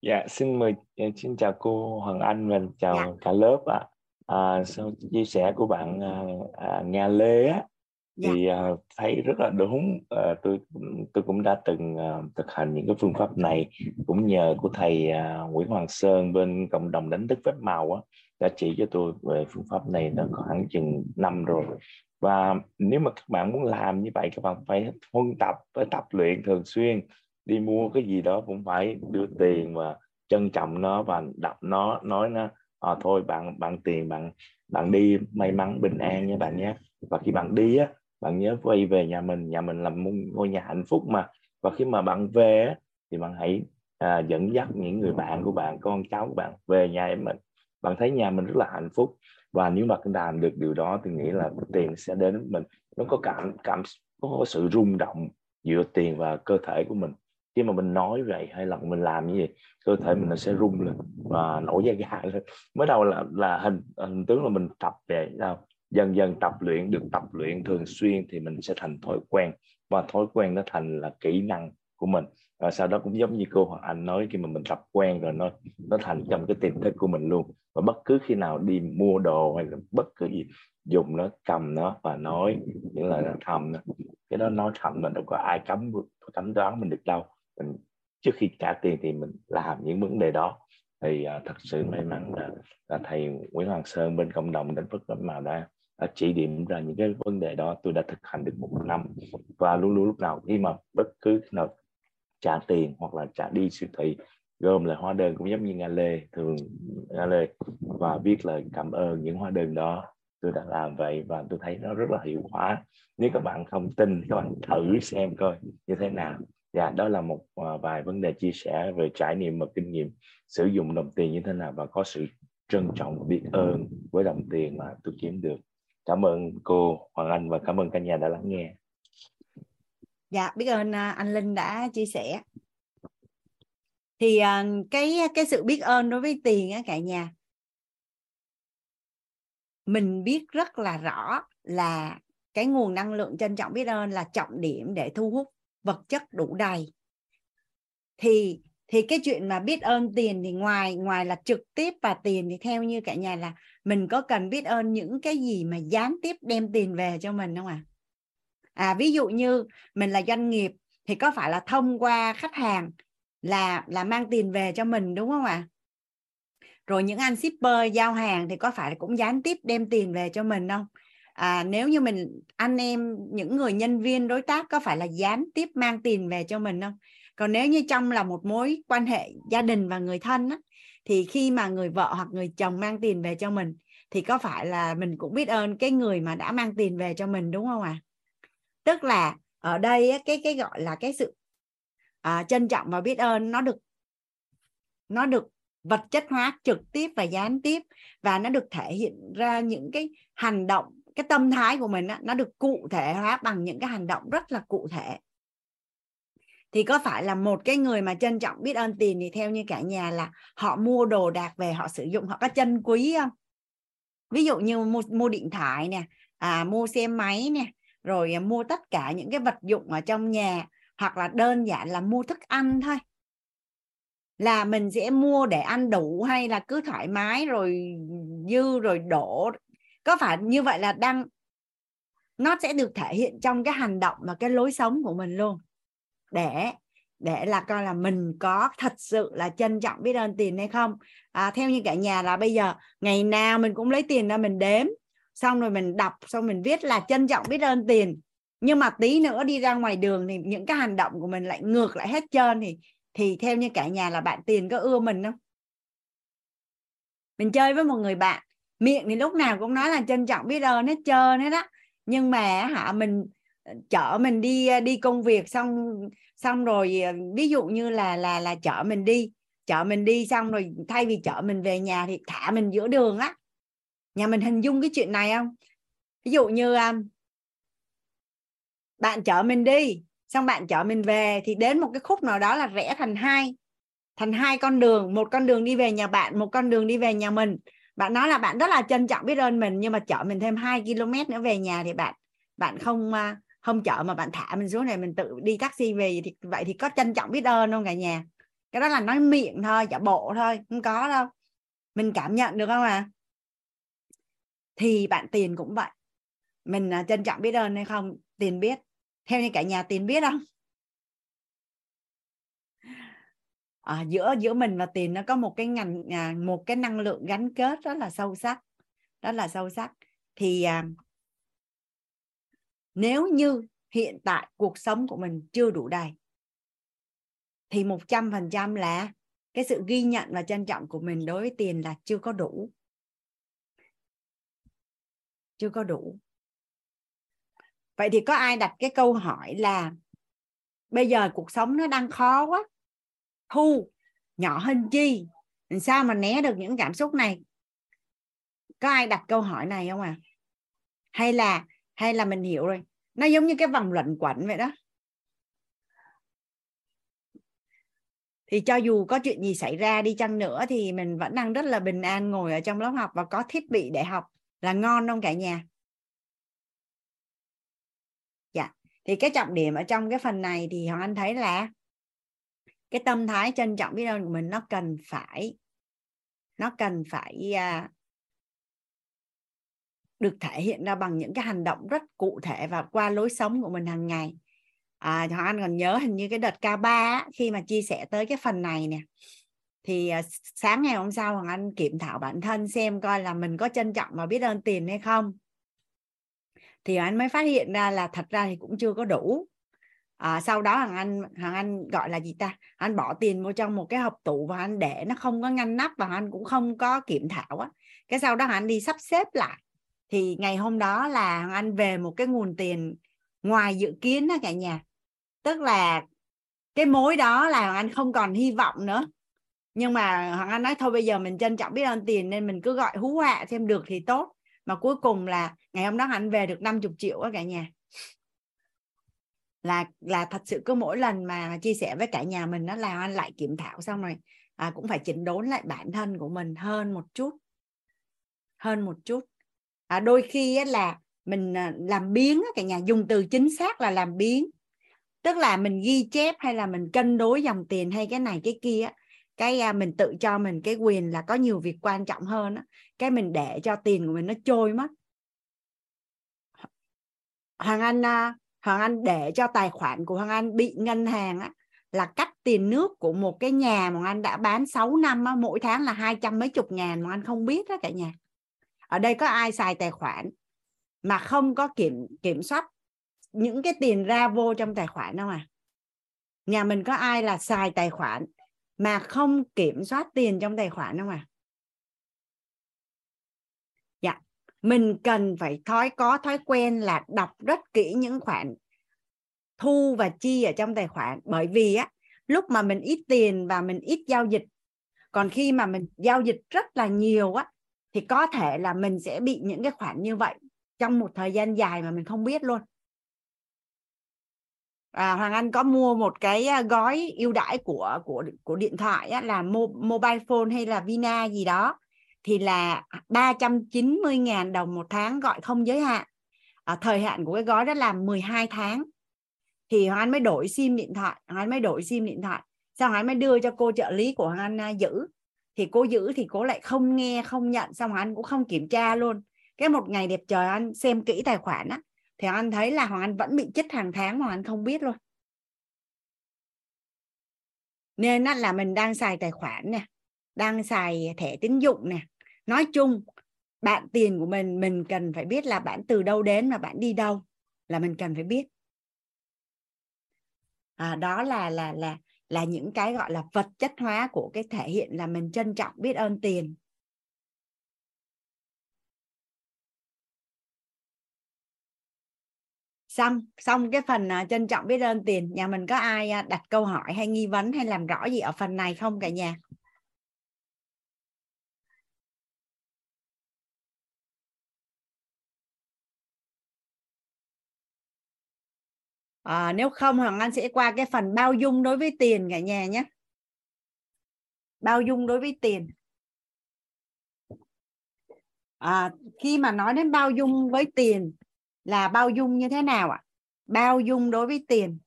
dạ xin mời ờ, xin chào cô hoàng anh và chào dạ. cả lớp ạ. À. à, sau chia sẻ của bạn à, à, nga lê á Dạ. thì uh, thấy rất là đúng uh, tôi tôi cũng đã từng uh, thực hành những cái phương pháp này. Cũng nhờ của thầy uh, Nguyễn Hoàng Sơn bên cộng đồng đánh thức phép màu á đã chỉ cho tôi về phương pháp này nó khoảng chừng năm rồi. Và nếu mà các bạn muốn làm như vậy các bạn phải huân tập phải tập luyện thường xuyên đi mua cái gì đó cũng phải đưa tiền và trân trọng nó và đọc nó nói nó à, thôi bạn bạn tiền bạn bạn đi may mắn bình an nha bạn nhé. Và khi bạn đi á bạn nhớ quay về nhà mình nhà mình là ngôi nhà hạnh phúc mà. Và khi mà bạn về thì bạn hãy à, dẫn dắt những người bạn của bạn con cháu của bạn về nhà em mình. Bạn thấy nhà mình rất là hạnh phúc. Và nếu mà làm được điều đó thì nghĩ là tiền sẽ đến với mình. Nó có cảm cảm có sự rung động giữa tiền và cơ thể của mình. Khi mà mình nói vậy hay là mình làm như vậy cơ thể mình nó sẽ rung lên và nổi da gà lên. Mới đầu là là hình hình tướng là mình tập về dần dần tập luyện được tập luyện thường xuyên thì mình sẽ thành thói quen. Và thói quen nó thành là kỹ năng của mình. Và sau đó cũng giống như cô hoặc anh nói khi mà mình tập quen rồi nó nó thành trong cái tiềm thức của mình luôn. Và bất cứ khi nào đi mua đồ hay là bất cứ gì dùng nó cầm nó và nói những lời nó thầm cái đó nói thầm mình đâu có ai cấm cấm đoán mình được đâu. Mình trước khi trả tiền thì mình làm những vấn đề đó. Thì uh, thật sự may mắn là, là thầy Nguyễn Hoàng Sơn bên cộng đồng đến Phước mà màu đã À, chỉ điểm ra những cái vấn đề đó, tôi đã thực hành được một năm. Và luôn luôn lúc nào khi mà bất cứ nào trả tiền hoặc là trả đi siêu thị gồm là hóa đơn cũng giống như nga lê, thường nga lê, và viết lời cảm ơn những hóa đơn đó, tôi đã làm vậy và tôi thấy nó rất là hiệu quả. Nếu các bạn không tin, các bạn thử xem coi như thế nào. Dạ đó là một à, vài vấn đề chia sẻ về trải nghiệm và kinh nghiệm sử dụng đồng tiền như thế nào và có sự trân trọng biết ơn với đồng tiền mà tôi kiếm được cảm ơn cô Hoàng Anh và cảm ơn cả nhà đã lắng nghe. Dạ biết ơn à, anh Linh đã chia sẻ. Thì à, cái cái sự biết ơn đối với tiền á cả nhà. Mình biết rất là rõ là cái nguồn năng lượng trân trọng biết ơn là trọng điểm để thu hút vật chất đủ đầy. Thì thì cái chuyện mà biết ơn tiền thì ngoài ngoài là trực tiếp và tiền thì theo như cả nhà là mình có cần biết ơn những cái gì mà gián tiếp đem tiền về cho mình không ạ? À? à ví dụ như mình là doanh nghiệp thì có phải là thông qua khách hàng là là mang tiền về cho mình đúng không ạ? Rồi những anh shipper giao hàng thì có phải cũng gián tiếp đem tiền về cho mình không? À, nếu như mình anh em những người nhân viên đối tác có phải là gián tiếp mang tiền về cho mình không? Còn nếu như trong là một mối quan hệ gia đình và người thân á, thì khi mà người vợ hoặc người chồng mang tiền về cho mình thì có phải là mình cũng biết ơn cái người mà đã mang tiền về cho mình đúng không ạ à? tức là ở đây á, cái cái gọi là cái sự à, trân trọng và biết ơn nó được nó được vật chất hóa trực tiếp và gián tiếp và nó được thể hiện ra những cái hành động cái tâm thái của mình á, nó được cụ thể hóa bằng những cái hành động rất là cụ thể thì có phải là một cái người mà trân trọng biết ơn tiền thì theo như cả nhà là họ mua đồ đạc về họ sử dụng họ có chân quý không? Ví dụ như mua, mua điện thoại nè à, mua xe máy nè rồi à, mua tất cả những cái vật dụng ở trong nhà hoặc là đơn giản là mua thức ăn thôi. Là mình sẽ mua để ăn đủ hay là cứ thoải mái rồi dư rồi đổ. Có phải như vậy là đang nó sẽ được thể hiện trong cái hành động và cái lối sống của mình luôn? Để để là coi là mình có thật sự là trân trọng biết ơn tiền hay không. À, theo như cả nhà là bây giờ ngày nào mình cũng lấy tiền ra mình đếm xong rồi mình đọc xong mình viết là trân trọng biết ơn tiền. Nhưng mà tí nữa đi ra ngoài đường thì những cái hành động của mình lại ngược lại hết trơn thì thì theo như cả nhà là bạn tiền có ưa mình không? Mình chơi với một người bạn miệng thì lúc nào cũng nói là trân trọng biết ơn hết trơn hết đó nhưng mà hả mình chở mình đi à, đi công việc xong xong rồi à, ví dụ như là là là chở mình đi, chở mình đi xong rồi thay vì chở mình về nhà thì thả mình giữa đường á. Nhà mình hình dung cái chuyện này không? Ví dụ như à, bạn chở mình đi, xong bạn chở mình về thì đến một cái khúc nào đó là rẽ thành hai thành hai con đường, một con đường đi về nhà bạn, một con đường đi về nhà mình. Bạn nói là bạn rất là trân trọng biết ơn mình nhưng mà chở mình thêm 2 km nữa về nhà thì bạn bạn không không chở mà bạn thả mình xuống này mình tự đi taxi về thì vậy thì có trân trọng biết ơn không cả nhà? Cái đó là nói miệng thôi giả bộ thôi không có đâu. Mình cảm nhận được không à? Thì bạn tiền cũng vậy. Mình à, trân trọng biết ơn hay không tiền biết. Theo như cả nhà tiền biết không? À, giữa giữa mình và tiền nó có một cái ngành à, một cái năng lượng gắn kết rất là sâu sắc rất là sâu sắc. Thì à, nếu như hiện tại cuộc sống của mình chưa đủ đầy, thì một trăm phần trăm là cái sự ghi nhận và trân trọng của mình đối với tiền là chưa có đủ. Chưa có đủ. Vậy thì có ai đặt cái câu hỏi là bây giờ cuộc sống nó đang khó quá, thu nhỏ hơn chi, làm sao mà né được những cảm xúc này? Có ai đặt câu hỏi này không à hay là hay là mình hiểu rồi nó giống như cái vòng luẩn quẩn vậy đó. Thì cho dù có chuyện gì xảy ra đi chăng nữa thì mình vẫn đang rất là bình an ngồi ở trong lớp học và có thiết bị để học là ngon không cả nhà? Dạ. Thì cái trọng điểm ở trong cái phần này thì hoàng anh thấy là cái tâm thái trân trọng biết ơn của mình nó cần phải, nó cần phải à, được thể hiện ra bằng những cái hành động rất cụ thể và qua lối sống của mình hàng ngày. À, Hoàng Anh còn nhớ hình như cái đợt K3 khi mà chia sẻ tới cái phần này nè. Thì à, sáng ngày hôm sau Hoàng Anh kiểm thảo bản thân xem coi là mình có trân trọng và biết ơn tiền hay không. Thì anh mới phát hiện ra là thật ra thì cũng chưa có đủ. À, sau đó Hoàng Anh Hoàng Anh gọi là gì ta? Anh bỏ tiền vô trong một cái hộp tủ và anh để nó không có ngăn nắp và anh cũng không có kiểm thảo á. Cái sau đó anh đi sắp xếp lại thì ngày hôm đó là Hoàng Anh về một cái nguồn tiền ngoài dự kiến đó cả nhà. Tức là cái mối đó là Hoàng Anh không còn hy vọng nữa. Nhưng mà Hoàng Anh nói thôi bây giờ mình trân trọng biết ơn tiền nên mình cứ gọi hú họa xem được thì tốt. Mà cuối cùng là ngày hôm đó anh về được 50 triệu đó cả nhà. Là là thật sự cứ mỗi lần mà chia sẻ với cả nhà mình nó là anh lại kiểm thảo xong rồi à, cũng phải chỉnh đốn lại bản thân của mình hơn một chút. Hơn một chút à, đôi khi á, là mình à, làm biến cả nhà dùng từ chính xác là làm biến. Tức là mình ghi chép hay là mình cân đối dòng tiền hay cái này cái kia cái à, mình tự cho mình cái quyền là có nhiều việc quan trọng hơn á cái mình để cho tiền của mình nó trôi mất. Hoàng anh à, hoàng anh để cho tài khoản của hoàng anh bị ngân hàng á là cắt tiền nước của một cái nhà mà anh đã bán 6 năm á, mỗi tháng là hai trăm mấy chục ngàn mà anh không biết đó cả nhà ở đây có ai xài tài khoản mà không có kiểm kiểm soát những cái tiền ra vô trong tài khoản đâu à? Nhà mình có ai là xài tài khoản mà không kiểm soát tiền trong tài khoản không à? Dạ. Mình cần phải thói, có thói quen là đọc rất kỹ những khoản thu và chi ở trong tài khoản. Bởi vì á, lúc mà mình ít tiền và mình ít giao dịch, còn khi mà mình giao dịch rất là nhiều á thì có thể là mình sẽ bị những cái khoản như vậy trong một thời gian dài mà mình không biết luôn. À, Hoàng Anh có mua một cái à, gói ưu đãi của của của điện thoại á, là mobile phone hay là Vina gì đó thì là 390.000 đồng một tháng gọi không giới hạn. À, thời hạn của cái gói đó là 12 tháng. Thì Hoàng Anh mới đổi sim điện thoại Hoàng Anh mới đổi sim điện thoại. Xong Hoàng Anh mới đưa cho cô trợ lý của Hoàng Anh à, giữ thì cô giữ thì cô lại không nghe không nhận xong Hoàng Anh cũng không kiểm tra luôn. Cái một ngày đẹp trời anh xem kỹ tài khoản á thì anh thấy là Hoàng Anh vẫn bị chích hàng tháng mà anh không biết luôn. Nên là mình đang xài tài khoản nè đang xài thẻ tín dụng nè. Nói chung bạn tiền của mình mình cần phải biết là bạn từ đâu đến mà bạn đi đâu là mình cần phải biết. À, đó là là là là những cái gọi là vật chất hóa của cái thể hiện là mình trân trọng biết ơn tiền. Xong xong cái phần uh, trân trọng biết ơn tiền nhà mình có ai uh, đặt câu hỏi hay nghi vấn hay làm rõ gì ở phần này không cả nhà? À, nếu không hoàng anh sẽ qua cái phần bao dung đối với tiền cả nhà nhé. Bao dung đối với tiền. À, khi mà nói đến bao dung với tiền là bao dung như thế nào ạ? Bao dung đối với tiền.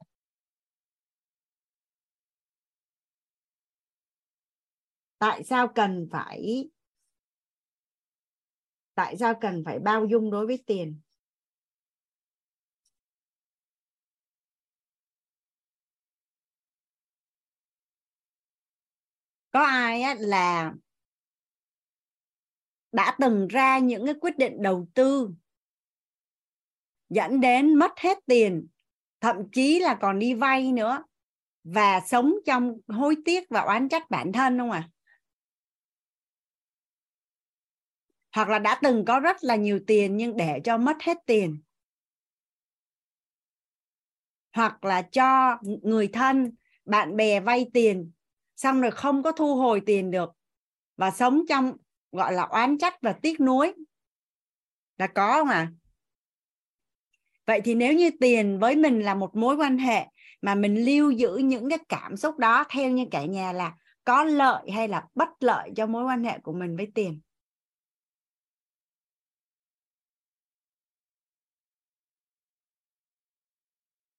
Tại sao cần phải tại sao cần phải bao dung đối với tiền? Có ai á, là đã từng ra những cái quyết định đầu tư dẫn đến mất hết tiền thậm chí là còn đi vay nữa và sống trong hối tiếc và oán trách bản thân không à hoặc là đã từng có rất là nhiều tiền nhưng để cho mất hết tiền. Hoặc là cho người thân bạn bè vay tiền xong rồi không có thu hồi tiền được. Và sống trong, gọi là, oán trách và tiếc nuối. Là có không à vậy thì nếu như tiền với mình là một mối quan hệ mà mình lưu giữ những cái cảm xúc đó theo như cả nhà là có lợi hay là bất lợi cho mối quan hệ của mình với tiền?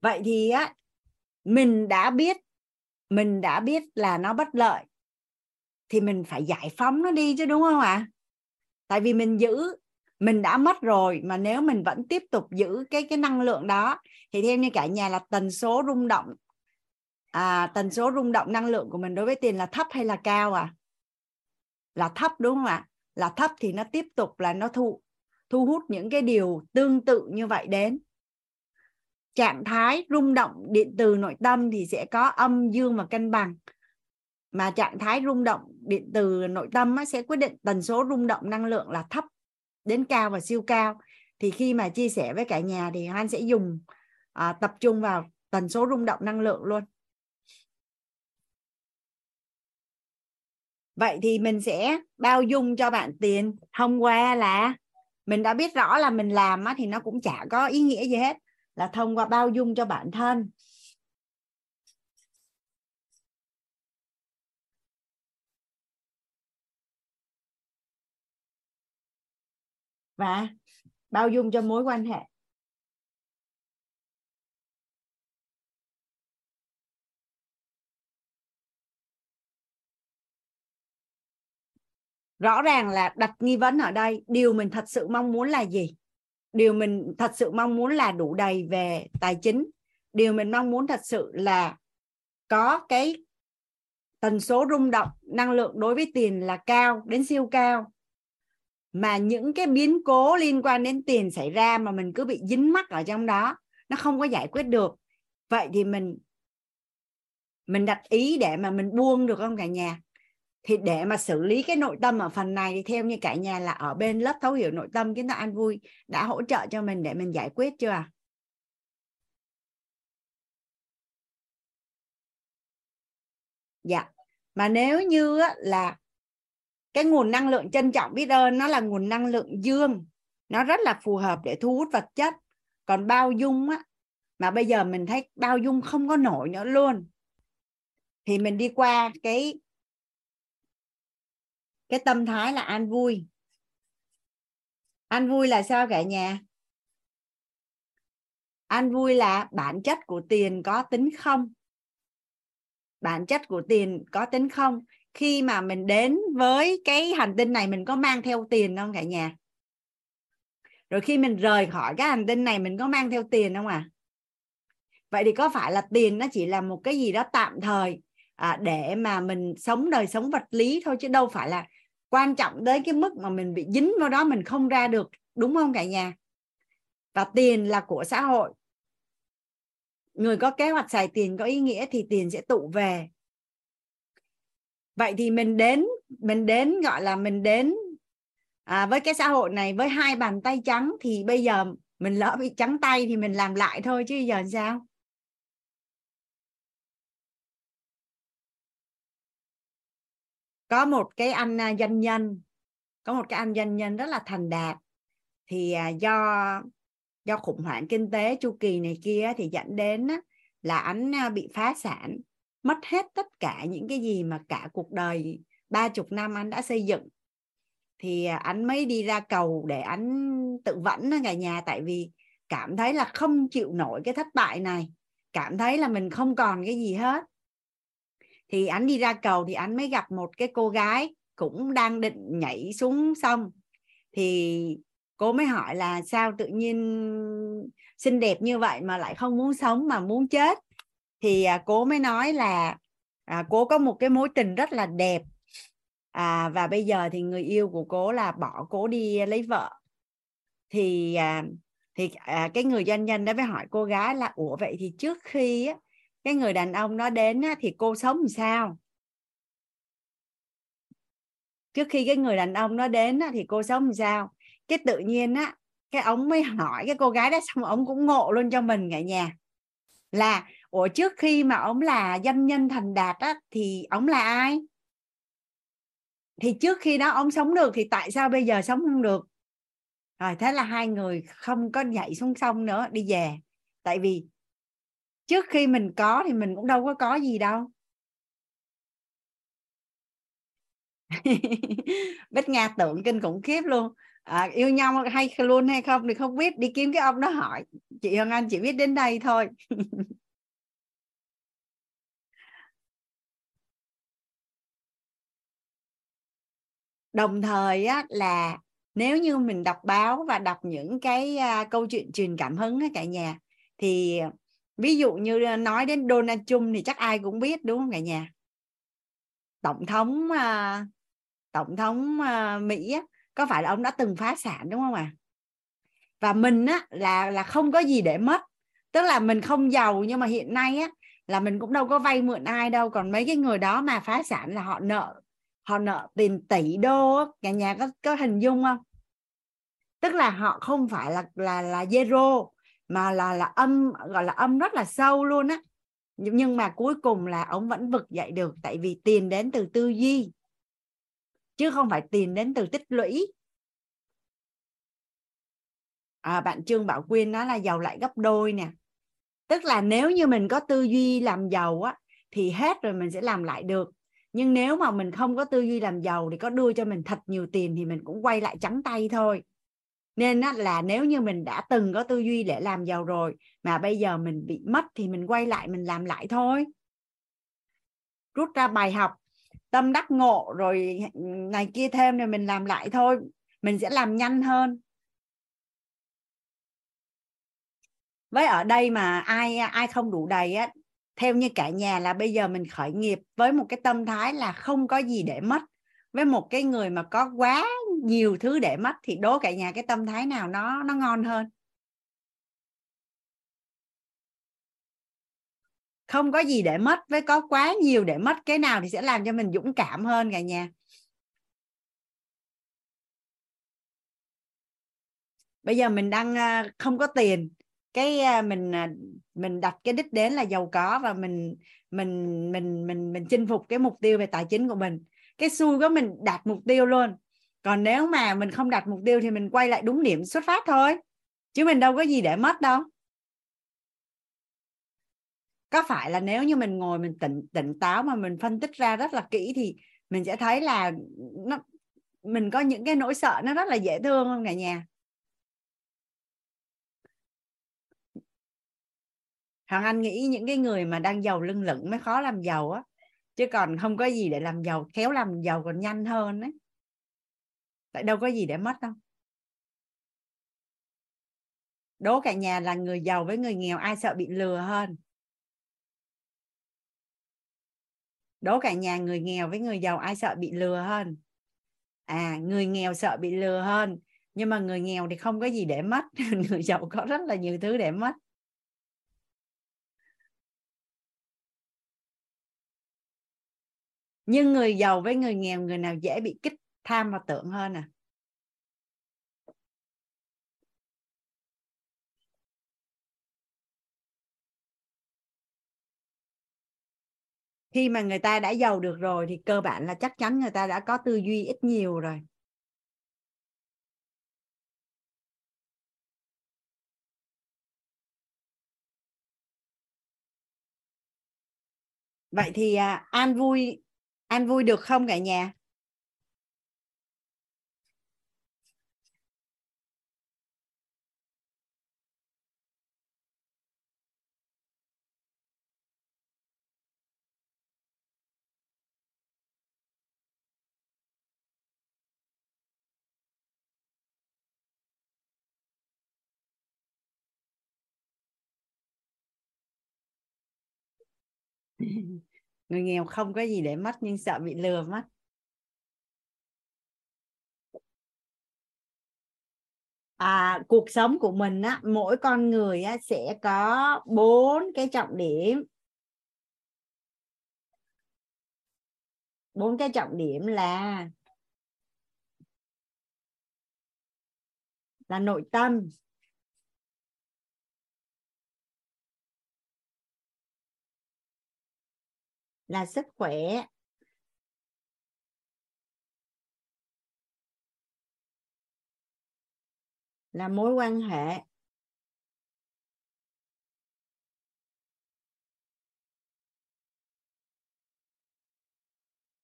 Vậy thì á, mình đã biết mình đã biết là nó bất lợi thì mình phải giải phóng nó đi chứ đúng không ạ? À? tại vì mình giữ mình đã mất rồi mà nếu mình vẫn tiếp tục giữ cái cái năng lượng đó thì theo như cả nhà là tần số rung động à, tần số rung động năng lượng của mình đối với tiền là thấp hay là cao à là thấp đúng không ạ? Là thấp thì nó tiếp tục là nó thu thu hút những cái điều tương tự như vậy đến trạng thái rung động điện từ nội tâm thì sẽ có âm dương và cân bằng. Mà trạng thái rung động điện từ nội tâm sẽ quyết định tần số rung động năng lượng là thấp đến cao và siêu cao. Thì khi mà chia sẻ với cả nhà thì anh sẽ dùng à, tập trung vào tần số rung động năng lượng luôn. Vậy thì mình sẽ bao dung cho bạn tiền. Thông qua là mình đã biết rõ là mình làm á, thì nó cũng chả có ý nghĩa gì hết là thông qua bao dung cho bản thân. Và bao dung cho mối quan hệ. Rõ ràng là đặt nghi vấn ở đây, điều mình thật sự mong muốn là gì? Điều mình thật sự mong muốn là đủ đầy về tài chính. Điều mình mong muốn thật sự là có cái tần số rung động, năng lượng đối với tiền là cao, đến siêu cao. Mà những cái biến cố liên quan đến tiền xảy ra mà mình cứ bị dính mắc ở trong đó, nó không có giải quyết được. Vậy thì mình mình đặt ý để mà mình buông được không cả nhà? Thì để mà xử lý cái nội tâm ở phần này thì theo như cả nhà là ở bên lớp thấu hiểu nội tâm kiến tạo an vui đã hỗ trợ cho mình để mình giải quyết chưa dạ. Mà nếu như là cái nguồn năng lượng trân trọng biết ơn nó là nguồn năng lượng dương, nó rất là phù hợp để thu hút vật chất. Còn bao dung á, mà bây giờ mình thấy bao dung không có nổi nữa luôn. Thì mình đi qua cái cái tâm thái là an vui. An vui là sao cả nhà? An vui là bản chất của tiền có tính không? Bản chất của tiền có tính không? Khi mà mình đến với cái hành tinh này mình có mang theo tiền không cả nhà? Rồi khi mình rời khỏi cái hành tinh này mình có mang theo tiền không à vậy thì có phải là tiền nó chỉ là một cái gì đó tạm thời à, để mà mình sống đời sống vật lý thôi chứ đâu phải là quan trọng đến cái mức mà mình bị dính vào đó mình không ra được đúng không cả nhà? Và tiền là của xã hội. Người có kế hoạch xài tiền có ý nghĩa thì tiền sẽ tụ về. Vậy thì mình đến mình đến gọi là mình đến à, với cái xã hội này với hai bàn tay trắng thì bây giờ mình lỡ bị trắng tay thì mình làm lại thôi chứ giờ sao? Có một cái anh à, doanh nhân, có một cái anh doanh nhân rất là thành đạt. Thì à, do do khủng hoảng kinh tế chu kỳ này kia thì dẫn đến là anh à, bị phá sản. Mất hết tất cả những cái gì mà cả cuộc đời ba chục năm anh đã xây dựng. Thì anh mới đi ra cầu để anh tự vẫn ở cả nhà, tại vì cảm thấy là không chịu nổi cái thất bại này. Cảm thấy là mình không còn cái gì hết thì anh đi ra cầu thì anh mới gặp một cái cô gái cũng đang định nhảy xuống sông. Thì cô mới hỏi là sao tự nhiên xinh đẹp như vậy mà lại không muốn sống mà muốn chết? Thì à, mới nói là à, cô có một cái mối tình rất là đẹp. À, và bây giờ thì người yêu của cô là bỏ cô đi lấy vợ. Thì à, thì à, cái người doanh nhân đó mới hỏi cô gái là ủa vậy thì trước khi á, cái người đàn ông đó đến á, thì cô sống làm sao? Trước khi cái người đàn ông đó đến á, thì cô sống làm sao? Cái tự nhiên á cái ông mới hỏi cái cô gái đó xong ông cũng ngộ luôn cho mình cả nhà. Là ủa trước khi mà ông là doanh nhân thành đạt á thì ông là ai? Thì trước khi đó ông sống được thì tại sao bây giờ sống không được? Rồi thế là hai người không có nhảy xuống sông nữa đi về. Tại vì trước khi mình có thì mình cũng đâu có có gì đâu. Bích Nga tưởng kinh khủng khiếp luôn. À, yêu nhau hay luôn hay không thì không biết. Đi kiếm cái ông đó hỏi. Chị Hương Anh chỉ biết đến đây thôi. Đồng thời á, là nếu như mình đọc báo và đọc những cái uh, câu chuyện truyền cảm hứng á, cả nhà thì ví dụ như ờ, nói đến Donald Trump thì chắc ai cũng biết đúng không cả nhà? Tổng thống ờ, tổng thống ờ, Mỹ á, có phải là ông đã từng phá sản đúng không ạ? À? và mình á là là không có gì để mất. Tức là mình không giàu nhưng mà hiện nay á là mình cũng đâu có vay mượn ai đâu. Còn mấy cái người đó mà phá sản là họ nợ họ nợ tiền tỷ đô cả nhà có có hình dung không? Tức là họ không phải là là là zero mà là là âm gọi là âm rất là sâu luôn á. Nhưng mà cuối cùng là ông vẫn vực dậy được tại vì tiền đến từ tư duy chứ không phải tiền đến từ tích lũy. À, bạn trương bảo quyên nói là giàu lại gấp đôi nè. Tức là nếu như mình có tư duy làm giàu á thì hết rồi mình sẽ làm lại được. Nhưng nếu mà mình không có tư duy làm giàu thì có đưa cho mình thật nhiều tiền thì mình cũng quay lại trắng tay thôi nên á, là nếu như mình đã từng có tư duy để làm giàu rồi mà bây giờ mình bị mất thì mình quay lại mình làm lại thôi. Rút ra bài học tâm đắc ngộ rồi này kia thêm rồi mình làm lại thôi mình sẽ làm nhanh hơn. Với ở đây mà ai ai không đủ đầy á theo như cả nhà là bây giờ mình khởi nghiệp với một cái tâm thái là không có gì để mất. Với một cái người mà có quá nhiều thứ để mất thì đố cả nhà cái tâm thái nào nó nó ngon hơn. Không có gì để mất, với có quá nhiều để mất, cái nào thì sẽ làm cho mình dũng cảm hơn cả nhà. Bây giờ mình đang à, không có tiền. Cái à, mình à, mình đặt cái đích đến là giàu có và mình mình mình mình mình chinh phục cái mục tiêu về tài chính của mình. Cái xui có mình đạt mục tiêu luôn còn nếu mà mình không đặt mục tiêu thì mình quay lại đúng điểm xuất phát thôi. Chứ mình đâu có gì để mất đâu. Có phải là nếu như mình ngồi mình tỉnh tỉnh táo mà mình phân tích ra rất là kỹ thì mình sẽ thấy là nó, mình có những cái nỗi sợ nó rất là dễ thương không cả nhà? Hoàng Anh nghĩ những cái người mà đang giàu lưng lửng mới khó làm giàu á. Chứ còn không có gì để làm giàu, khéo làm giàu còn nhanh hơn đấy tại đâu có gì để mất đâu. Đố cả nhà là người giàu với người nghèo, ai sợ bị lừa hơn? Đố cả nhà người nghèo với người giàu, ai sợ bị lừa hơn? À người nghèo sợ bị lừa hơn, nhưng mà người nghèo thì không có gì để mất. Người giàu có rất là nhiều thứ để mất. Nhưng người giàu với người nghèo, người nào dễ bị kích tham và tưởng hơn à? Khi mà người ta đã giàu được rồi thì cơ bản là chắc chắn người ta đã có tư duy ít nhiều rồi. Vậy thì à, an vui an vui được không cả nhà? người nghèo không có gì để mất nhưng sợ bị lừa mất. À, cuộc sống của mình á mỗi con người á sẽ có bốn cái trọng điểm. Bốn cái trọng điểm là là nội tâm là sức khỏe là mối quan hệ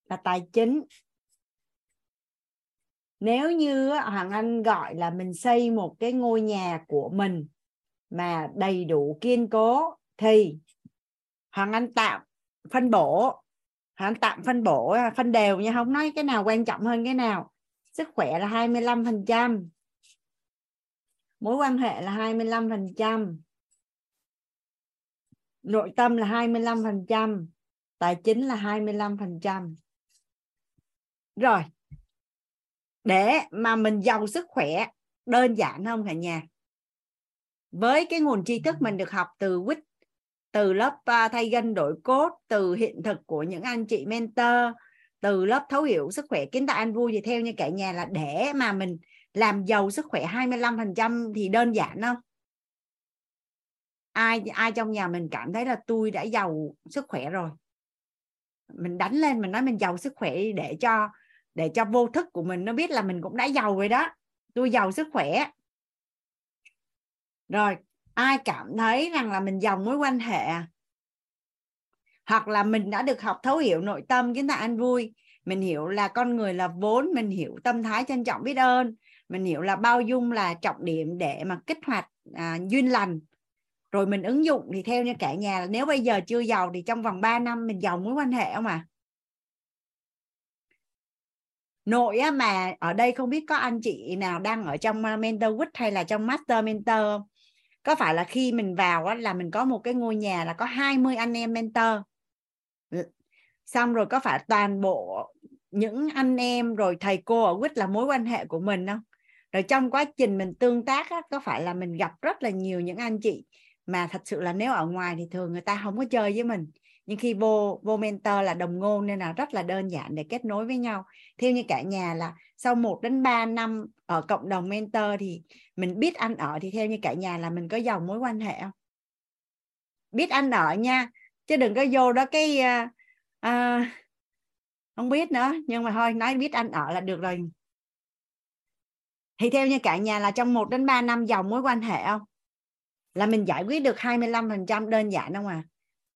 là tài chính nếu như hoàng anh gọi là mình xây một cái ngôi nhà của mình mà đầy đủ kiên cố thì hoàng anh tạo phân bổ. Hả tạm phân bổ à, phân đều nha, không nói cái nào quan trọng hơn cái nào. Sức khỏe là 25 phần trăm. Mối quan hệ là 25 phần trăm. Nội tâm là 25 phần trăm. Tài chính là 25 phần trăm. Rồi, để mà mình giàu sức khỏe, đơn giản không cả nhà? Với cái nguồn tri thức mình được học từ quýt từ lớp uh, thay gân đổi cốt từ hiện thực của những anh chị mentor từ lớp thấu hiểu sức khỏe kiến tạo an vui thì theo như cả nhà là để mà mình làm giàu sức khỏe 25% thì đơn giản không ai ai trong nhà mình cảm thấy là tôi đã giàu sức khỏe rồi. Mình đánh lên mình nói mình giàu sức khỏe để cho để cho vô thức của mình nó biết là mình cũng đã giàu rồi đó. Tôi giàu sức khỏe. Rồi ai cảm thấy rằng là mình giàu mối quan hệ à? hoặc là mình đã được học thấu hiểu nội tâm chúng ta an vui mình hiểu là con người là vốn mình hiểu tâm thái trân trọng biết ơn mình hiểu là bao dung là trọng điểm để mà kích hoạt à, duyên lành. Rồi mình ứng dụng thì theo như cả nhà là nếu bây giờ chưa giàu thì trong vòng 3 năm mình giàu mối quan hệ không à? Nội á, mà ở đây không biết có anh chị nào đang ở trong à, mentor quýt hay là trong master mentor không? Có phải là khi mình vào á, là mình có một cái ngôi nhà là có 20 anh em mentor? Xong rồi có phải toàn bộ những anh em rồi thầy cô ở quýt là mối quan hệ của mình không? Rồi trong quá trình mình tương tác á, có phải là mình gặp rất là nhiều những anh chị mà thật sự là nếu ở ngoài thì thường người ta không có chơi với mình nhưng khi vô vô mentor là đồng ngôn nên là rất là đơn giản để kết nối với nhau. Theo như cả nhà là sau 1 đến 3 năm ở cộng đồng mentor thì mình biết ăn ở thì theo như cả nhà là mình có dòng mối quan hệ không? Biết ăn ở nha chứ đừng có vô đó cái uh, uh, không biết nữa. Nhưng mà thôi nói biết ăn ở là được rồi. Thì theo như cả nhà là trong 1 đến 3 năm dòng mối quan hệ không? Là mình giải quyết được 25% đơn giản không à?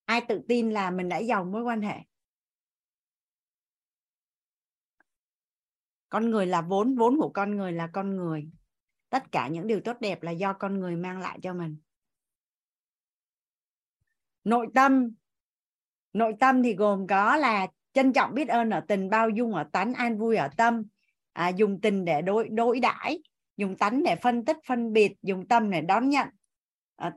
Ai tự tin là mình đã giàu mối quan hệ. Con người là vốn vốn của con người là con người. Tất cả những điều tốt đẹp là do con người mang lại cho mình. Nội tâm. Nội tâm thì gồm có là trân trọng biết ơn ở tình bao dung ở tánh an vui ở tâm. À, dùng tình để đối đối đãi dùng tánh để phân tích phân biệt dùng tâm để đón nhận. À,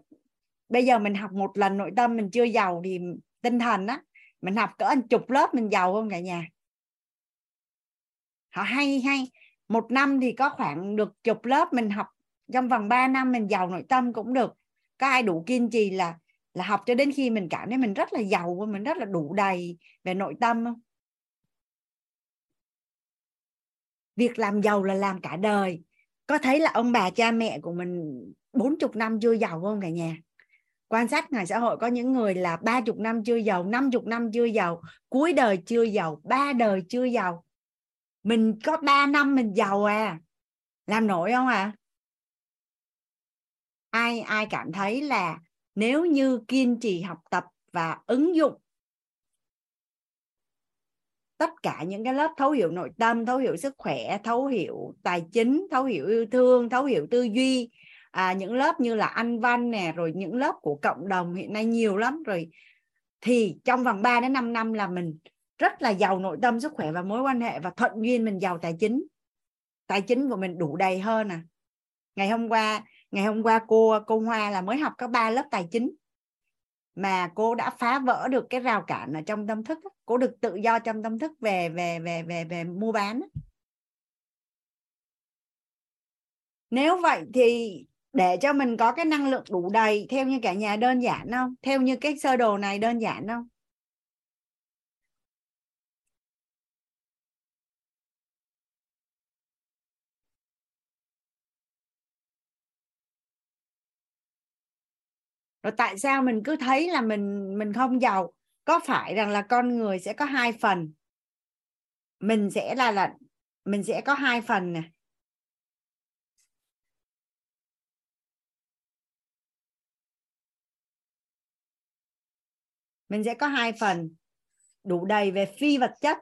bây giờ mình học một lần nội tâm mình chưa giàu thì tinh thần á, mình học cỡ anh chục lớp mình giàu không cả nhà. Họ hay hay. Một năm thì có khoảng được chục lớp mình học. Trong vòng 3 năm mình giàu nội tâm cũng được. Có ai đủ kiên trì là là học cho đến khi mình cảm thấy mình rất là giàu mình rất là đủ đầy về nội tâm không? Việc làm giàu là làm cả đời. Có thấy là ông bà cha mẹ của mình bốn chục năm chưa giàu không cả nhà? Quan sát ngoài xã hội, có những người là ba chục năm chưa giàu, năm chục năm chưa giàu, cuối đời chưa giàu, ba đời chưa giàu. Mình có 3 năm mình giàu à. Làm nổi không à ai ai cảm thấy là nếu như kiên trì học tập và ứng dụng tất cả những cái lớp thấu hiểu nội tâm, thấu hiểu sức khỏe, thấu hiểu tài chính, thấu hiểu yêu thương, thấu hiểu tư duy à, những lớp như là anh văn nè rồi những lớp của cộng đồng hiện nay nhiều lắm. Rồi thì trong vòng 3 đến 5 năm là mình rất là giàu nội tâm sức khỏe và mối quan hệ và thuận duyên mình giàu tài chính. Tài chính của mình đủ đầy hơn à. Ngày hôm qua ngày hôm qua cô cô Hoa là mới học có ba lớp tài chính mà cô đã phá vỡ được cái rào cản ở trong tâm thức cô được tự do trong tâm thức về về về về về mua bán nếu vậy thì để cho mình có cái năng lượng đủ đầy, theo như cả nhà đơn giản không? Theo như cái sơ đồ này đơn giản không? Rồi tại sao mình cứ thấy là mình mình không giàu? Có phải rằng là con người sẽ có hai phần? Mình sẽ là là, mình sẽ có hai phần nè. Mình sẽ có hai phần. Đủ đầy về phi vật chất.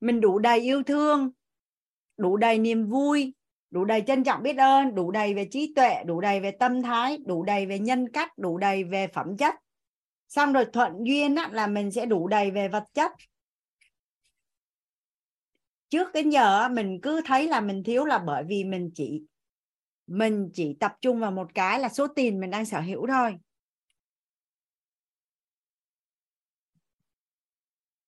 Mình đủ đầy yêu thương đủ đầy niềm vui đủ đầy trân trọng biết ơn đủ đầy về trí tuệ đủ đầy về tâm thái đủ đầy về nhân cách đủ đầy về phẩm chất. Xong rồi thuận duyên á, là mình sẽ đủ đầy về vật chất trước đến giờ mình cứ thấy là mình thiếu là bởi vì mình chỉ mình chỉ tập trung vào một cái là số tiền mình đang sở hữu thôi.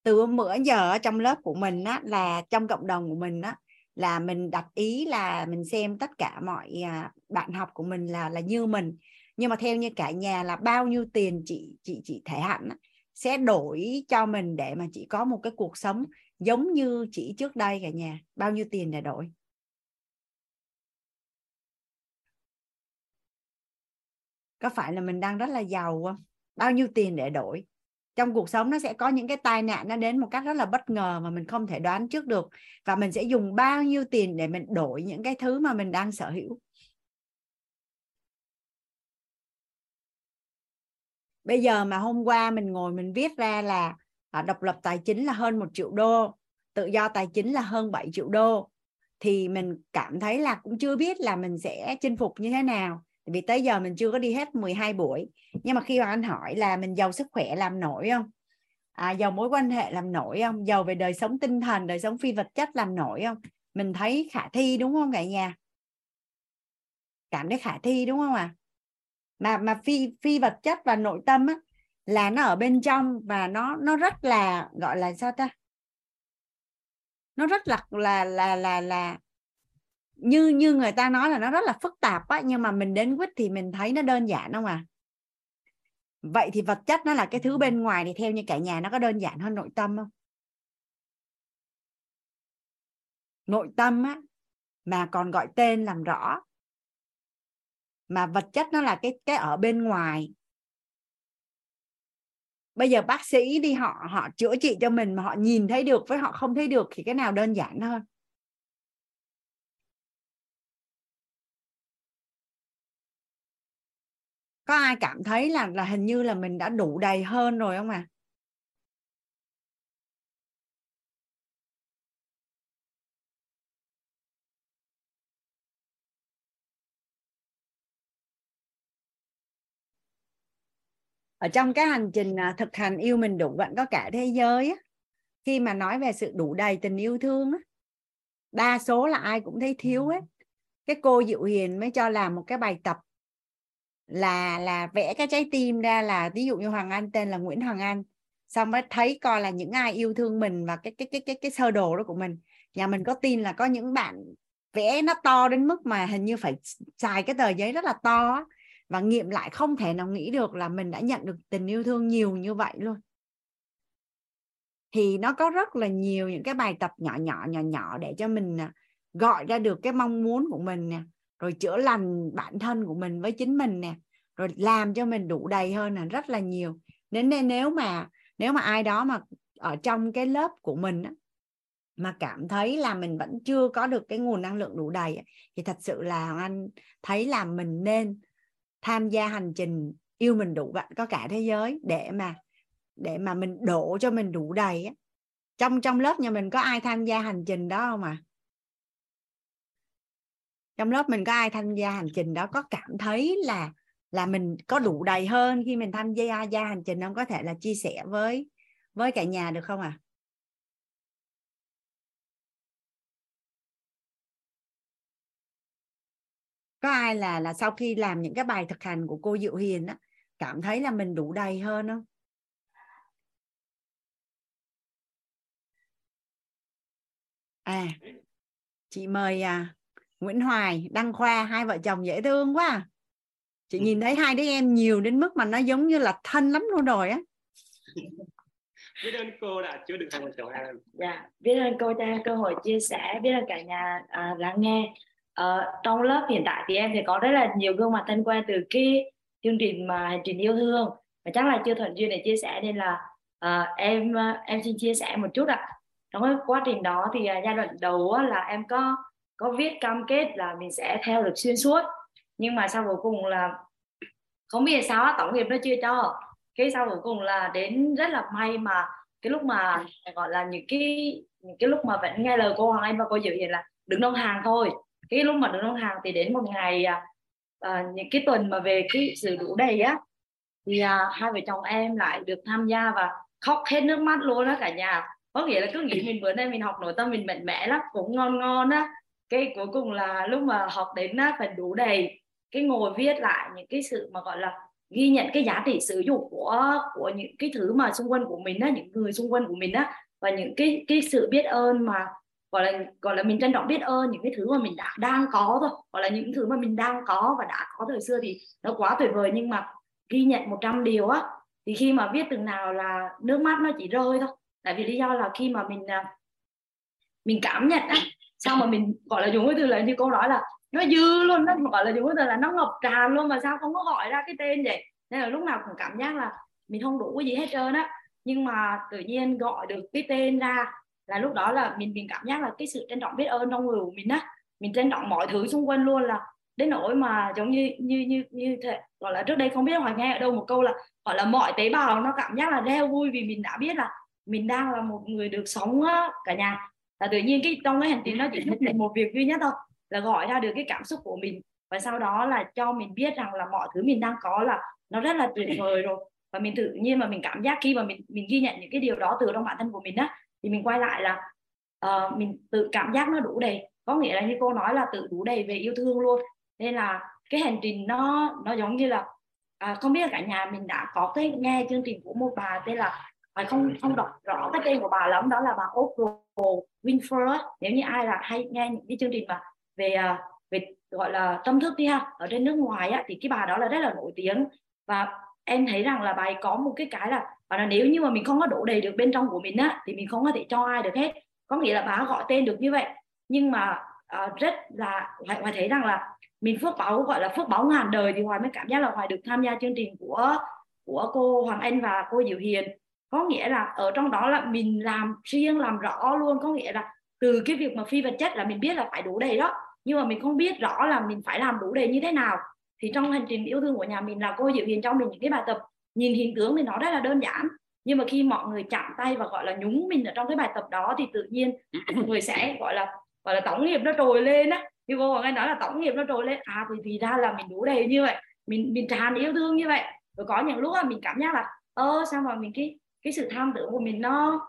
Từ bữa giờ trong lớp của mình á, là trong cộng đồng của mình á, là mình đặt ý là mình xem tất cả mọi à, bạn học của mình là là như mình. Nhưng mà theo như cả nhà là bao nhiêu tiền chị chị chị thể hạnh á, sẽ đổi cho mình để mà chị có một cái cuộc sống giống như chỉ trước đây cả nhà, bao nhiêu tiền để đổi. Có phải là mình đang rất là giàu không? Bao nhiêu tiền để đổi? Trong cuộc sống nó sẽ có những cái tai nạn, nó đến một cách rất là bất ngờ mà mình không thể đoán trước được. Và mình sẽ dùng bao nhiêu tiền để mình đổi những cái thứ mà mình đang sở hữu. Bây giờ mà hôm qua mình ngồi mình viết ra là Ờ, độc lập tài chính là hơn một triệu đô tự do tài chính là hơn 7 triệu đô. Thì mình cảm thấy là cũng chưa biết là mình sẽ chinh phục như thế nào. Vì tới giờ mình chưa có đi hết 12 buổi. Nhưng mà khi mà anh hỏi là mình giàu sức khỏe làm nổi không? À, giàu mối quan hệ làm nổi không? Giàu về đời sống tinh thần đời sống phi vật chất làm nổi không? Mình thấy khả thi đúng không cả nhà? Cảm thấy khả thi đúng không ạ? À? mà mà phi phi vật chất và nội tâm á, là nó ở bên trong và nó nó rất là, gọi là sao ta? Nó rất là là là là là như như người ta nói là nó rất là phức tạp á, nhưng mà mình đến quýt thì mình thấy nó đơn giản không à? Vậy thì vật chất nó là cái thứ bên ngoài thì theo như cả nhà nó có đơn giản hơn nội tâm không? Nội tâm á, mà còn gọi tên làm rõ. Mà vật chất nó là cái cái ở bên ngoài bây giờ bác sĩ đi, họ họ chữa trị cho mình mà họ nhìn thấy được với họ không thấy được thì cái nào đơn giản hơn? Có ai cảm thấy là là hình như là mình đã đủ đầy hơn rồi không à ở trong cái hành trình à, thực hành yêu mình đủ vẫn có cả thế giới á, khi mà nói về sự đủ đầy tình yêu thương á, đa số là ai cũng thấy thiếu hết. Cái cô Diệu Hiền mới cho làm một cái bài tập là là vẽ cái trái tim ra là ví dụ như Hoàng Anh tên là Nguyễn Hoàng Anh xong mới thấy coi là những ai yêu thương mình và cái cái cái cái cái sơ đồ đó của mình. Nhà mình có tin là có những bạn vẽ nó to đến mức mà hình như phải xài cái tờ giấy rất là to và nghiệm lại không thể nào nghĩ được là mình đã nhận được tình yêu thương nhiều như vậy luôn. Thì nó có rất là nhiều những cái bài tập nhỏ nhỏ nhỏ nhỏ để cho mình à, gọi ra được cái mong muốn của mình nè rồi chữa lành bản thân của mình với chính mình nè rồi làm cho mình đủ đầy hơn là rất là nhiều. Nên nên nếu mà nếu mà ai đó mà ở trong cái lớp của mình á, mà cảm thấy là mình vẫn chưa có được cái nguồn năng lượng đủ đầy thì thật sự là anh thấy là mình nên tham gia hành trình yêu mình đủ bạn có cả thế giới, để mà để mà mình đổ cho mình đủ đầy á. Trong trong lớp nhà mình có ai tham gia hành trình đó không à trong lớp mình có ai tham gia hành trình đó, có cảm thấy là là mình có đủ đầy hơn khi mình tham gia gia hành trình không? Có thể là chia sẻ với với cả nhà được không à có ai là là sau khi làm những cái bài thực hành của cô Diệu Hiền á cảm thấy là mình đủ đầy hơn không? À chị mời à, Nguyễn Hoài Đăng Khoa hai vợ chồng dễ thương quá à. chị nhìn thấy hai đứa em nhiều đến mức mà nó giống như là thân lắm luôn rồi á. Biết ơn cô đã chứa được hai vợ chồng em. Dạ biết ơn cô cho em cơ hội chia sẻ biết ơn cả nhà à, lắng nghe à, trong lớp hiện tại thì em thì có rất là nhiều gương mặt thân quen từ cái chương trình mà hành trình yêu thương. Và chắc là chưa thuận duyên để chia sẻ nên là uh, em ờ, em xin chia sẻ một chút ạ. Trong cái quá trình đó thì uh, giai đoạn đầu á, là em có có viết cam kết là mình sẽ theo được xuyên suốt. Nhưng mà sau cuối cùng là không biết sao tổng nghiệp nó chưa cho. Cái sau cuối cùng là đến rất là may mà cái lúc mà gọi là những cái những cái lúc mà vẫn nghe lời cô Hoàng Anh và cô Diệu Hiền là đứng đông hàng thôi cái lúc mà đứng ngân hàng thì đến một ngày à, à, những cái tuần mà về cái sự đủ đầy á thì à, hai vợ chồng em lại được tham gia và khóc hết nước mắt luôn đó cả nhà. Có nghĩa là cứ nghĩ mình bữa nay mình học nội tâm mình mạnh mẽ lắm cũng ngon ngon á. Cái cuối cùng là lúc mà học đến á phần đủ đầy cái ngồi viết lại những cái sự mà gọi là ghi nhận cái giá trị sử dụng của của những cái thứ mà xung quanh của mình á những người xung quanh của mình á và những cái cái sự biết ơn mà gọi là gọi là mình trân trọng biết ơn những cái thứ mà mình đã, đang có thôi. Gọi là những thứ mà mình đang có và đã có thời xưa thì nó quá tuyệt vời. Nhưng mà ghi nhận 100 điều á, thì khi mà viết từng nào là nước mắt nó chỉ rơi thôi. Tại vì lý do là khi mà mình à, mình cảm nhận á sao mà mình gọi là dùng cái từ là như cô nói là nó dư luôn nó gọi là dùng cái từ là nó ngập tràn luôn mà sao không có gọi ra cái tên vậy. Nên là lúc nào cũng cảm giác là mình không đủ cái gì hết trơn á. Nhưng mà tự nhiên gọi được cái tên ra là lúc đó là mình mình cảm giác là cái sự trân trọng biết ơn trong người của mình á. Mình trân trọng mọi thứ xung quanh luôn là đến nỗi mà giống như như như như thế gọi là trước đây không biết hoài nghe ở đâu một câu là gọi là mọi tế bào nó cảm giác là reo vui vì mình đã biết là mình đang là một người được sống á, cả nhà. Là tự nhiên cái trong cái hành trình nó chỉ thích một việc duy nhất thôi là gọi ra được cái cảm xúc của mình. Và sau đó là cho mình biết rằng là mọi thứ mình đang có là nó rất là tuyệt vời rồi. Và mình tự nhiên mà mình cảm giác khi mà mình mình ghi nhận những cái điều đó từ trong bản thân của mình á thì mình quay lại là uh, mình tự cảm giác nó đủ đầy. Có nghĩa là như cô nói là tự đủ đầy về yêu thương luôn. Nên là cái hành trình nó nó giống như là à, không biết là cả nhà mình đã có cái nghe chương trình của một bà tên là phải không không đọc rõ cái tên của bà lắm đó là bà Oprah Winfrey nếu như ai là hay nghe những cái chương trình mà về à, về gọi là tâm thức đi ha ở trên nước ngoài á, thì cái bà đó là rất là nổi tiếng. Và em thấy rằng là bà ấy có một cái cái là và là nếu như mà mình không có đủ đầy được bên trong của mình á thì mình không có thể cho ai được hết. Có nghĩa là bà gọi tên được như vậy. Nhưng mà uh, rất là hoài, hoài thấy rằng là mình phước báo gọi là phước báo ngàn đời thì hoài mới cảm giác là hoài được tham gia chương trình của của cô Hoàng Anh và cô Diệu Hiền. Có nghĩa là ở trong đó là mình làm riêng làm rõ luôn. Có nghĩa là từ cái việc mà phi vật chất là mình biết là phải đủ đầy đó. Nhưng mà mình không biết rõ là mình phải làm đủ đầy như thế nào thì trong hành trình yêu thương của nhà mình là cô Diệu Hiền cho mình những cái bài tập. Nhìn hiện tướng thì nó rất là đơn giản. Nhưng mà khi mọi người chạm tay và gọi là nhúng mình ở trong cái bài tập đó thì tự nhiên người sẽ gọi là gọi là tổng nghiệp nó trồi lên á. Như cô còn nghe nói là tổng nghiệp nó trồi lên. À thì vì ra là mình đủ đầy như vậy. Mình mình tràn yêu thương như vậy. Rồi có những lúc là mình cảm giác là, ơ, sao mà mình cái cái sự tham tưởng của mình nó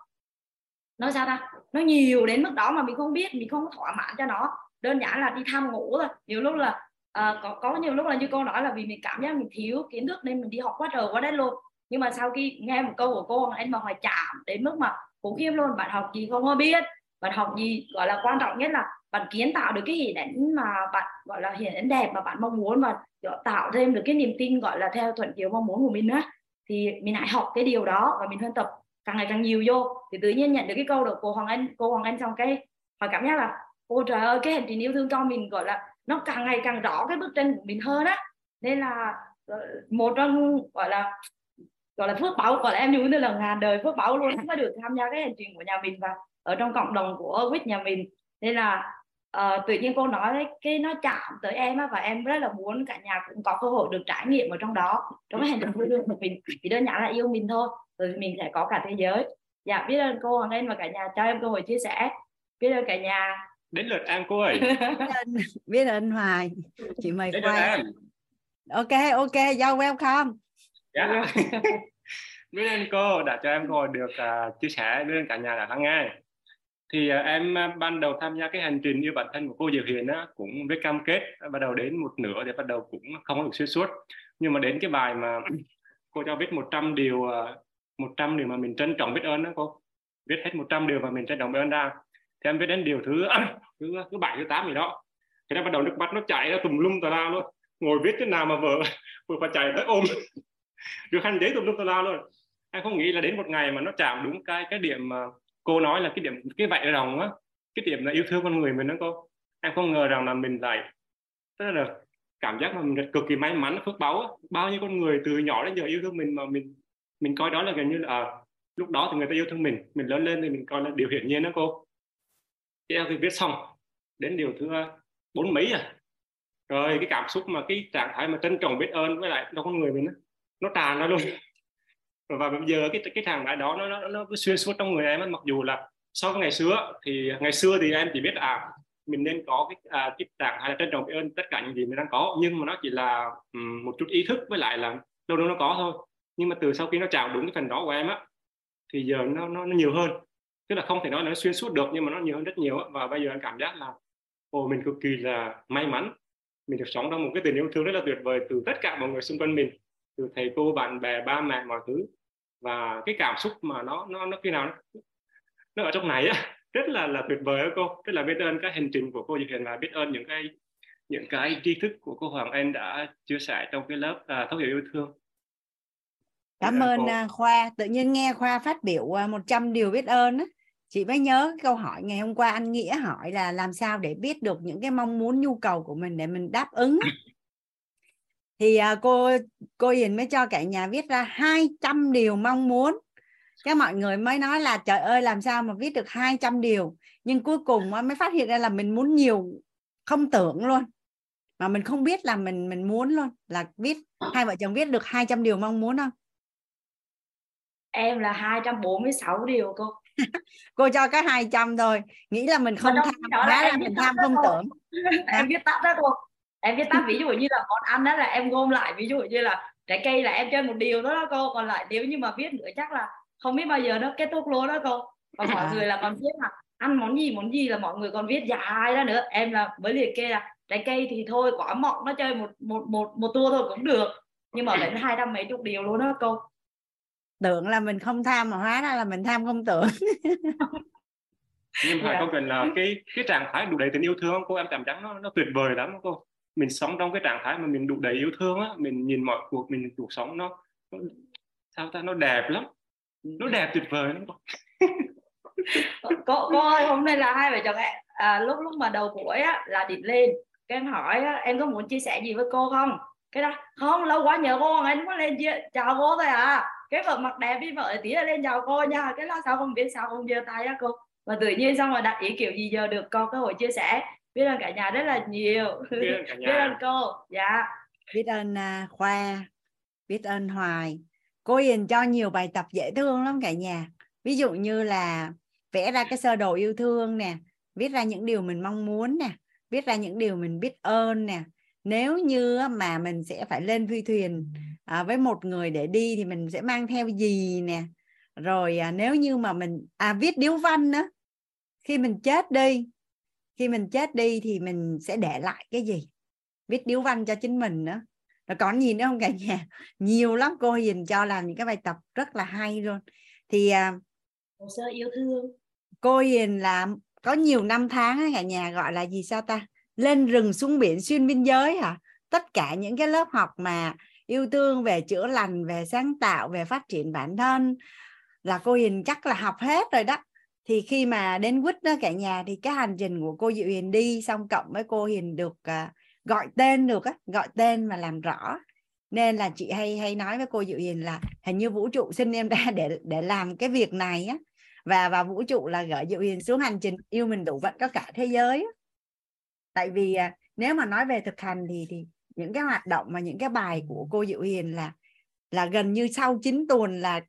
nó sao ta? Nó nhiều đến mức đó mà mình không biết, mình không thỏa mãn cho nó. Đơn giản là đi tham ngủ thôi. Nhiều lúc là à, có có nhiều lúc là như cô nói là vì mình cảm giác mình thiếu kiến thức nên mình đi học quá trời quá đất luôn. Nhưng mà sau khi nghe một câu của cô anh mà hoài chạm đến mức mà khủng khiếp luôn bạn học gì không có biết. Bạn học gì gọi là quan trọng nhất là bạn kiến tạo được cái hình ảnh mà bạn gọi là hình ảnh đẹp mà bạn mong muốn và tạo thêm được cái niềm tin gọi là theo thuận chiều mong muốn của mình á thì mình hãy học cái điều đó và mình huân tập càng ngày càng nhiều vô. Thì tự nhiên nhận được cái câu được cô Hoàng Anh cô Hoàng Anh xong cái họ cảm giác là ô trời ơi cái hành trình yêu thương cho mình gọi là nó càng ngày càng rõ cái bức tranh của mình hơn á. Nên là ờ, một trong gọi là gọi là phước báo gọi là em dùng như là ngàn đời phước báo luôn mới được tham gia cái hành trình của nhà mình và ở trong cộng đồng của quýt nhà mình. Nên là uh, tự nhiên cô nói đấy cái nó chạm tới em á và em rất là muốn cả nhà cũng có cơ hội được trải nghiệm ở trong đó trong cái hành trình quê hương của mình. Chỉ đơn giản là yêu mình thôi rồi mình sẽ có cả thế giới. Dạ biết ơn cô Hoàng Anh và cả nhà cho em cơ hội chia sẻ. Biết ơn cả nhà đến lượt em cô ơi. Biết ơn Hoài. Chị mời đến quay ok ok do welcome. Dạ. Biết ơn cô đã cho em hội được uh, chia sẻ. Ơn cả nhà đã lắng nghe. Thì uh, em uh, ban đầu tham gia cái hành trình yêu bản thân của cô Diệu Hiền á, cũng với cam kết bắt đầu đến một nửa thì bắt đầu cũng không có được xuyên suốt. Nhưng mà đến cái bài mà cô cho viết 100 điều uh, 100 điều mà mình trân trọng biết ơn đó cô. Viết hết 100 điều mà mình trân trọng biết ơn ra thì em viết đến điều thứ thứ thứ bảy thứ tám gì đó. Thì nó bắt đầu nước mắt nó chảy ra tùm lum tà la luôn. Ngồi viết thế nào mà vợ vừa phải chạy tới ôm. Được khăn giấy tùm lum tà la luôn. Em không nghĩ là đến một ngày mà nó chạm đúng cái cái điểm mà cô nói là cái điểm cái vạy rồng á. Cái điểm là yêu thương con người mình đó cô. Em không ngờ rằng là mình lại tức là cảm giác mà mình cực kỳ may mắn phước báu á. bao nhiêu con người từ nhỏ đến giờ yêu thương mình mà mình mình coi đó là gần như là à, lúc đó thì người ta yêu thương mình. Mình lớn lên thì mình coi là điều hiển nhiên đó cô em thì viết xong đến điều thứ ờ, bốn mấy à? Rồi cái cảm xúc mà cái trạng thái mà trân trọng biết ơn với lại trong con người mình đó, nó tràn ra luôn. Và bây giờ cái cái thằng đại đó nó nó nó cứ xuyên suốt trong người em ấy. mặc dù là so với ngày xưa thì ngày xưa thì em chỉ biết à mình nên có cái à, cái trạng thái là trân trọng biết ơn tất cả những gì mình đang có. Nhưng mà nó chỉ là um, một chút ý thức với lại là đâu đâu nó có thôi. Nhưng mà từ sau khi nó chào đúng cái phần đó của em á thì giờ nó, nó nó nhiều hơn tức là không thể nói là nó xuyên suốt được nhưng mà nó nhiều hơn rất nhiều và bây giờ em cảm giác là ồ mình cực kỳ là may mắn. Mình được sống trong một cái tình yêu thương rất là tuyệt vời từ tất cả mọi người xung quanh mình từ thầy cô bạn bè ba mẹ mọi thứ. Và cái cảm xúc mà nó nó nó khi nào nó, nó ở trong này á rất là là tuyệt vời đó cô. Rất là biết ơn cái hành trình của cô Diệp Hiền và biết ơn những cái những cái tri thức của cô Hoàng Anh đã chia sẻ trong cái lớp à, thấu hiểu yêu thương. Cảm ơn uh, khoa. Tự nhiên nghe khoa phát biểu uh, à, 100 điều biết ơn á chị mới nhớ câu hỏi ngày hôm qua anh nghĩa hỏi là làm sao để biết được những cái mong muốn, nhu cầu của mình để mình đáp ứng thì à, cô cô Hiền mới cho cả nhà viết ra 200 điều mong muốn. Cái mọi người mới nói là, trời ơi, làm sao mà viết được 200 điều? Nhưng cuối cùng mới phát hiện ra là mình muốn nhiều không tưởng luôn. Mà mình không biết là mình mình muốn luôn, là viết, hai vợ chồng viết được 200 điều mong muốn không? Em là 246 điều cô cô cho cái 200 thôi. Nghĩ là mình không tham hóa là, mình tham không tưởng. Em viết tắt đó cô em viết tắt ví dụ như là món ăn đó là em gom lại. Ví dụ như là trái cây là em chơi một điều đó, đó cô. Còn lại nếu như mà viết nữa chắc là không biết bao giờ nó kết thúc luôn đó cô. Còn mọi à. người là còn viết là ăn món gì món gì là mọi người còn viết dài ra nữa. Em là mới liệt kê là trái cây thì thôi quả mọng nó chơi một một một một tour thôi cũng được. Nhưng mà đến hai trăm mấy chục điều luôn đó cô tưởng là mình không tham mà hóa ra là mình tham không tưởng. Nhưng mà yeah. có cần là cái cái trạng thái đủ đầy tình yêu thương cô em cảm giác nó nó tuyệt vời lắm cô. Mình sống trong cái trạng thái mà mình đủ đầy yêu thương á mình nhìn mọi cuộc mình cuộc sống nó, nó sao ta nó đẹp lắm. Nó đẹp tuyệt vời lắm cô. Cô ơi hôm nay là hai vợ chồng em à, lúc lúc mà đầu buổi á là điệp lên. Cái em hỏi á, em có muốn chia sẻ gì với cô không? Cái đó không lâu quá nhờ cô anh muốn lên chia chào cô thôi à cái vợ mặt đẹp đi vợ tí là lên chào cô nha. Cái là sao không biết sao không giơ tay á cô. Và tự nhiên xong rồi đặt ý kiểu gì giờ được có cơ hội chia sẻ. Biết ơn cả nhà rất là nhiều. Biết ơn, cả nhà. biết ơn cô. Dạ. Biết ơn uh, khoa. Biết ơn hoài. Cô Hiền cho nhiều bài tập dễ thương lắm cả nhà. Ví dụ như là vẽ ra cái sơ đồ yêu thương nè. Viết ra những điều mình mong muốn nè. Viết ra những điều mình biết ơn nè nếu như mà mình sẽ phải lên phi thuyền à, với một người để đi thì mình sẽ mang theo gì nè? Rồi à, nếu như mà mình à viết điếu văn nữa khi mình chết đi khi mình chết đi thì mình sẽ để lại cái gì? Viết điếu văn cho chính mình nữa rồi còn gì nữa không cả nhà? Nhiều lắm cô Hiền cho làm những cái bài tập rất là hay luôn. Thì à, hồ sơ yêu thương. cô Hiền làm có nhiều năm tháng cả nhà gọi là gì sao ta lên rừng xuống biển xuyên biên giới hả? Tất cả những cái lớp học mà yêu thương về chữa lành về sáng tạo về phát triển bản thân là cô Hiền chắc là học hết rồi đó. Thì khi mà đến quýt đó cả nhà thì cái hành trình của cô Diệu Hiền đi xong cộng với cô Hiền được uh, gọi tên được á gọi tên và làm rõ. Nên là chị hay hay nói với cô Diệu Hiền là hình như vũ trụ xin em ra để để làm cái việc này á. Và và vũ trụ là gửi Diệu Hiền xuống hành trình yêu mình đủ vận có cả thế giới á tại vì à, nếu mà nói về thực hành thì thì những cái hoạt động và những cái bài của cô Diệu Hiền là là gần như sau 9 tuần là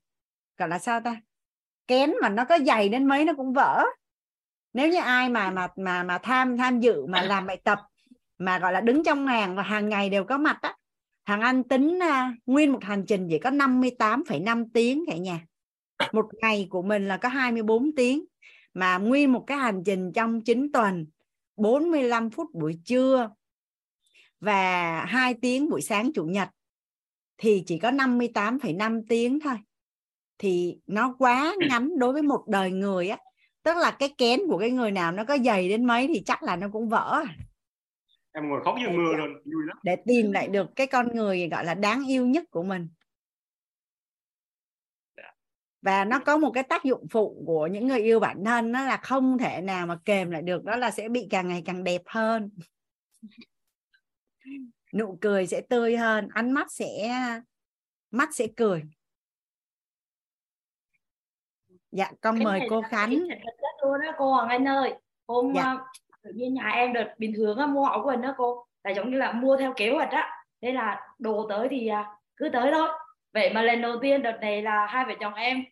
gọi là sao ta? Kén mà nó có dày đến mấy nó cũng vỡ. Nếu như ai mà mà mà mà tham tham dự mà làm bài tập mà gọi là đứng trong hàng và hàng ngày đều có mặt á hàng anh tính uh, nguyên một hành trình chỉ có 58,5 tiếng cả nhà. Một ngày của mình là có 24 tiếng. Mà nguyên một cái hành trình trong 9 tuần 45 phút buổi trưa và 2 tiếng buổi sáng chủ nhật thì chỉ có 58,5 tiếng thôi. Thì nó quá ngắn đối với một đời người á. Tức là cái kén của cái người nào nó có dày đến mấy thì chắc là nó cũng vỡ. Em ngồi khóc như mưa luôn vui lắm. Để tìm lại được cái con người gọi là đáng yêu nhất của mình. Và nó có một cái tác dụng phụ của những người yêu bản thân đó là không thể nào mà kềm lại được đó là sẽ bị càng ngày càng đẹp hơn. Nụ cười sẽ tươi hơn ánh mắt sẽ mắt sẽ cười. Dạ con cái mời cô khánh. luôn đó cô Hoàng Anh ơi. Hôm Dạ. ờ, tự nhiên nhà em đợt bình thường á, mua áo quần đó cô là giống như là mua theo kế hoạch á. Đây là đồ tới thì à, cứ tới thôi. Vậy mà lần đầu tiên đợt này là hai vợ chồng em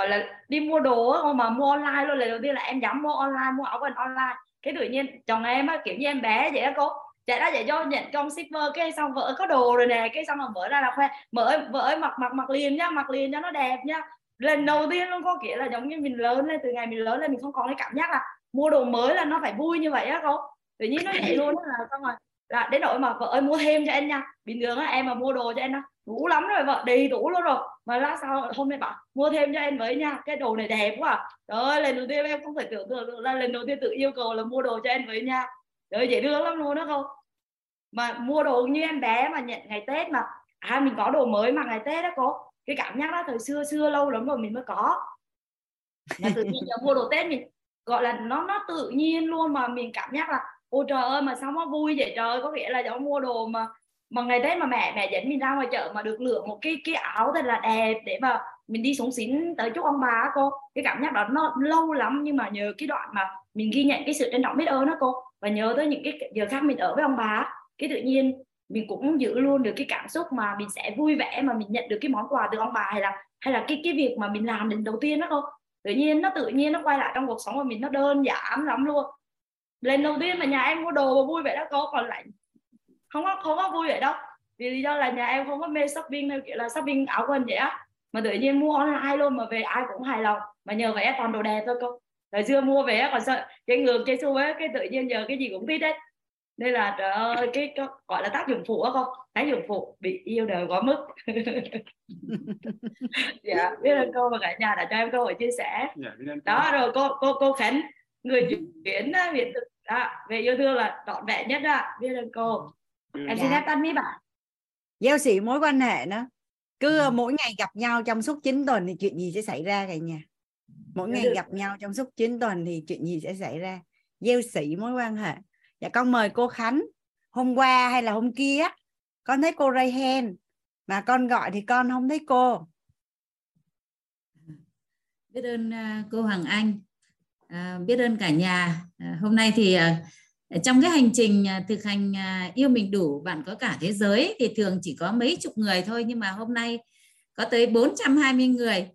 gọi là đi mua đồ mà mua online luôn. Lần đầu tiên là em dám mua online, mua áo quần online. Cái tự nhiên, chồng em á, kiểu như em bé vậy đó cô. Chạy ra chạy cho nhận công shipper, cái xong vợ có đồ rồi nè, cái xong mà mở ra là khoe, mở, vợ ơi, mặc mặc mặc liền nhá mặc liền cho nó đẹp nhá lần đầu tiên luôn có nghĩa là giống như mình lớn lên, từ ngày mình lớn lên mình không có cái cảm giác là mua đồ mới là nó phải vui như vậy á cô. Tự nhiên nó vậy luôn đó là xong rồi. Là đến nỗi mà vợ ơi, mua thêm cho em nha. Bình thường á, em mà mua đồ cho em á đủ lắm rồi vợ, đầy đủ luôn rồi mà lát sau hôm nay bảo, mua thêm cho em với nha, cái đồ này đẹp quá. À. trời ơi, lần đầu tiên em không phải tưởng tượng được là lần đầu tiên tự yêu cầu là mua đồ cho em với nha. Trời ơi, dễ thương lắm luôn đó không? Mà mua đồ như em bé mà nhận ngày tết mà. À mình có đồ mới mà ngày tết đó cô. Cái cảm giác đó thời xưa xưa lâu lắm rồi mình mới có. Mà tự nhiên giờ mua đồ tết mình, gọi là nó nó tự nhiên luôn mà mình cảm giác là, ôi trời ơi, mà sao nó vui vậy trời? Có nghĩa là giống mua đồ mà mà ngày tết mà mẹ mẹ dẫn mình ra ngoài chợ mà được lựa một cái cái áo thật là đẹp để mà mình đi xuống xín tới chúc ông bà á cô. Cái cảm giác đó nó lâu lắm nhưng mà nhờ cái đoạn mà mình ghi nhận cái sự trân trọng biết ơn đó cô. Và nhớ tới những cái giờ khác mình ở với ông bà cái tự nhiên mình cũng giữ luôn được cái cảm xúc mà mình sẽ vui vẻ mà mình nhận được cái món quà từ ông bà hay là hay là cái cái việc mà mình làm đến đầu tiên đó cô. Tự nhiên nó, tự nhiên nó quay lại trong cuộc sống của mình, nó đơn giản lắm luôn. Lần đầu tiên mà nhà em mua đồ mà vui vậy đó cô, còn lại không có không có vui vậy đâu. Vì lý do là nhà em không có mê shopping theo kiểu là shopping áo quần vậy á. Mà tự nhiên mua online luôn mà về ai cũng hài lòng. Mà nhờ vậy toàn đồ đẹp thôi cô. Thời xưa mua về còn sợ cái ngược cái xu ấy cái tự nhiên giờ cái gì cũng thích đấy nên là trời ơi cái, cái gọi là tác dụng phụ á không tác dụng phụ bị yêu đời quá mức. Dạ biết ơn cô và cả nhà đã cho em cơ hội chia sẻ. Dạ, biết đó rồi cô cô cô khánh người chuyển á, hiện thực đó, về yêu thương là trọn vẹn nhất đó. Biết ơn cô em xin Dạ. phép tắt mấy bạn. Gieo xỉ mối quan hệ đó. Cứ Ừ. mỗi ngày gặp nhau trong suốt 9 tuần thì chuyện gì sẽ xảy ra cả nhà? Mỗi ngày được. gặp nhau trong suốt 9 tuần thì chuyện gì sẽ xảy ra? Gieo xỉ mối quan hệ. Dạ con mời cô Khánh. Hôm qua hay là hôm kia á, con thấy cô ray hen. Mà con gọi thì con không thấy cô. Biết ơn à, cô Hoàng Anh. À, biết ơn cả nhà. À, hôm nay thì à, trong cái hành trình à, thực hành à, yêu mình đủ bạn có cả thế giới thì thường chỉ có mấy chục người thôi nhưng mà hôm nay có tới 420 người.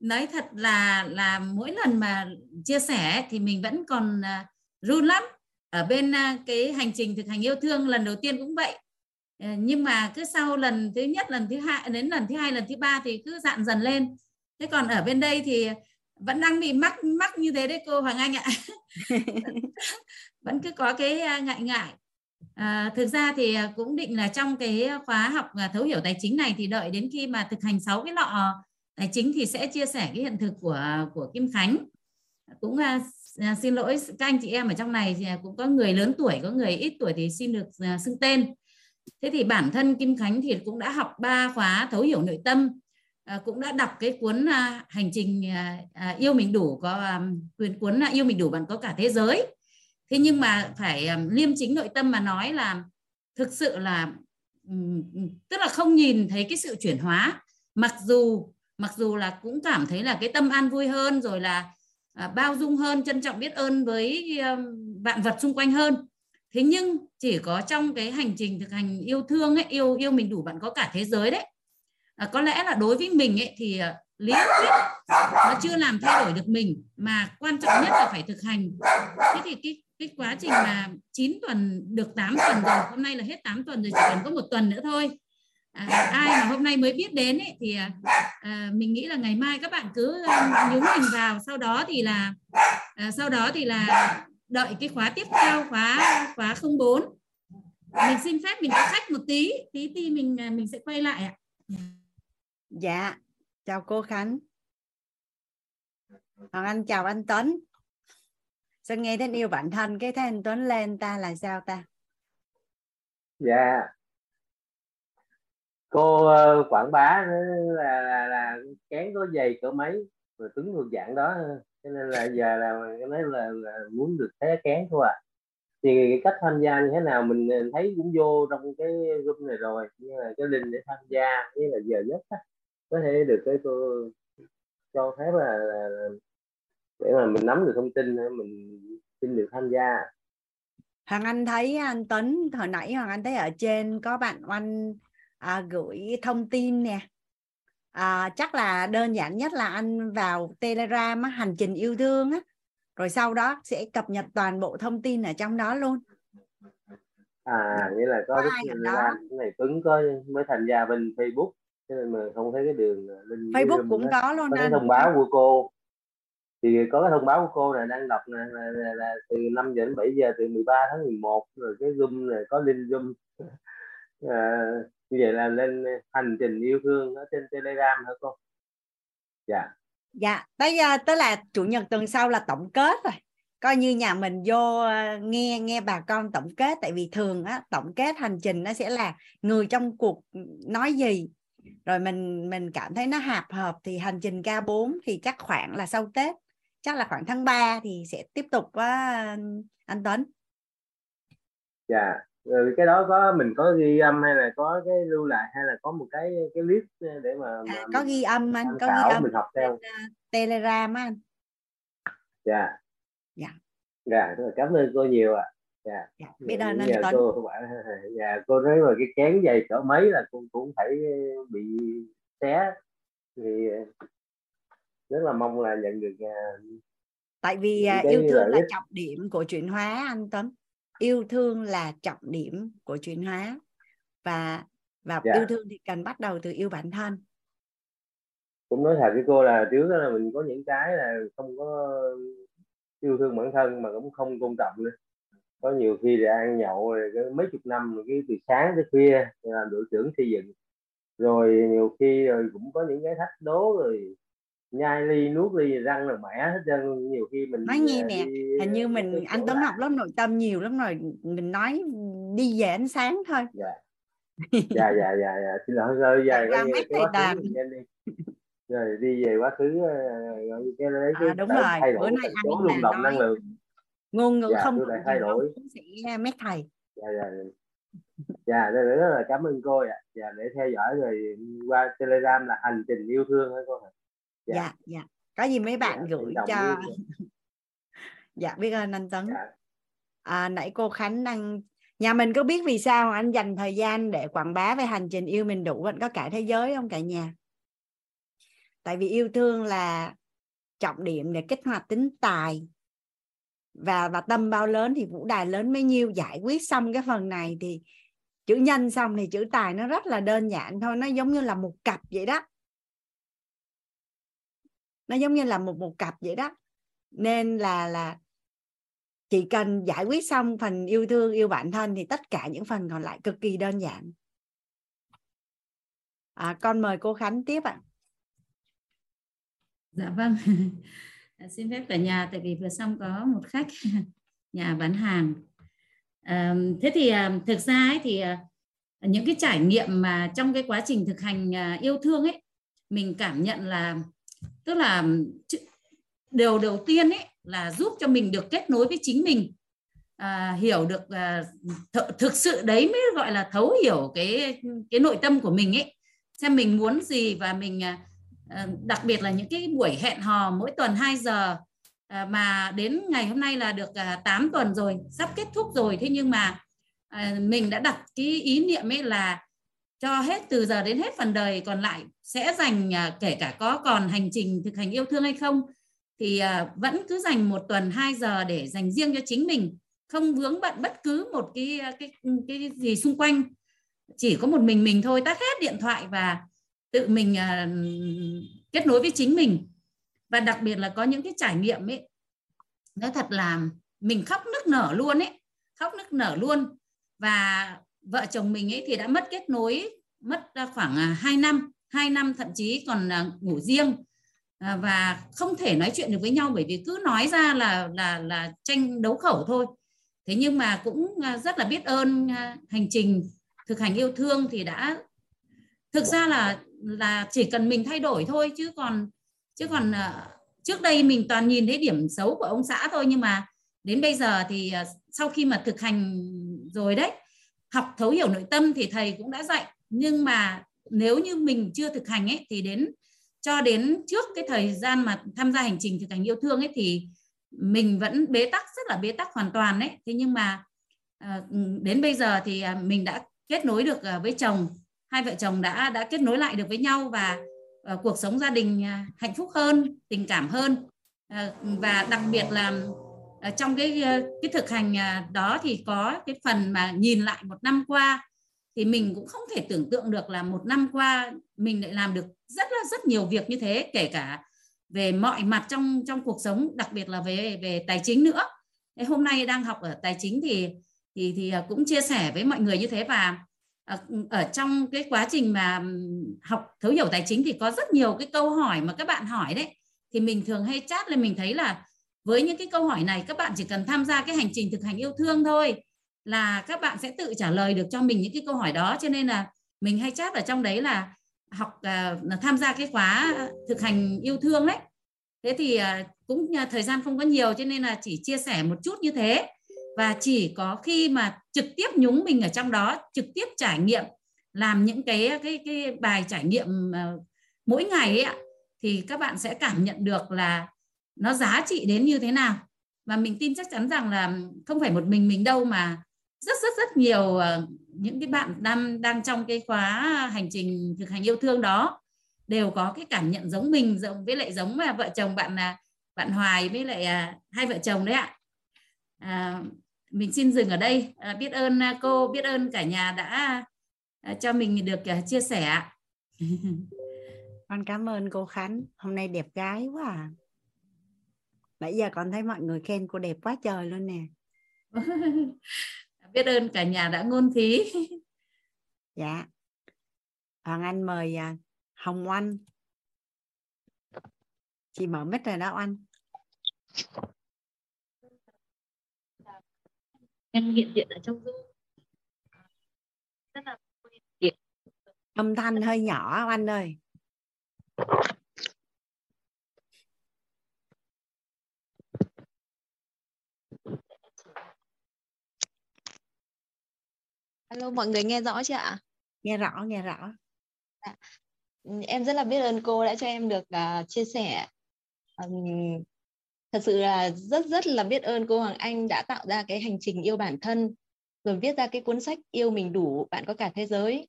Nói thật là là mỗi lần mà chia sẻ thì mình vẫn còn à, run lắm. Ở bên cái hành trình thực hành yêu thương lần đầu tiên cũng vậy. Ờ, nhưng mà cứ sau lần thứ nhất lần thứ hai đến lần thứ hai lần thứ ba thì cứ dạn dần lên. Thế còn ở bên đây thì vẫn đang bị mắc mắc như thế đấy cô Hoàng Anh ạ vẫn cứ có cái ngại ngại. À, thực ra thì à, cũng định là trong cái khóa học à, thấu hiểu tài chính này thì đợi đến khi mà thực hành sáu cái lọ tài chính thì sẽ chia sẻ cái hiện thực của à, của Kim Khánh. Cũng à, xin lỗi các anh chị em ở trong này thì cũng có người lớn tuổi có người ít tuổi thì xin được à, xưng tên. Thế thì bản thân Kim Khánh thì cũng đã học ba khóa thấu hiểu nội tâm à, cũng đã đọc cái cuốn à, hành trình à, à, yêu mình đủ có à, quyền cuốn à, yêu mình đủ bạn có cả thế giới thế nhưng mà phải à, liêm chính nội tâm mà nói là thực sự là tức là không nhìn thấy cái sự chuyển hóa. Mặc dù mặc dù là cũng cảm thấy là cái tâm an vui hơn rồi là à, bao dung hơn trân trọng biết ơn với vạn vật xung quanh hơn. Thế nhưng chỉ có trong cái hành trình thực hành yêu thương ấy yêu yêu mình đủ bạn có cả thế giới đấy. À, có lẽ là đối với mình ấy thì à, lý thuyết nó chưa làm thay đổi được mình mà quan trọng nhất là phải thực hành. Thế thì cái cái quá trình mà 9 tuần được 8 tuần rồi hôm nay là hết 8 tuần rồi chỉ còn có một tuần nữa thôi. À, ai mà hôm nay mới biết đến ấy, thì à, mình nghĩ là ngày mai các bạn cứ à, nhúng mình vào sau đó thì là à, sau đó thì là đợi cái khóa tiếp theo khóa khóa 04 mình xin phép mình có khách một tí tí thì mình à, mình sẽ quay lại ạ. Dạ chào cô Khánh. Hoàng Anh chào anh Tuấn sao nghe thấy yêu bản thân cái thanh anh Tuấn lên ta là sao ta? Dạ. Cô uh, quảng bá là là, là kén có giày cỡ mấy rồi cứng thuộc dạng đó. Cho nên là giờ là cái nói là, là muốn được thế kén thôi à. Thì cái cách tham gia như thế nào mình ờ, thấy cũng vô trong cái group này rồi. Nhưng là cái link để tham gia như là giờ nhất á, có thể được cái cô cho phép là, là, là để mà mình nắm được thông tin mình xin được tham gia. Hoàng Anh thấy anh Tuấn hồi nãy Hoàng Anh thấy ở trên có bạn Oanh à, gửi thông tin nè. À, chắc là đơn giản nhất là anh vào Telegram á, hành trình yêu thương á rồi sau đó sẽ cập nhật toàn bộ thông tin ở trong đó luôn. À nghĩa là có, có cái đó? Này Tuấn có mới tham gia bên Facebook cho nên mà không thấy cái đường link cái Facebook cũng đó. có luôn có anh. thông báo của cô thì có cái thông báo của cô này đang đọc nè là, là, là từ 5 giờ đến 7 giờ từ 13 tháng 11 rồi cái zoom này có link zoom. À, như vậy là lên hành trình yêu thương ở trên telegram hả cô? Dạ. Dạ tới ờ, tới là chủ nhật tuần sau là tổng kết rồi. Coi như nhà mình vô ờ, nghe nghe bà con tổng kết tại vì thường á tổng kết hành trình nó sẽ là người trong cuộc nói gì. Rồi mình mình cảm thấy nó hợp hợp thì hành trình K4 thì chắc khoảng là sau Tết chắc là khoảng tháng 3 thì sẽ tiếp tục với anh Tuấn. Dạ rồi cái đó có mình có ghi âm hay là có cái lưu lại hay là có một cái cái list để mà, mà à, có ghi âm anh có ghi âm mình học theo. uh, Telegram á anh. Dạ. Dạ. Dạ cảm ơn cô nhiều ạ. Dạ. Dạ Dạ, biết ơn cũng anh Tuấn. cô dạ cô nói mà cái kén dày cỡ mấy là cô cũng phải bị xé. Thì rất là mong là nhận được à, tại vì cái yêu thương là ích. trọng điểm của chuyển hóa anh Tuấn. Yêu thương là trọng điểm của chuyển hóa. Và và Dạ. yêu thương thì cần bắt đầu từ yêu bản thân. Cũng nói thật với cô là trước đó là mình có những cái là không có yêu thương bản thân mà cũng không tôn trọng nữa. Có nhiều khi là ăn nhậu rồi mấy chục năm cái từ sáng tới khuya làm đội trưởng xây dựng. Rồi nhiều khi rồi cũng có những cái thách đố rồi nhai ly nuốt ly răng rồi mẻ hết trơn nhiều khi mình nói nghe à, nè đi hình như những mình anh Tuấn học lớp nội tâm nhiều lắm rồi mình nói đi về ánh sáng thôi. Dạ. Dạ dạ dạ dạ. Xin lỗi rồi dài ra cái thầy đi. Rồi đi về quá khứ ờ, rồi cái cái à, đúng rồi thay bữa đổi nay ai số mà rung động năng lượng. ngôn ngữ dạ không lại thay đổi. sẽ mét thầy. Dạ dạ. Dạ rất rất là cảm ơn cô ạ. Dạ để theo dõi rồi qua telegram là hành trình yêu thương hả cô hả dạ. Dạ có gì mấy bạn dạ, gửi cho dạ biết ơn anh Tuấn. Dạ. à, nãy cô Khánh đang nhà mình có biết vì sao anh dành thời gian để quảng bá về hành trình yêu mình đủ vẫn có cả thế giới không cả nhà? Tại vì yêu thương là trọng điểm để kích hoạt tính tài. Và và tâm bao lớn thì vũ đài lớn mấy nhiêu. Giải quyết xong cái phần này thì chữ nhân xong thì chữ tài nó rất là đơn giản thôi. Nó giống như là một cặp vậy đó nó giống như là một một cặp vậy đó nên là là chỉ cần giải quyết xong phần yêu thương yêu bản thân thì tất cả những phần còn lại cực kỳ đơn giản à, con mời cô Khánh tiếp ạ Dạ vâng. À, xin phép cả nhà tại vì vừa xong có một khách nhà bán hàng. À, thế thì à, thực ra ấy thì à, những cái trải nghiệm mà trong cái quá trình thực hành yêu thương ấy mình cảm nhận là tức là điều đầu tiên ấy là giúp cho mình được kết nối với chính mình. À, hiểu được à, th- thực sự đấy mới gọi là thấu hiểu cái cái nội tâm của mình ấy. Xem mình muốn gì và mình à, à đặc biệt là những cái buổi hẹn hò mỗi tuần 2 giờ à, mà đến ngày hôm nay là được à, 8 tuần rồi sắp kết thúc rồi. Thế nhưng mà à, mình đã đặt cái ý niệm ấy là cho hết từ giờ đến hết phần đời còn lại, sẽ dành à, kể cả có còn hành trình thực hành yêu thương hay không, thì à, vẫn cứ dành một tuần 2 giờ để dành riêng cho chính mình, không vướng bận bất cứ một cái à, cái cái gì xung quanh. Chỉ có một mình mình thôi, tắt hết điện thoại và tự mình kết nối với chính mình. Và đặc biệt là có những cái trải nghiệm ấy nói thật là mình khóc nức nở luôn ấy, khóc nức nở luôn. Và vợ chồng mình ấy thì đã mất kết nối, mất khoảng à, 2 năm 2 năm thậm chí còn à, ngủ riêng. À, và không thể nói chuyện được với nhau bởi vì cứ nói ra là là là tranh đấu khẩu thôi. Thế nhưng mà cũng rất là biết ơn hành trình thực hành yêu thương thì đã, thực ra là là chỉ cần mình thay đổi thôi chứ còn chứ còn trước đây mình toàn nhìn thấy điểm xấu của ông xã thôi nhưng mà đến bây giờ thì sau khi mà thực hành rồi đấy học thấu hiểu nội tâm thì thầy cũng đã dạy. Nhưng mà nếu như mình chưa thực hành ấy, thì đến, cho đến trước cái thời gian mà tham gia hành trình thực hành yêu thương ấy, thì mình vẫn bế tắc, rất là bế tắc hoàn toàn đấy thế nhưng mà ờ, đến bây giờ thì à, mình đã kết nối được à, với chồng. Hai vợ chồng đã đã kết nối lại được với nhau và ờ, cuộc sống gia đình à, hạnh phúc hơn, tình cảm hơn. Ờ, và đặc biệt là Ờ, trong cái ờ, cái thực hành ờ, đó thì có cái phần mà nhìn lại một năm qua. Thì mình cũng không thể tưởng tượng được là một năm qua mình lại làm được rất là, rất nhiều việc như thế, kể cả về mọi mặt trong trong cuộc sống, đặc biệt là về về tài chính nữa. Hôm nay đang học ở tài chính thì thì thì cũng chia sẻ với mọi người như thế và ở trong cái quá trình mà học thấu hiểu tài chính thì có rất nhiều cái câu hỏi mà các bạn hỏi đấy. Thì mình thường hay chat lên mình thấy là với những cái câu hỏi này các bạn chỉ cần tham gia cái hành trình thực hành yêu thương thôi là các bạn sẽ tự trả lời được cho mình những cái câu hỏi đó. Cho nên là mình hay chat ở trong đấy là học uh, tham gia cái khóa thực hành yêu thương đấy thế thì uh, cũng uh, thời gian không có nhiều cho nên là chỉ chia sẻ một chút như thế. Và chỉ có khi mà trực tiếp nhúng mình ở trong đó trực tiếp trải nghiệm làm những cái cái cái bài trải nghiệm uh, mỗi ngày ấy ạ thì các bạn sẽ cảm nhận được là nó giá trị đến như thế nào. Và mình tin chắc chắn rằng là không phải một mình mình đâu mà rất rất rất nhiều ờ, những cái bạn đang đang trong cái khóa hành trình thực hành yêu thương đó đều có cái cảm nhận giống mình giống với lại giống mà vợ chồng bạn là bạn Hoài với lại à, hai vợ chồng đấy ạ. À, mình xin dừng ở đây. À, biết ơn à, cô biết ơn cả nhà đã à, cho mình được chia sẻ con cảm ơn cô Khánh. Hôm nay đẹp gái quá à nãy giờ con thấy mọi người khen cô đẹp quá trời luôn nè. Biết ơn cả nhà đã ngôn thí. Dạ. Hoàng Anh mời Hồng Oanh. Chị mở mic rồi đó anh em hiện diện ở trong Zoom. Rất là âm thanh hơi nhỏ anh ơi Alo mọi người nghe rõ chưa ạ? Nghe rõ, nghe rõ. À, em rất là biết ơn cô đã cho em được uh, chia sẻ. Um, thật sự là rất rất là biết ơn cô Hoàng Anh đã tạo ra cái hành trình yêu bản thân rồi viết ra cái cuốn sách yêu mình đủ bạn có cả thế giới.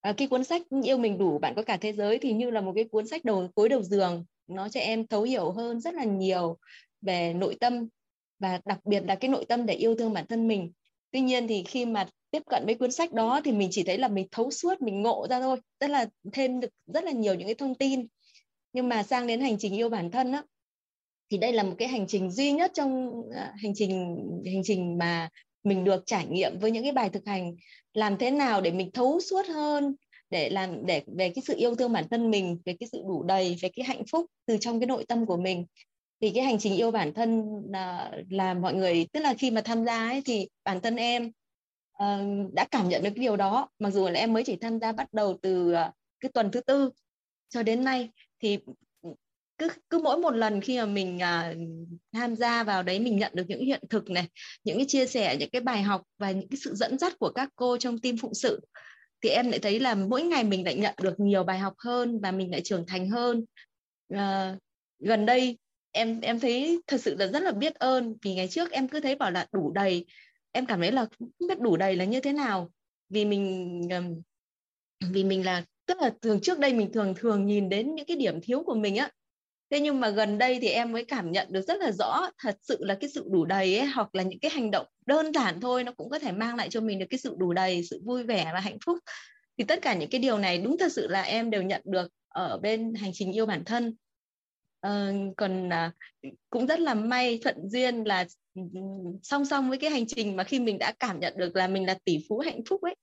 À, cái cuốn sách yêu mình đủ bạn có cả thế giới thì như là một cái cuốn sách đầu cuối đầu giường. Nó cho em thấu hiểu hơn rất là nhiều về nội tâm và đặc biệt là cái nội tâm để yêu thương bản thân mình. Tuy nhiên thì khi mà tiếp cận với cuốn sách đó thì mình chỉ thấy là mình thấu suốt mình ngộ ra thôi tức là thêm được rất là nhiều những cái thông tin. Nhưng mà sang đến hành trình yêu bản thân á thì đây là một cái hành trình duy nhất trong à, hành trình hành trình mà mình được trải nghiệm với những cái bài thực hành. Làm thế nào để mình thấu suốt hơn để làm để về cái sự yêu thương bản thân mình về cái sự đủ đầy về cái hạnh phúc từ trong cái nội tâm của mình. Thì cái hành trình yêu bản thân là, là mọi người tức là khi mà tham gia ấy thì bản thân em uh, đã cảm nhận được cái điều đó mặc dù là em mới chỉ tham gia bắt đầu từ uh, cái tuần thứ tư cho đến nay thì cứ cứ mỗi một lần khi mà mình à, tham gia vào đấy mình nhận được những hiện thực này những cái chia sẻ những cái bài học và những cái sự dẫn dắt của các cô trong team phụng sự thì em lại thấy là mỗi ngày mình lại nhận được nhiều bài học hơn và mình lại trưởng thành hơn. À, gần đây em em thấy thật sự là rất là biết ơn vì ngày trước em cứ thấy bảo là đủ đầy em cảm thấy là không biết đủ đầy là như thế nào. Vì mình vì mình là, tức là thường trước đây mình thường thường nhìn đến những cái điểm thiếu của mình á. Thế nhưng mà gần đây thì em mới cảm nhận được rất là rõ, thật sự là cái sự đủ đầy ấy, hoặc là những cái hành động đơn giản thôi, nó cũng có thể mang lại cho mình được cái sự đủ đầy, sự vui vẻ và hạnh phúc. Thì tất cả những cái điều này đúng thật sự là em đều nhận được ở bên hành trình yêu bản thân. Ờ, còn uh, cũng rất là may thuận duyên là ừ, ừ, song song với cái hành trình mà khi mình đã cảm nhận được là mình là tỷ phú hạnh phúc ấy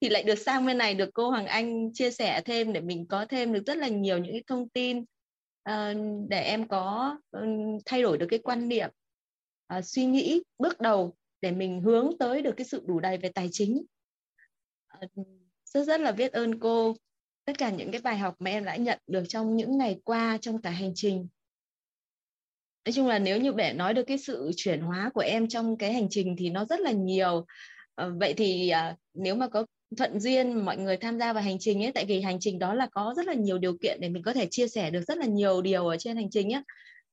thì lại được sang bên này được cô Hoàng Anh chia sẻ thêm để mình có thêm được rất là nhiều những cái thông tin uh, để em có ừ, thay đổi được cái quan niệm uh, suy nghĩ bước đầu để mình hướng tới được cái sự đủ đầy về tài chính. Uh, rất rất là biết ơn cô tất cả những cái bài học mà em đã nhận được trong những ngày qua trong cả hành trình. Nói chung là nếu như để nói được cái sự chuyển hóa của em trong cái hành trình thì nó rất là nhiều. Ờ, vậy thì à, nếu mà có thuận duyên mọi người tham gia vào hành trình ấy, tại vì hành trình đó là có rất là nhiều điều kiện để mình có thể chia sẻ được rất là nhiều điều ở trên hành trình ấy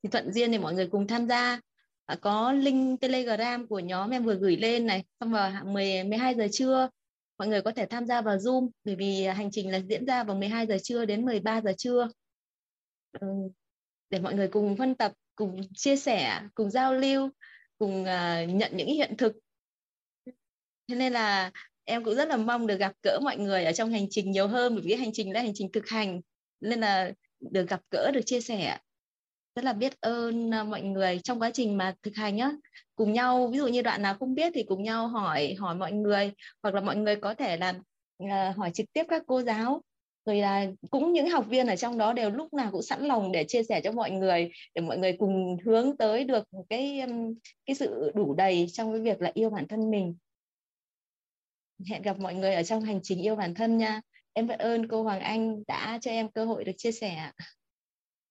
thì thuận duyên thì mọi người cùng tham gia. À, có link telegram của nhóm em vừa gửi lên này, xong vào 10 12 giờ trưa mọi người có thể tham gia vào zoom, bởi vì hành trình là diễn ra vào 12 giờ trưa đến 13 giờ trưa. Ừ, để mọi người cùng phân tập, cùng chia sẻ, cùng giao lưu, cùng à, nhận những hiện thực. Thế nên là em cũng rất là mong được gặp gỡ mọi người ở trong hành trình nhiều hơn, bởi vì hành trình là hành trình thực hành. Nên là được gặp gỡ, được chia sẻ rất là biết ơn à, mọi người trong quá trình mà thực hành nhá. Cùng nhau ví dụ như đoạn nào không biết thì cùng nhau hỏi hỏi mọi người hoặc là mọi người có thể là uh, hỏi trực tiếp các cô giáo. Rồi là cũng những học viên ở trong đó đều lúc nào cũng sẵn lòng để chia sẻ cho mọi người để mọi người cùng hướng tới được cái cái sự đủ đầy trong cái việc là yêu bản thân mình. Hẹn gặp mọi người ở trong hành trình yêu bản thân nha. Em biết ơn cô Hoàng Anh đã cho em cơ hội được chia sẻ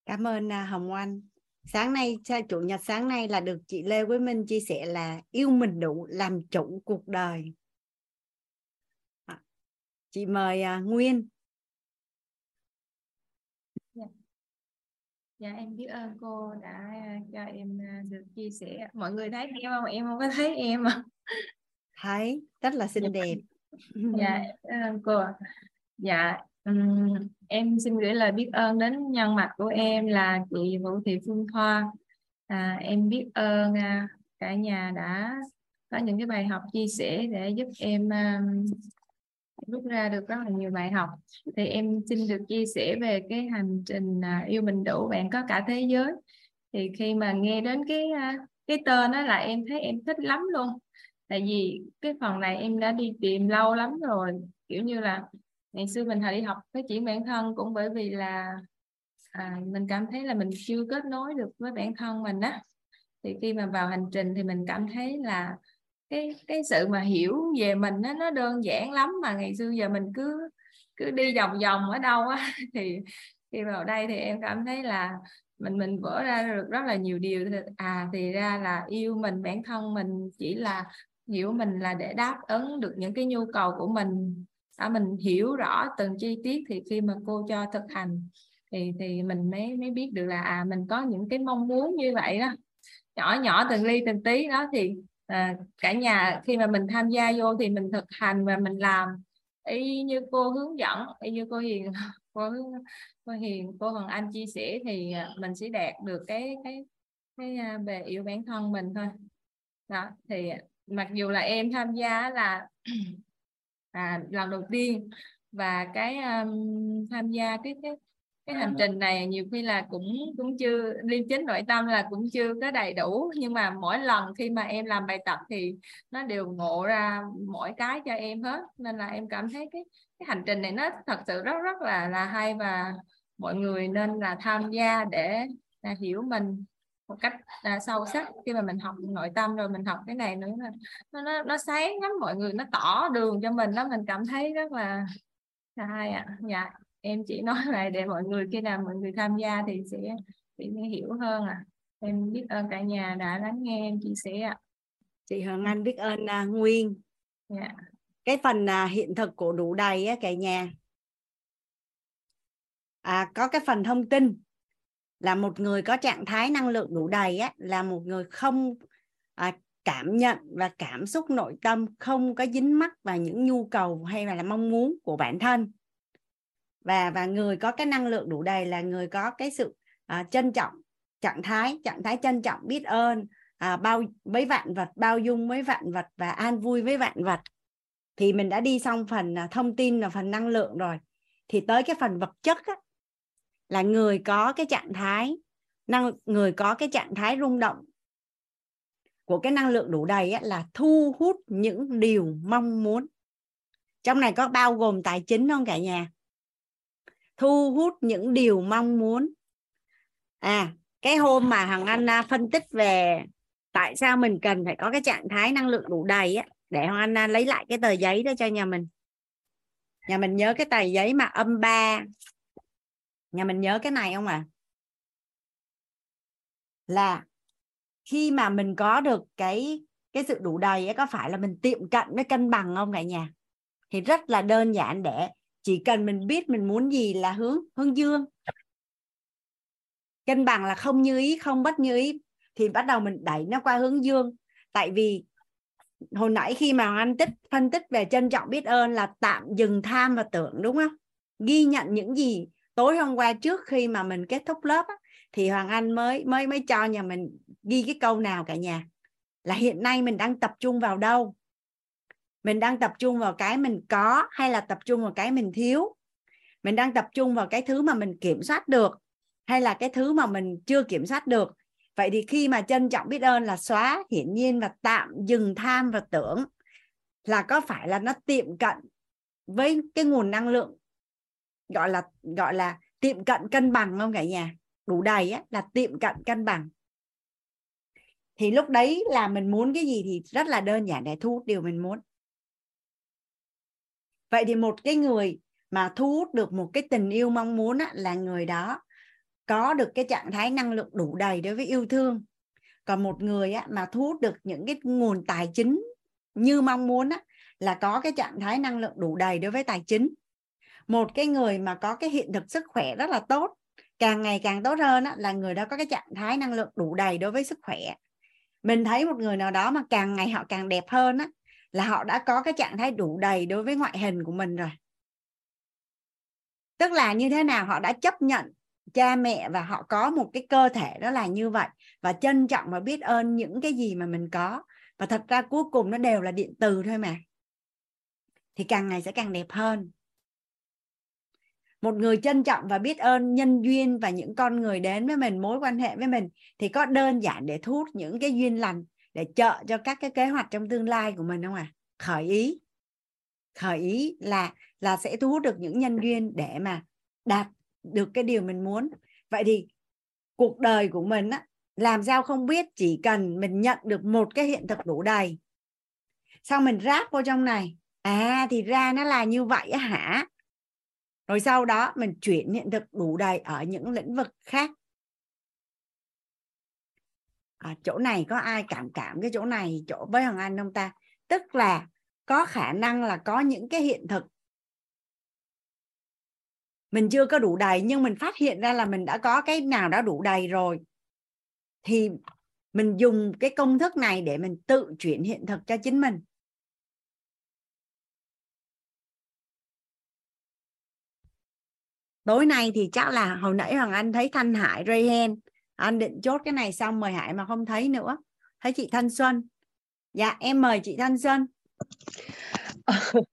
cảm ơn à, Hồng Anh sáng nay chủ nhật sáng nay là được chị Lê Quế Minh chia sẻ là yêu mình đủ làm chủ cuộc đời. À, chị mời à, Nguyên. Dạ. dạ em biết ơn cô đã cho em được chia sẻ. Mọi người thấy em không? Em không có thấy em thấy rất là xinh dạ. đẹp. Dạ cô dạ em xin gửi lời biết ơn đến nhân mặt của em là chị Vũ Thị Phương Thoa. À, em biết ơn à, cả nhà đã có những cái bài học chia sẻ để giúp em à, rút ra được rất là nhiều bài học. Thì em xin được chia sẻ về cái hành trình à, yêu mình đủ bạn có cả thế giới. Thì khi mà nghe đến cái à, cái tên đó là em thấy em thích lắm luôn. Tại vì cái phần này em đã đi tìm lâu lắm rồi kiểu như là ngày xưa mình hồi đi học phát triển bản thân cũng bởi vì là à, mình cảm thấy là mình chưa kết nối được với bản thân mình á. Thì khi mà vào hành trình thì mình cảm thấy là cái cái sự mà hiểu về mình nó nó đơn giản lắm mà ngày xưa giờ mình cứ cứ đi vòng vòng ở đâu á. Thì khi vào đây thì em cảm thấy là mình mình vỡ ra được rất là nhiều điều. À thì ra là yêu mình bản thân mình chỉ là hiểu mình là để đáp ứng được những cái nhu cầu của mình đó mình hiểu rõ từng chi tiết thì khi mà cô cho thực hành thì thì mình mới mới biết được là à mình có những cái mong muốn như vậy đó. Nhỏ nhỏ từng ly từng tí đó thì à, cả nhà khi mà mình tham gia vô thì mình thực hành và mình làm. Y như cô hướng dẫn y như cô hiền cô, cô hiền cô hoàng anh chia sẻ thì à, mình sẽ đạt được cái cái cái à, về yêu bản thân mình thôi. Đó thì mặc dù là em tham gia là à, lần đầu tiên. Và cái um, tham gia cái cái cái hành trình này nhiều khi là cũng cũng chưa liêm chính nội tâm là cũng chưa có đầy đủ. Nhưng mà mỗi lần khi mà em làm bài tập thì nó đều ngộ ra mỗi cái cho em hết. Nên là em cảm thấy cái cái hành trình này nó thật sự rất rất là là hay và mọi người nên là tham gia để là hiểu mình một cách à, sâu sắc. Khi mà mình học nội tâm rồi mình học cái này nữa nó nó, nó sáng lắm mọi người nó tỏ đường cho mình đó mình cảm thấy rất là là hay ạ. À. dạ em chỉ nói lại để mọi người khi nào mọi người tham gia thì sẽ sẽ hiểu hơn à em biết ơn cả nhà đã lắng nghe em chia sẻ ạ. Chị Hoàng Anh biết ơn uh, Nguyên. Dạ. cái phần uh, hiện thực của đủ đầy á cả nhà. À, có cái phần thông tin là một người có trạng thái năng lượng đủ đầy á, là một người không à, cảm nhận và cảm xúc nội tâm không có dính mắc vào những nhu cầu hay là mong muốn của bản thân. Và và người có cái năng lượng đủ đầy là người có cái sự à, trân trọng trạng thái trạng thái trân trọng biết ơn à, bao với vạn vật bao dung với vạn vật và an vui với vạn vật. Thì mình đã đi xong phần à, thông tin và phần năng lượng rồi. Thì tới cái phần vật chất á, là người có cái trạng thái năng người có cái trạng thái rung động của cái năng lượng đủ đầy á, là thu hút những điều mong muốn. Trong này có bao gồm tài chính không cả nhà? Thu hút những điều mong muốn. À cái hôm mà hằng anh à, phân tích về tại sao mình cần phải có cái trạng thái năng lượng đủ đầy á để hằng anh à, lấy lại cái tờ giấy đó cho nhà mình. Nhà mình nhớ cái tờ giấy mà âm ba nhà mình nhớ cái này không ạ? À? là khi mà mình có được cái cái sự đủ đầy ấy có phải là mình tiệm cận với cân bằng không cả nhà? Thì rất là đơn giản để chỉ cần mình biết mình muốn gì là hướng hướng dương. Cân bằng là không như ý, không bất như ý. Thì bắt đầu mình đẩy nó qua hướng dương. Tại vì hồi nãy khi mà anh tích, phân tích về trân trọng biết ơn là tạm dừng tham và tưởng, đúng không? Ghi nhận những gì tối hôm qua trước khi mà mình kết thúc lớp á, thì hoàng anh mới mới mới cho nhà mình ghi cái câu nào cả nhà? Là hiện nay mình đang tập trung vào đâu? Mình đang tập trung vào cái mình có hay là tập trung vào cái mình thiếu? Mình đang tập trung vào cái thứ mà mình kiểm soát được hay là cái thứ mà mình chưa kiểm soát được? Vậy thì khi mà trân trọng biết ơn là xóa hiển nhiên và tạm dừng tham và tưởng là có phải là nó tiệm cận với cái nguồn năng lượng gọi là gọi là tiệm cận cân bằng không cả nhà? Đủ đầy á, là tiệm cận cân bằng. Thì lúc đấy là mình muốn cái gì thì rất là đơn giản để thu hút điều mình muốn. Vậy thì một cái người mà thu hút được một cái tình yêu mong muốn á, là người đó có được cái trạng thái năng lượng đủ đầy đối với yêu thương. Còn một người á, mà thu hút được những cái nguồn tài chính như mong muốn á, là có cái trạng thái năng lượng đủ đầy đối với tài chính một cái người mà có cái hiện thực sức khỏe rất là tốt càng ngày càng tốt hơn á, là người đó có cái trạng thái năng lượng đủ đầy đối với sức khỏe. Mình thấy một người nào đó mà càng ngày họ càng đẹp hơn á, là họ đã có cái trạng thái đủ đầy đối với ngoại hình của mình rồi. Tức là như thế nào họ đã chấp nhận cha mẹ và họ có một cái cơ thể đó là như vậy và trân trọng và biết ơn những cái gì mà mình có. Và thật ra cuối cùng nó đều là điện từ thôi mà. Thì càng ngày sẽ càng đẹp hơn một người trân trọng và biết ơn nhân duyên và những con người đến với mình, mối quan hệ với mình, thì có đơn giản để thu hút những cái duyên lành để trợ cho các cái kế hoạch trong tương lai của mình không à khởi ý. Khởi ý là là sẽ thu hút được những nhân duyên để mà đạt được cái điều mình muốn. Vậy thì cuộc đời của mình á, làm sao không biết, chỉ cần mình nhận được một cái hiện thực đủ đầy. Xong mình ráp vô trong này. À thì ra nó là như vậy hả? Rồi sau đó mình chuyển hiện thực đủ đầy ở những lĩnh vực khác. À, chỗ này có ai cảm cảm cái chỗ này chỗ với hoàng anh không ta? Tức là có khả năng là có những cái hiện thực. Mình chưa có đủ đầy nhưng mình phát hiện ra là mình đã có cái nào đã đủ đầy rồi. Thì mình dùng cái công thức này để mình tự chuyển hiện thực cho chính mình. Tối nay thì chắc là hồi nãy hoàng anh thấy thanh hải Rayhen anh định chốt cái này xong mời hải mà không thấy nữa thấy chị thanh xuân dạ em mời chị thanh xuân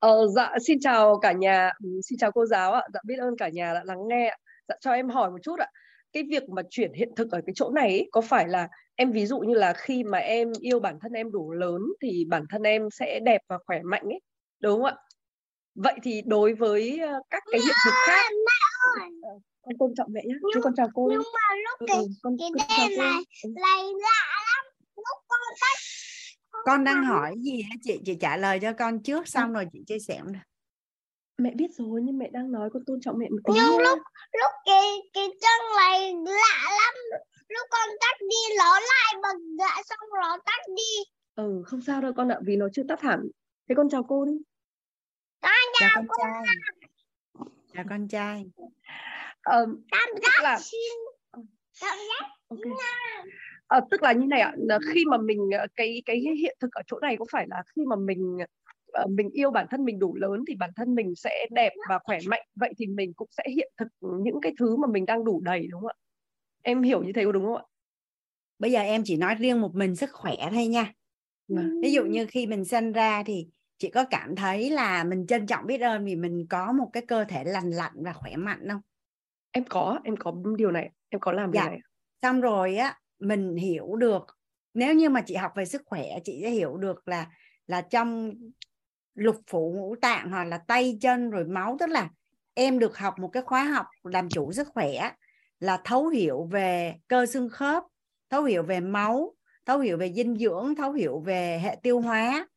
Ờ, dạ xin chào cả nhà, ừ, xin chào cô giáo ạ. Dạ biết ơn cả nhà đã lắng nghe ạ. Dạ cho em hỏi một chút ạ. Cái việc mà chuyển hiện thực ở cái chỗ này ấy, có phải là em ví dụ như là khi mà em yêu bản thân em đủ lớn thì bản thân em sẽ đẹp và khỏe mạnh ấy, đúng không ạ? Vậy thì đối với ờ, các cái hiện thực khác ờ, con tôn trọng mẹ nhé. Chứ con chào cô. Nhưng mà lúc Ừ, cái, ừ, con, cái con chào đêm cô. này Ừ. này lạ lắm. Lúc con tắt con đang hỏi gì á chị chị trả lời cho con trước xong rồi chị chia sẻ. Mẹ biết rồi nhưng mẹ đang nói con tôn trọng mẹ một tí nhưng nha. lúc lúc cái cái chân này lạ lắm lúc con tắt đi nó lại bật lại xong rồi tắt đi Ừ không sao đâu con ạ vì nó chưa tắt hẳn. Thế con chào cô đi. Con chào chào con trai. Chào con trai. Ờ, cảm tức giác là xin cảm giác Ok. Ờ, tức là như này ạ là khi mà mình ờ, cái cái hiện thực ở chỗ này có phải là khi mà mình ờ, mình yêu bản thân mình đủ lớn thì bản thân mình sẽ đẹp và khỏe mạnh vậy thì mình cũng sẽ hiện thực những cái thứ mà mình đang đủ đầy đúng không ạ? Em hiểu như thế có đúng không ạ? Bây giờ em chỉ nói riêng một mình sức khỏe thôi nha. Vâng. ví dụ như khi mình sinh ra thì chị có cảm thấy là mình trân trọng biết ơn vì mình có một cái cơ thể lành lặn và khỏe mạnh không? Em có em có điều này em có làm điều dạ. này. Xong rồi á mình hiểu được nếu như mà chị học về sức khỏe chị sẽ hiểu được là là trong lục phủ ngũ tạng hoặc là tay chân rồi máu tức là em được học một cái khóa học làm chủ sức khỏe là thấu hiểu về cơ xương khớp thấu hiểu về máu thấu hiểu về dinh dưỡng thấu hiểu về hệ tiêu hóa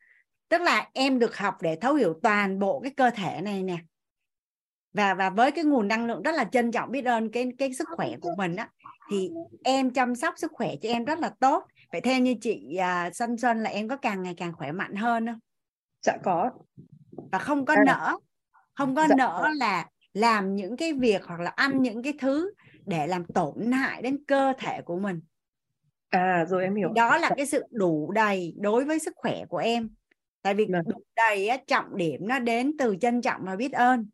tức là em được học để thấu hiểu toàn bộ cái cơ thể này nè. Và và với cái nguồn năng lượng rất là trân trọng biết ơn cái cái sức khỏe của mình á thì em chăm sóc sức khỏe cho em rất là tốt. Vậy theo như chị à, Xuân Xuân là em có càng ngày càng khỏe mạnh hơn không? Dạ có. Và không có À. nỡ không có Dạ. nỡ là làm những cái việc hoặc là ăn những cái thứ để làm tổn hại đến cơ thể của mình. À rồi em hiểu. Đó là cái sự đủ đầy đối với sức khỏe của em tại vì Vâng. đủ đầy á, trọng điểm nó đến từ trân trọng và biết ơn.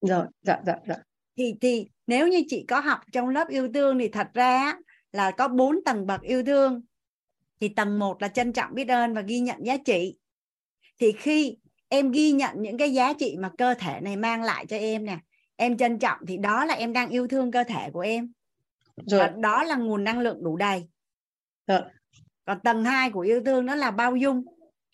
Rồi dạ dạ dạ. Thì thì nếu như chị có học trong lớp yêu thương thì thật ra là có bốn tầng bậc yêu thương. Thì tầng một là trân trọng biết ơn và ghi nhận giá trị. Thì khi em ghi nhận những cái giá trị mà cơ thể này mang lại cho em nè em trân trọng thì đó là em đang yêu thương cơ thể của em. Rồi và đó là nguồn năng lượng đủ đầy. Dạ. còn tầng 2 của yêu thương đó là bao dung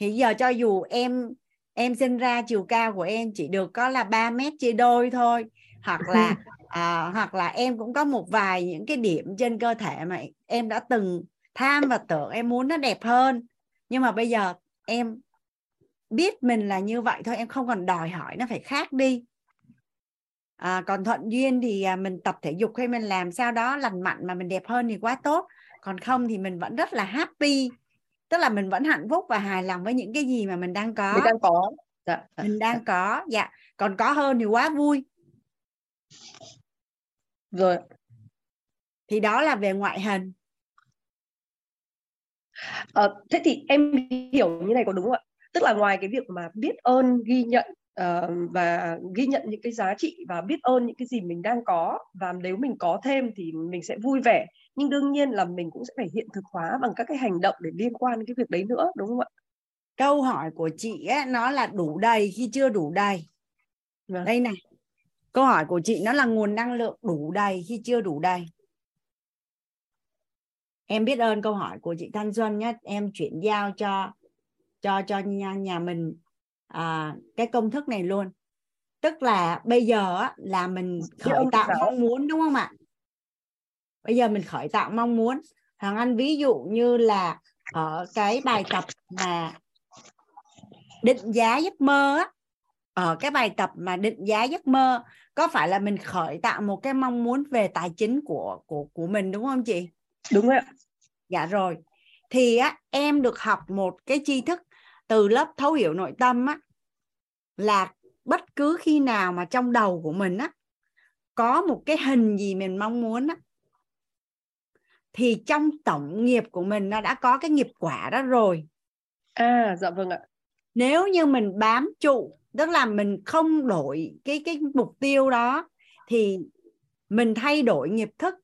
thì giờ cho dù em em sinh ra chiều cao của em chỉ được có là 3 mét chia đôi thôi. Hoặc là à, hoặc là em cũng có một vài những cái điểm trên cơ thể mà em đã từng tham và tưởng em muốn nó đẹp hơn. Nhưng mà bây giờ em biết mình là như vậy thôi em không còn đòi hỏi nó phải khác đi. À, còn thuận duyên thì à, mình tập thể dục hay mình làm sao đó lành mạnh mà mình đẹp hơn thì quá tốt. Còn không thì mình vẫn rất là happy tức là mình vẫn hạnh phúc và hài lòng với những cái gì mà mình đang có. Mình đang có. Dạ, dạ. mình đang có dạ. Còn có hơn thì quá vui. Rồi. Thì đó là về ngoại hình. Ờ, thế thì em hiểu như này có đúng không ạ? Tức là ngoài cái việc mà biết ơn, ghi nhận ờ, và ghi nhận những cái giá trị và biết ơn những cái gì mình đang có và nếu mình có thêm thì mình sẽ vui vẻ. Nhưng đương nhiên là mình cũng sẽ phải hiện thực hóa bằng các cái hành động để liên quan đến cái việc đấy nữa, đúng không ạ? câu hỏi của chị ấy, nó là đủ đầy khi chưa đủ đầy Vâng. đây này câu hỏi của chị nó là nguồn năng lượng đủ đầy khi chưa đủ đầy em biết ơn câu hỏi của chị Thanh Xuân nhé em chuyển giao cho cho cho nhà, nhà mình à, cái công thức này luôn. Tức là bây giờ là mình khởi tạo mong muốn đúng không ạ? Bây giờ mình khởi tạo mong muốn. Hoàng Anh ví dụ như là ở cái bài tập mà định giá giấc mơ á ở cái bài tập mà định giá giấc mơ có phải là mình khởi tạo một cái mong muốn về tài chính của của của mình đúng không chị? Đúng ạ. dạ rồi. Thì á em được học một cái tri thức từ lớp thấu hiểu nội tâm á là bất cứ khi nào mà trong đầu của mình á có một cái hình gì mình mong muốn á thì trong tổng nghiệp của mình nó đã có cái nghiệp quả đó rồi À, dạ vâng ạ. nếu như mình bám trụ tức là mình không đổi cái cái mục tiêu đó thì mình thay đổi nghiệp thức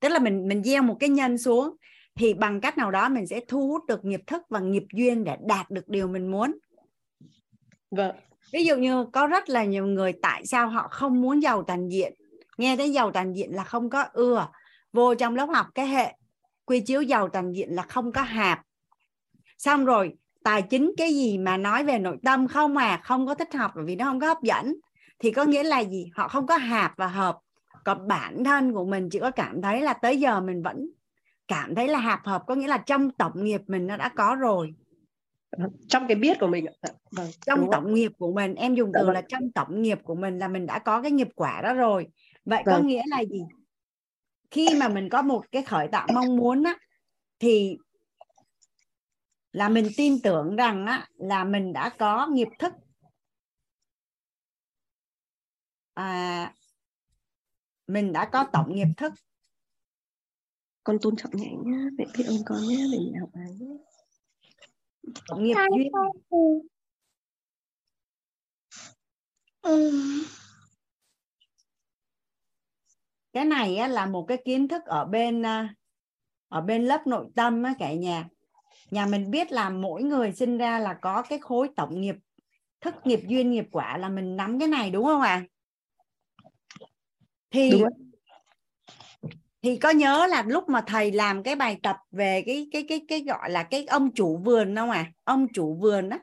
tức là mình mình gieo một cái nhân xuống thì bằng cách nào đó mình sẽ thu hút được nghiệp thức và nghiệp duyên để đạt được điều mình muốn. Vâng. ví dụ như có rất là nhiều người tại sao họ không muốn giàu toàn diện. Nghe thấy giàu toàn diện là không có ưa. Vô trong lớp học cái hệ quy chiếu giàu toàn diện là không có hạp. Xong rồi tài chính cái gì mà nói về nội tâm không à không có thích học bởi vì nó không có hấp dẫn. Thì có nghĩa là gì? Họ không có hạp và hợp. Còn bản thân của mình chỉ có cảm thấy là tới giờ mình vẫn cảm thấy là hạp hợp có nghĩa là trong tổng nghiệp mình nó đã có rồi Trong cái biết của mình. Dạ, Vâng. trong đúng tổng nghiệp của mình em dùng Dạ từ vâng. là trong tổng nghiệp của mình là mình đã có cái nghiệp quả đó rồi vậy có Vâng. nghĩa là gì khi mà mình có một cái khởi tạo mong muốn á thì là mình tin tưởng rằng á là mình đã có nghiệp thức à, mình đã có tổng nghiệp thức Con tôn trọng mẹ nhá, mẹ biết ơn con nhé, để mẹ học bài nhé. tổng nghiệp duyên Ừ. cái này á, là một cái kiến thức ở bên à, ở bên lớp nội tâm á, cả nhà nhà mình biết là mỗi người sinh ra là có cái khối tổng nghiệp thức nghiệp duyên nghiệp quả là mình nắm cái này đúng không ạ thì Đúng. Thì có nhớ là lúc mà thầy làm cái bài tập về cái cái cái cái gọi là cái ông chủ vườn không à ông chủ vườn á.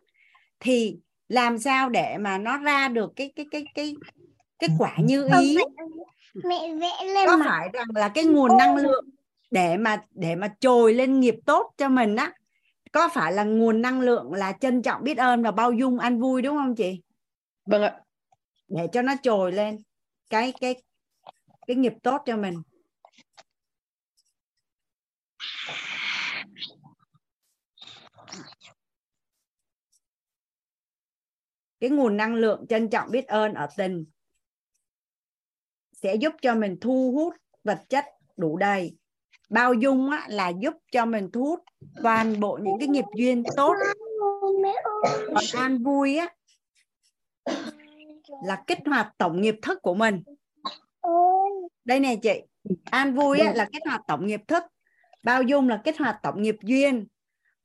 Thì làm sao để mà nó ra được cái cái cái cái cái quả như ý? Mẹ, mẹ vẽ lên có mặt. phải rằng là cái nguồn năng lượng để mà để mà trồi lên nghiệp tốt cho mình á? Có phải là nguồn năng lượng là trân trọng biết ơn và bao dung an vui đúng không chị? Vâng ạ. Để cho nó trồi lên cái cái cái nghiệp tốt cho mình cái nguồn năng lượng trân trọng biết ơn ở tình sẽ giúp cho mình thu hút vật chất đủ đầy. Bao dung á, là giúp cho mình thu hút toàn bộ những cái nghiệp duyên tốt. Còn an vui á là kích hoạt tổng nghiệp thức của mình. Đây này chị an vui á, là kích hoạt tổng nghiệp thức. Bao dung là kích hoạt tổng nghiệp duyên.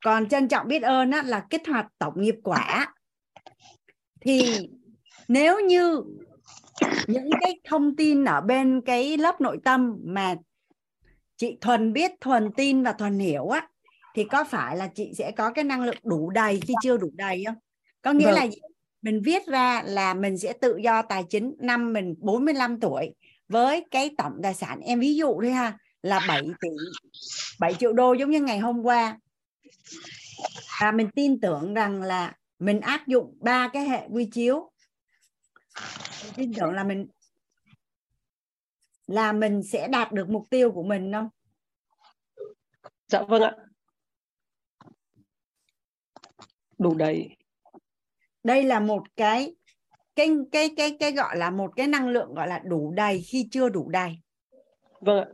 Còn trân trọng biết ơn á, là kích hoạt tổng nghiệp quả thì nếu như những cái thông tin ở bên cái lớp nội tâm mà chị thuần biết thuần tin và thuần hiểu á thì có phải là chị sẽ có cái năng lượng đủ đầy khi chưa đủ đầy không có nghĩa Vâng. là gì? mình viết ra là mình sẽ tự do tài chính năm mình 45 tuổi với cái tổng tài sản em ví dụ thôi ha là 7 tỷ 7 triệu đô giống như ngày hôm qua và mình tin tưởng rằng là mình áp dụng ba cái hệ quy chiếu. Mình tin tưởng là mình là mình sẽ đạt được mục tiêu của mình không? Dạ vâng ạ. Đủ đầy. Đây là một cái cái cái cái cái gọi là một cái năng lượng gọi là đủ đầy khi chưa đủ đầy. Vâng ạ.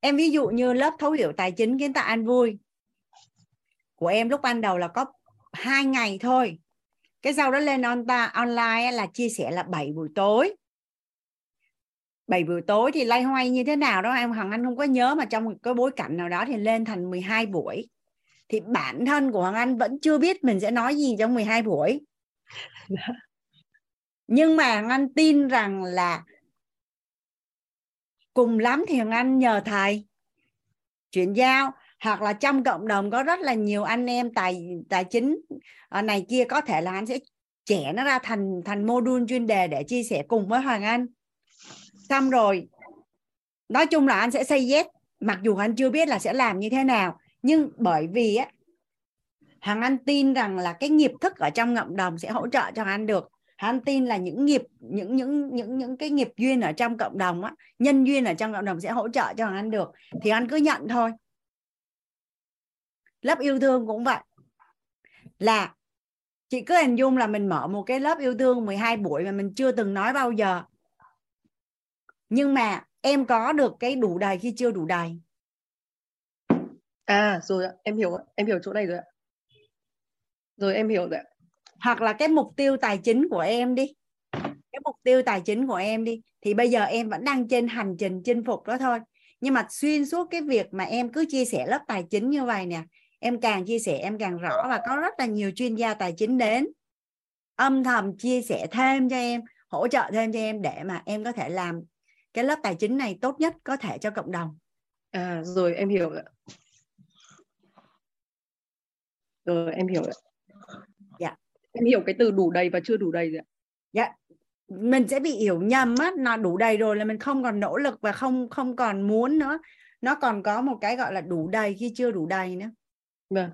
Em ví dụ như lớp thấu hiểu tài chính kiến tạo an vui của em lúc ban đầu là có hai ngày thôi. Cái sau đó lên on ta online là chia sẻ là 7 buổi tối. 7 buổi tối thì lay hoay như thế nào đó em Hằng Anh không có nhớ mà trong một cái bối cảnh nào đó thì lên thành 12 buổi. Thì bản thân của Hoàng Anh vẫn chưa biết mình sẽ nói gì trong 12 buổi. Nhưng mà Hoàng Anh tin rằng là cùng lắm thì Hoàng Anh nhờ thầy chuyển giao hoặc là trong cộng đồng có rất là nhiều anh em tài tài chính ờ, này kia, có thể là anh sẽ trẻ nó ra thành thành module chuyên đề để chia sẻ cùng với Hoàng Anh. Xong rồi, nói chung là anh sẽ xây yes mặc dù anh chưa biết là sẽ làm như thế nào, nhưng bởi vì á, Hoàng Anh tin rằng là cái nghiệp thức ở trong cộng đồng sẽ hỗ trợ cho anh được. Hoàng Anh tin là những nghiệp, những những những những cái nghiệp duyên ở trong cộng đồng á, nhân duyên ở trong cộng đồng sẽ hỗ trợ cho Anh được. Thì anh cứ nhận thôi lớp yêu thương cũng vậy. Là chị cứ hình dung là mình mở một cái lớp yêu thương 12 buổi mà mình chưa từng nói bao giờ. Nhưng mà em có được cái đủ đầy khi chưa đủ đầy? À rồi em hiểu em hiểu chỗ này rồi ạ. Rồi em hiểu rồi ạ. Hoặc là cái mục tiêu tài chính của em đi. Cái mục tiêu tài chính của em đi thì bây giờ em vẫn đang trên hành trình chinh phục đó thôi. Nhưng mà xuyên suốt cái việc mà em cứ chia sẻ lớp tài chính như vậy nè em càng chia sẻ em càng rõ và có rất là nhiều chuyên gia tài chính đến. Âm thầm chia sẻ thêm cho em hỗ trợ thêm cho em để mà em có thể làm cái lớp tài chính này tốt nhất có thể cho cộng đồng. À rồi em hiểu rồi rồi em hiểu rồi dạ. Em hiểu cái từ đủ đầy và chưa đủ đầy rồi dạ. Mình sẽ bị hiểu nhầm á nó đủ đầy rồi là mình không còn nỗ lực và không không còn muốn nữa. Nó còn có một cái gọi là đủ đầy khi chưa đủ đầy nữa vâng.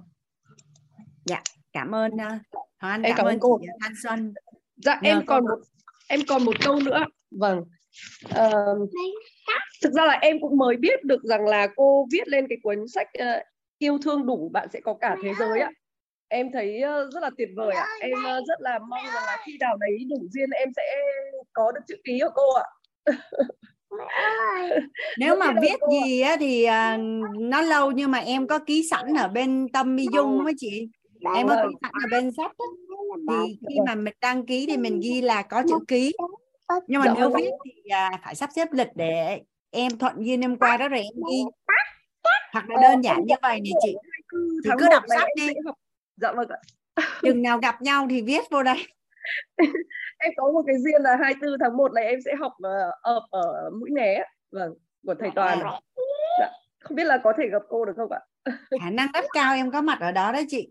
Dạ cảm ơn uh, Hoàng Anh Em cảm, cảm ơn cô. chị Thanh Xuân. Dạ Nhờ em còn một em còn một câu nữa. Vâng. Ờ, thực ra là em cũng mới biết được rằng là cô viết lên cái cuốn sách ờ, yêu thương đủ bạn sẽ có cả thế giới ạ em thấy ờ, rất là tuyệt vời ạ. Em ờ, rất là mong rằng là khi nào đấy đủ duyên em sẽ có được chữ ký của cô ạ nếu mà viết gì á thì à, nó lâu nhưng mà em có ký sẵn ở bên tâm mi dung á chị. Em có ký sẵn ở bên sách á. thì khi mà mình đăng ký thì mình ghi là có chữ ký. nhưng mà nếu viết thì à, phải sắp xếp lịch để em thuận duyên em qua đó rồi em ghi. hoặc là đơn giản như vậy này chị. Thì cứ đọc sách đi. dạ vâng ạ. Chừng nào gặp nhau thì viết vô đây em có một cái duyên là 24 tháng 1 này em sẽ học ờ, ở ở mũi né ạ. vâng của thầy toàn dạ. không biết là có thể gặp cô được không ạ? Khả năng rất cao em có mặt ở đó đấy chị.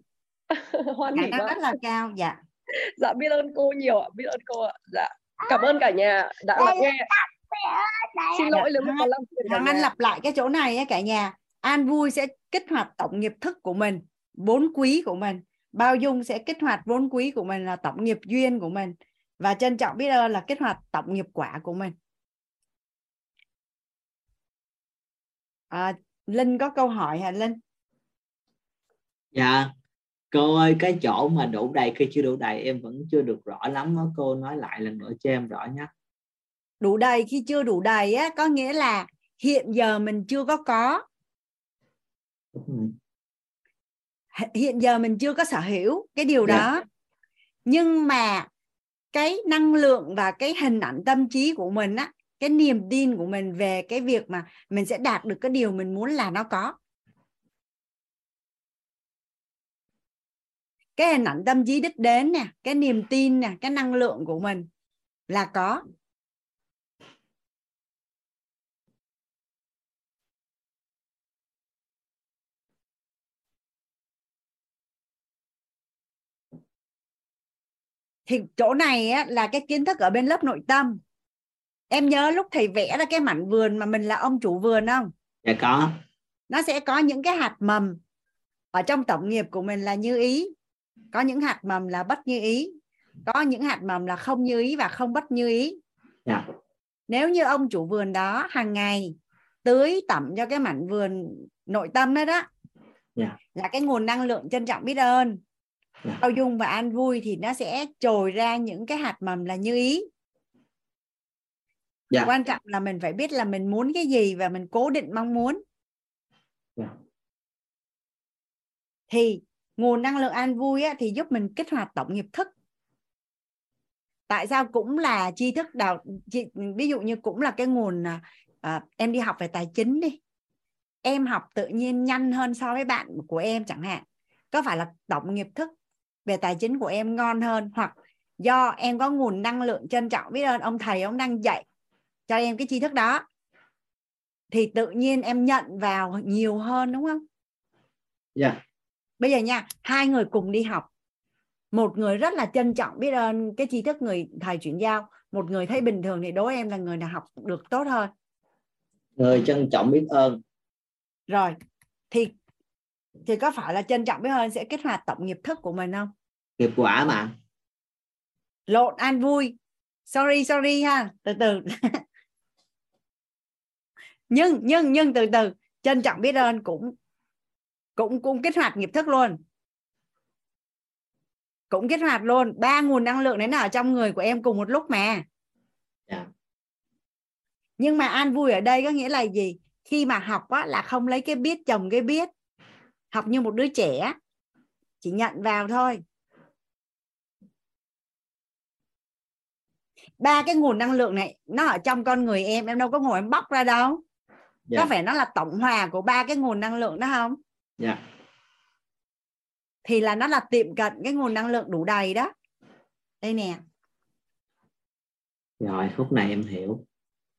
Hoan khả năng quá rất là cao dạ. Dạ biết ơn cô nhiều ạ biết ơn cô ạ. Dạ cảm ơn cả nhà đã lắng nghe xin lỗi nếu mà có làm Hoàng Anh lặp lại cái chỗ này cả nhà. An vui sẽ kích hoạt tổng nghiệp thức của mình vốn quý của mình. Bao dung sẽ kích hoạt vốn quý của mình là tổng nghiệp duyên của mình và trân trọng biết ơn là kích hoạt tổng nghiệp quả của mình. À, linh có câu hỏi hả linh? Dạ. Cô ơi cái chỗ mà đủ đầy khi chưa đủ đầy em vẫn chưa được rõ lắm đó. cô nói lại lần nữa cho em rõ nhé. Đủ đầy khi chưa đủ đầy á có nghĩa là hiện giờ mình chưa có có. Hiện giờ mình chưa có sở hữu cái điều Dạ. đó. Nhưng mà cái năng lượng và cái hình ảnh tâm trí của mình á, cái niềm tin của mình về cái việc mà mình sẽ đạt được cái điều mình muốn là nó có. Cái hình ảnh tâm trí đích đến nè, cái niềm tin nè, cái năng lượng của mình là có. Thì chỗ này á, là cái kiến thức ở bên lớp nội tâm. Em nhớ lúc thầy vẽ ra cái mảnh vườn mà mình là ông chủ vườn không? Dạ có. Nó sẽ có những cái hạt mầm. Ở trong tổng nghiệp của mình là như ý. Có những hạt mầm là bất như ý. Có những hạt mầm là không như ý và không bất như ý. Dạ. Nếu như ông chủ vườn đó hàng ngày tưới tẩm cho cái mảnh vườn nội tâm đó đó dạ. là cái nguồn năng lượng trân trọng biết ơn. Bao dung và an vui thì nó sẽ trồi ra những cái hạt mầm là như ý. Dạ. Quan trọng là mình phải biết là mình muốn cái gì và mình cố định mong muốn. Dạ. Thì nguồn năng lượng an vui á, thì giúp mình kích hoạt tổng nghiệp thức. Tại sao cũng là tri thức đào ví dụ như cũng là cái nguồn à, à, em đi học về tài chính đi. Em học tự nhiên nhanh hơn so với bạn của em chẳng hạn. Có phải là tổng nghiệp thức về tài chính của em ngon hơn hoặc do em có nguồn năng lượng trân trọng biết ơn ông thầy ông đang dạy cho em cái tri thức đó thì tự nhiên em nhận vào nhiều hơn đúng không? Dạ. Bây giờ nha hai người cùng đi học. Một người rất là trân trọng biết ơn cái tri thức người thầy chuyển giao. Một người thấy bình thường thì đố em là người nào học được tốt hơn. Người trân trọng biết ơn. Rồi thì thì có phải là trân trọng biết ơn sẽ kích hoạt tổng nghiệp thức của mình không? Nghiệp quả mà. Lộn an vui. Sorry sorry ha. Từ từ. Nhưng nhưng nhưng từ từ. Trân trọng biết ơn cũng cũng cũng kích hoạt nghiệp thức luôn. Cũng kích hoạt luôn. Ba nguồn năng lượng đấy là ở trong người của em cùng một lúc mà. Dạ. Nhưng mà an vui ở đây có nghĩa là gì? Khi mà học á, là không lấy cái biết chồng cái biết học như một đứa trẻ. Chỉ nhận vào thôi. Ba cái nguồn năng lượng này nó ở trong con người em em đâu có ngồi em bóc ra đâu. Dạ. có phải nó là tổng hòa của ba cái nguồn năng lượng đó không? Dạ. Thì là nó là tiệm cận cái nguồn năng lượng đủ đầy đó. Đây nè. Rồi phút này em hiểu.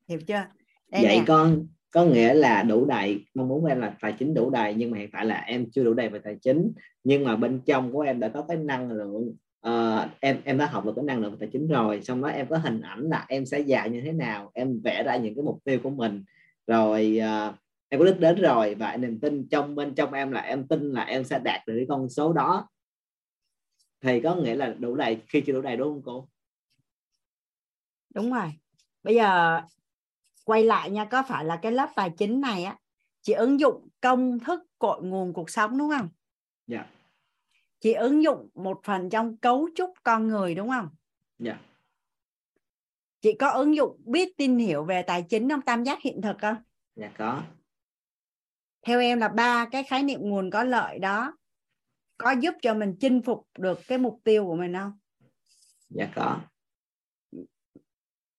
Hiểu chưa? Đây vậy nè. có có nghĩa là đủ đầy mong muốn của em là tài chính đủ đầy nhưng mà hiện tại là em chưa đủ đầy về tài chính. Nhưng mà bên trong của em đã có cái năng lượng uh, em em đã học được cái năng lượng về tài chính rồi xong đó em có hình ảnh là em sẽ già như thế nào em vẽ ra những cái mục tiêu của mình. Rồi uh, em có đích đến rồi và niềm tin trong bên trong em là em tin là em sẽ đạt được cái con số đó. Thì có nghĩa là đủ đầy khi chưa đủ đầy đúng không cô? Đúng rồi. Bây giờ quay lại nha có phải là cái lớp tài chính này á chỉ ứng dụng công thức cội nguồn cuộc sống đúng không? Dạ. Chỉ ứng dụng một phần trong cấu trúc con người đúng không? Dạ. Chị có ứng dụng biết tin hiểu về tài chính trong tam giác hiện thực không? Dạ có. Theo em là ba cái khái niệm nguồn có lợi đó. Có giúp cho mình chinh phục được cái mục tiêu của mình không? Dạ có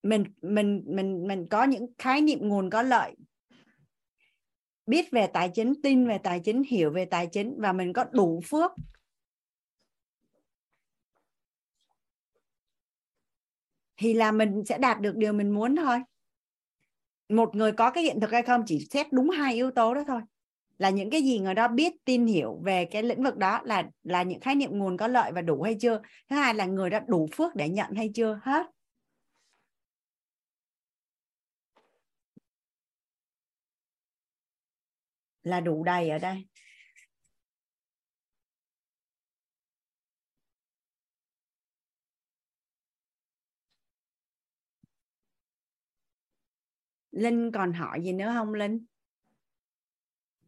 mình mình mình mình có những khái niệm nguồn có lợi. Biết về tài chính, tin về tài chính, hiểu về tài chính và mình có đủ phước. Thì là mình sẽ đạt được điều mình muốn thôi. Một người có cái hiện thực hay không chỉ xét đúng hai yếu tố đó thôi. Là những cái gì người đó biết, tin, hiểu về cái lĩnh vực đó là là những khái niệm nguồn có lợi và đủ hay chưa? Thứ hai là người đó đủ phước để nhận hay chưa? Hết. là đủ đầy ở đây linh còn hỏi gì nữa không linh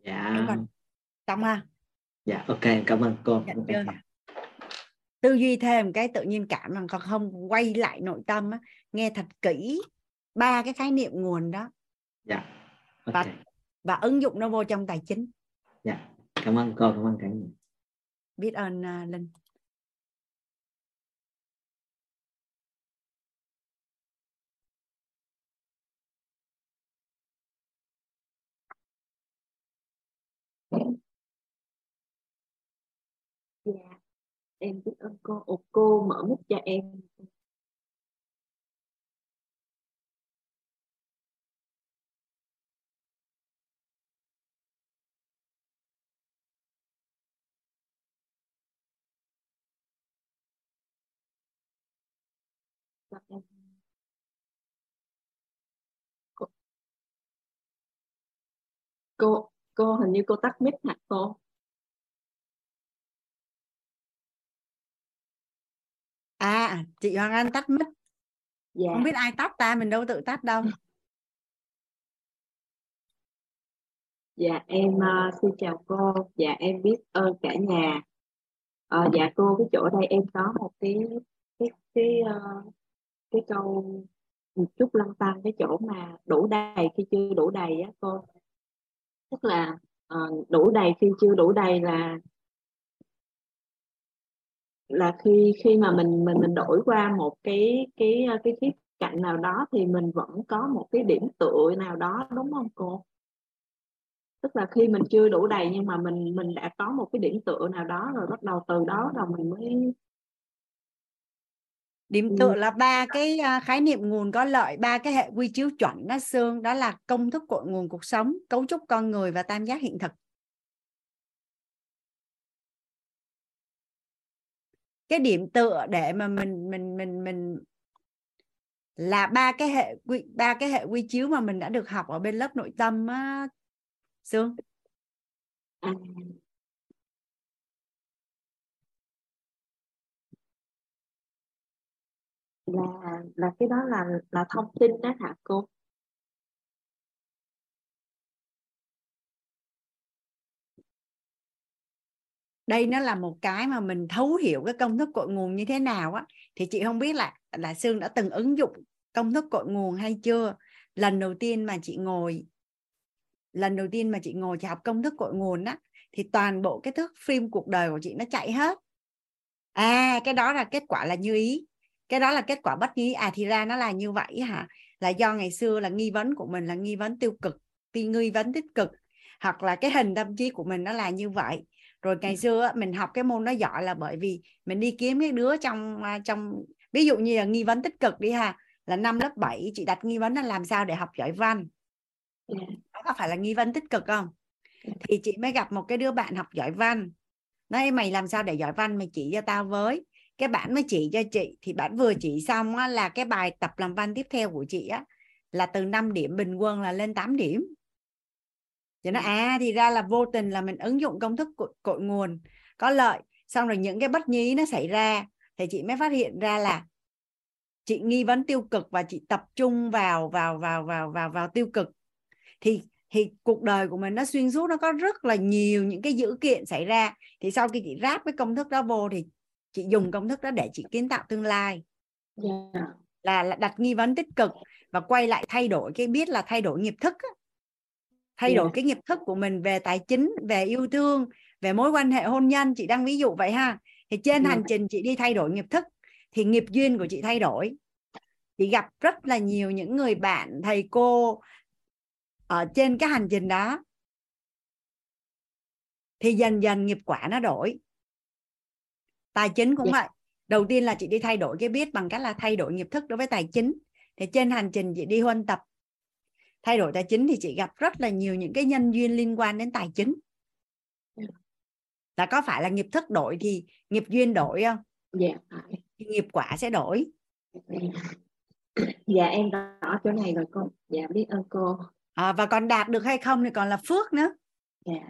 dạ yeah. còn... ha à? dạ ok cảm ơn cô dạ, chưa? tư duy thêm cái tự nhiên cảm rằng con không quay lại nội tâm á, nghe thật kỹ ba cái khái niệm nguồn đó dạ okay. và và ứng dụng nó vô trong tài chính. Dạ cảm ơn cô cảm ơn cả nhà. Biết ơn uh, linh. Dạ em biết ơn cô. Ồ, cô mở mic cho em cô cô hình như cô tắt mic hả cô à chị Hoàng Anh tắt mic dạ không biết ai tắt ta mình đâu tự tắt đâu Dạ em ờ, xin chào cô. Dạ em biết ơn cả nhà. Ờ, dạ cô cái chỗ đây em có một cái cái cái ờ, cái câu một chút lăn tăn cái chỗ mà đủ đầy khi chưa đủ đầy á cô. Tức là uh, đủ đầy khi chưa đủ đầy là là khi khi mà mình mình mình đổi qua một cái cái ờ, cái khía cạnh nào đó thì mình vẫn có một cái điểm tựa nào đó đúng không cô? tức là khi mình chưa đủ đầy nhưng mà mình mình đã có một cái điểm tựa nào đó rồi bắt đầu từ đó rồi mình mới điểm Ừ. tựa là ba cái à, khái niệm nguồn có lợi ba cái hệ quy chiếu chuẩn đó xương đó là công thức cội nguồn cuộc sống cấu trúc con người và tam giác hiện thực. Cái điểm tựa để mà mình mình mình mình là ba cái hệ quy ba cái hệ quy chiếu mà mình đã được học ở bên lớp nội tâm á xương là là cái đó là là thông tin đó hả cô? Đây nó là một cái mà mình thấu hiểu cái công thức cội nguồn như thế nào á. Thì chị không biết là là Sương đã từng ứng dụng công thức cội nguồn hay chưa? Lần đầu tiên mà chị ngồi, lần đầu tiên mà chị ngồi chị học công thức cội nguồn á, thì toàn bộ cái thước phim cuộc đời của chị nó chạy hết. À cái đó là kết quả là như ý cái đó là kết quả bất ý à thì ra nó là như vậy hả? Là do ngày xưa là nghi vấn của mình là nghi vấn tiêu cực thì nghi vấn tích cực. Hoặc là cái hình tâm trí của mình nó là như vậy. Rồi ngày xưa á, mình học cái môn đó giỏi là bởi vì mình đi kiếm cái đứa trong à, trong ví dụ như là nghi vấn tích cực đi ha là năm lớp 7 chị đặt nghi vấn là làm sao để học giỏi văn. Dạ. đó có phải là nghi vấn tích cực không? Thì chị mới gặp một cái đứa bạn học giỏi văn. Nói mày làm sao để giỏi văn mày chỉ cho tao với cái bạn mới chỉ cho chị thì bạn vừa chỉ xong á, là cái bài tập làm văn tiếp theo của chị á là từ 5 điểm bình quân là lên 8 điểm. Cho nó à thì ra là vô tình là mình ứng dụng công thức cội, cội nguồn có lợi. Xong rồi những cái bất nhí nó xảy ra thì chị mới phát hiện ra là chị nghi vấn tiêu cực và chị tập trung vào vào vào vào vào vào tiêu cực. Thì thì cuộc đời của mình nó xuyên suốt nó có rất là nhiều những cái dữ kiện xảy ra. Thì sau khi chị ráp cái công thức đó vô thì chị dùng công thức đó để chị kiến tạo tương lai Dạ. là, là đặt nghi vấn tích cực và quay lại thay đổi cái biết là thay đổi nghiệp thức á. thay đổi Dạ. cái nghiệp thức của mình về tài chính về yêu thương về mối quan hệ hôn nhân chị đang ví dụ vậy ha thì trên Dạ. hành trình chị đi thay đổi nghiệp thức thì nghiệp duyên của chị thay đổi chị gặp rất là nhiều những người bạn thầy cô ở trên cái hành trình đó thì dần dần nghiệp quả nó đổi tài chính cũng Dạ. vậy. Đầu tiên là chị đi thay đổi cái biết bằng cách là thay đổi nghiệp thức đối với tài chính. Thì trên hành trình chị đi huân tập thay đổi tài chính thì chị gặp rất là nhiều những cái nhân duyên liên quan đến tài chính. Dạ. là có phải là nghiệp thức đổi thì nghiệp duyên đổi không? Dạ. Thì nghiệp quả sẽ đổi. Dạ. Em rõ chỗ này rồi cô. Dạ biết ơn cô. À, và còn đạt được hay không thì còn là phước nữa. Dạ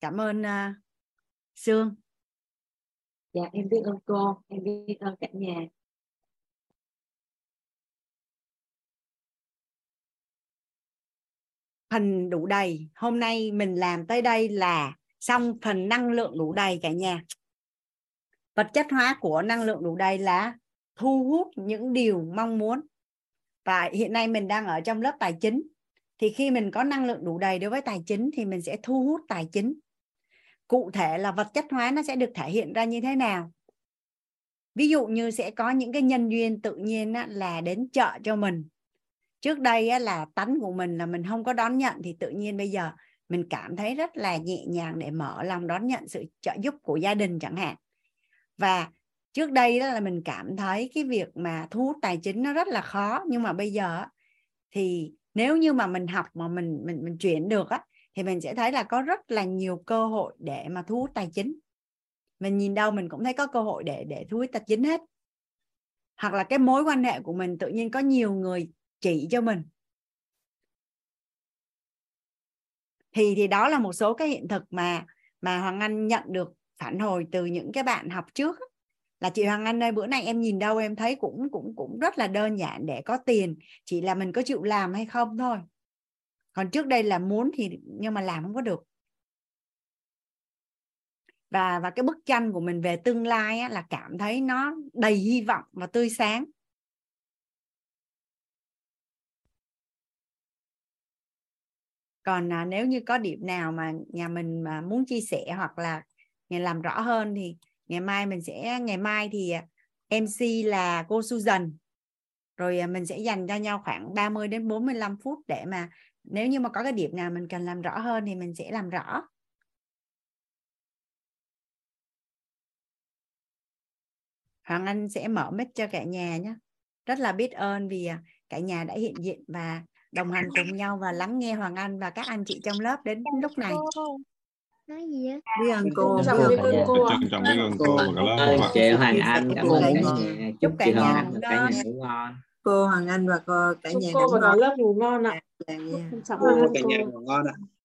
cảm ơn uh, sương. Dạ em biết ơn cô. Em biết ơn cả nhà. Phần đủ đầy. Hôm nay mình làm tới đây là xong phần năng lượng đủ đầy cả nhà. Vật chất hóa của năng lượng đủ đầy là thu hút những điều mong muốn. Và hiện nay mình đang ở trong lớp tài chính. Thì khi mình có năng lượng đủ đầy đối với tài chính thì mình sẽ thu hút tài chính cụ thể là vật chất hóa nó sẽ được thể hiện ra như thế nào? Ví dụ như sẽ có những cái nhân duyên tự nhiên là đến chợ cho mình. Trước đây là tánh của mình là mình không có đón nhận, thì tự nhiên bây giờ mình cảm thấy rất là nhẹ nhàng để mở lòng đón nhận sự trợ giúp của gia đình chẳng hạn. Và trước đây đó là mình cảm thấy cái việc mà thu hút tài chính nó rất là khó, nhưng mà bây giờ thì nếu như mà mình học mà mình mình mình chuyển được á thì mình sẽ thấy là có rất là nhiều cơ hội để mà thu hút tài chính. Mình nhìn đâu mình cũng thấy có cơ hội để để thu hút tài chính hết. Hoặc là cái mối quan hệ của mình tự nhiên có nhiều người chỉ cho mình. Thì thì đó là một số cái hiện thực mà mà Hoàng Anh nhận được phản hồi từ những cái bạn học trước là chị Hoàng Anh ơi, bữa nay em nhìn đâu em thấy cũng cũng cũng rất là đơn giản để có tiền, chỉ là mình có chịu làm hay không thôi còn trước đây là muốn thì nhưng mà làm không có được. Và và cái bức tranh của mình về tương lai á, là cảm thấy nó đầy hy vọng và tươi sáng. Còn à, nếu như có điểm nào mà nhà mình mà muốn chia sẻ hoặc là nhà làm rõ hơn thì ngày mai mình sẽ ngày mai thì à, MC là cô Susan. Rồi à, mình sẽ dành cho nhau khoảng 30 đến 45 phút để mà nếu như mà có cái điểm nào mình cần làm rõ hơn thì mình sẽ làm rõ. Hoàng Anh sẽ mở mic cho cả nhà nhé. Rất là biết ơn vì à, cả nhà đã hiện diện và đồng hành cùng nhau và lắng nghe Hoàng Anh và các anh chị trong lớp đến lúc này. nói gì á biết ơn cô biết ơn cô. Trân trọng biết ơn cô và cả lớp. ơn chị Hoàng Anh cảm ơn cả nhà. Chúc Hoàng nhà Anh và cả nhà ngủ ngon cô Hoàng Anh và cô cả nhà cô ngủ ngon. lớp ngủ ngon ạ Dạ, dạ. Cô biết ơn cả nhà ngủ ngon ạ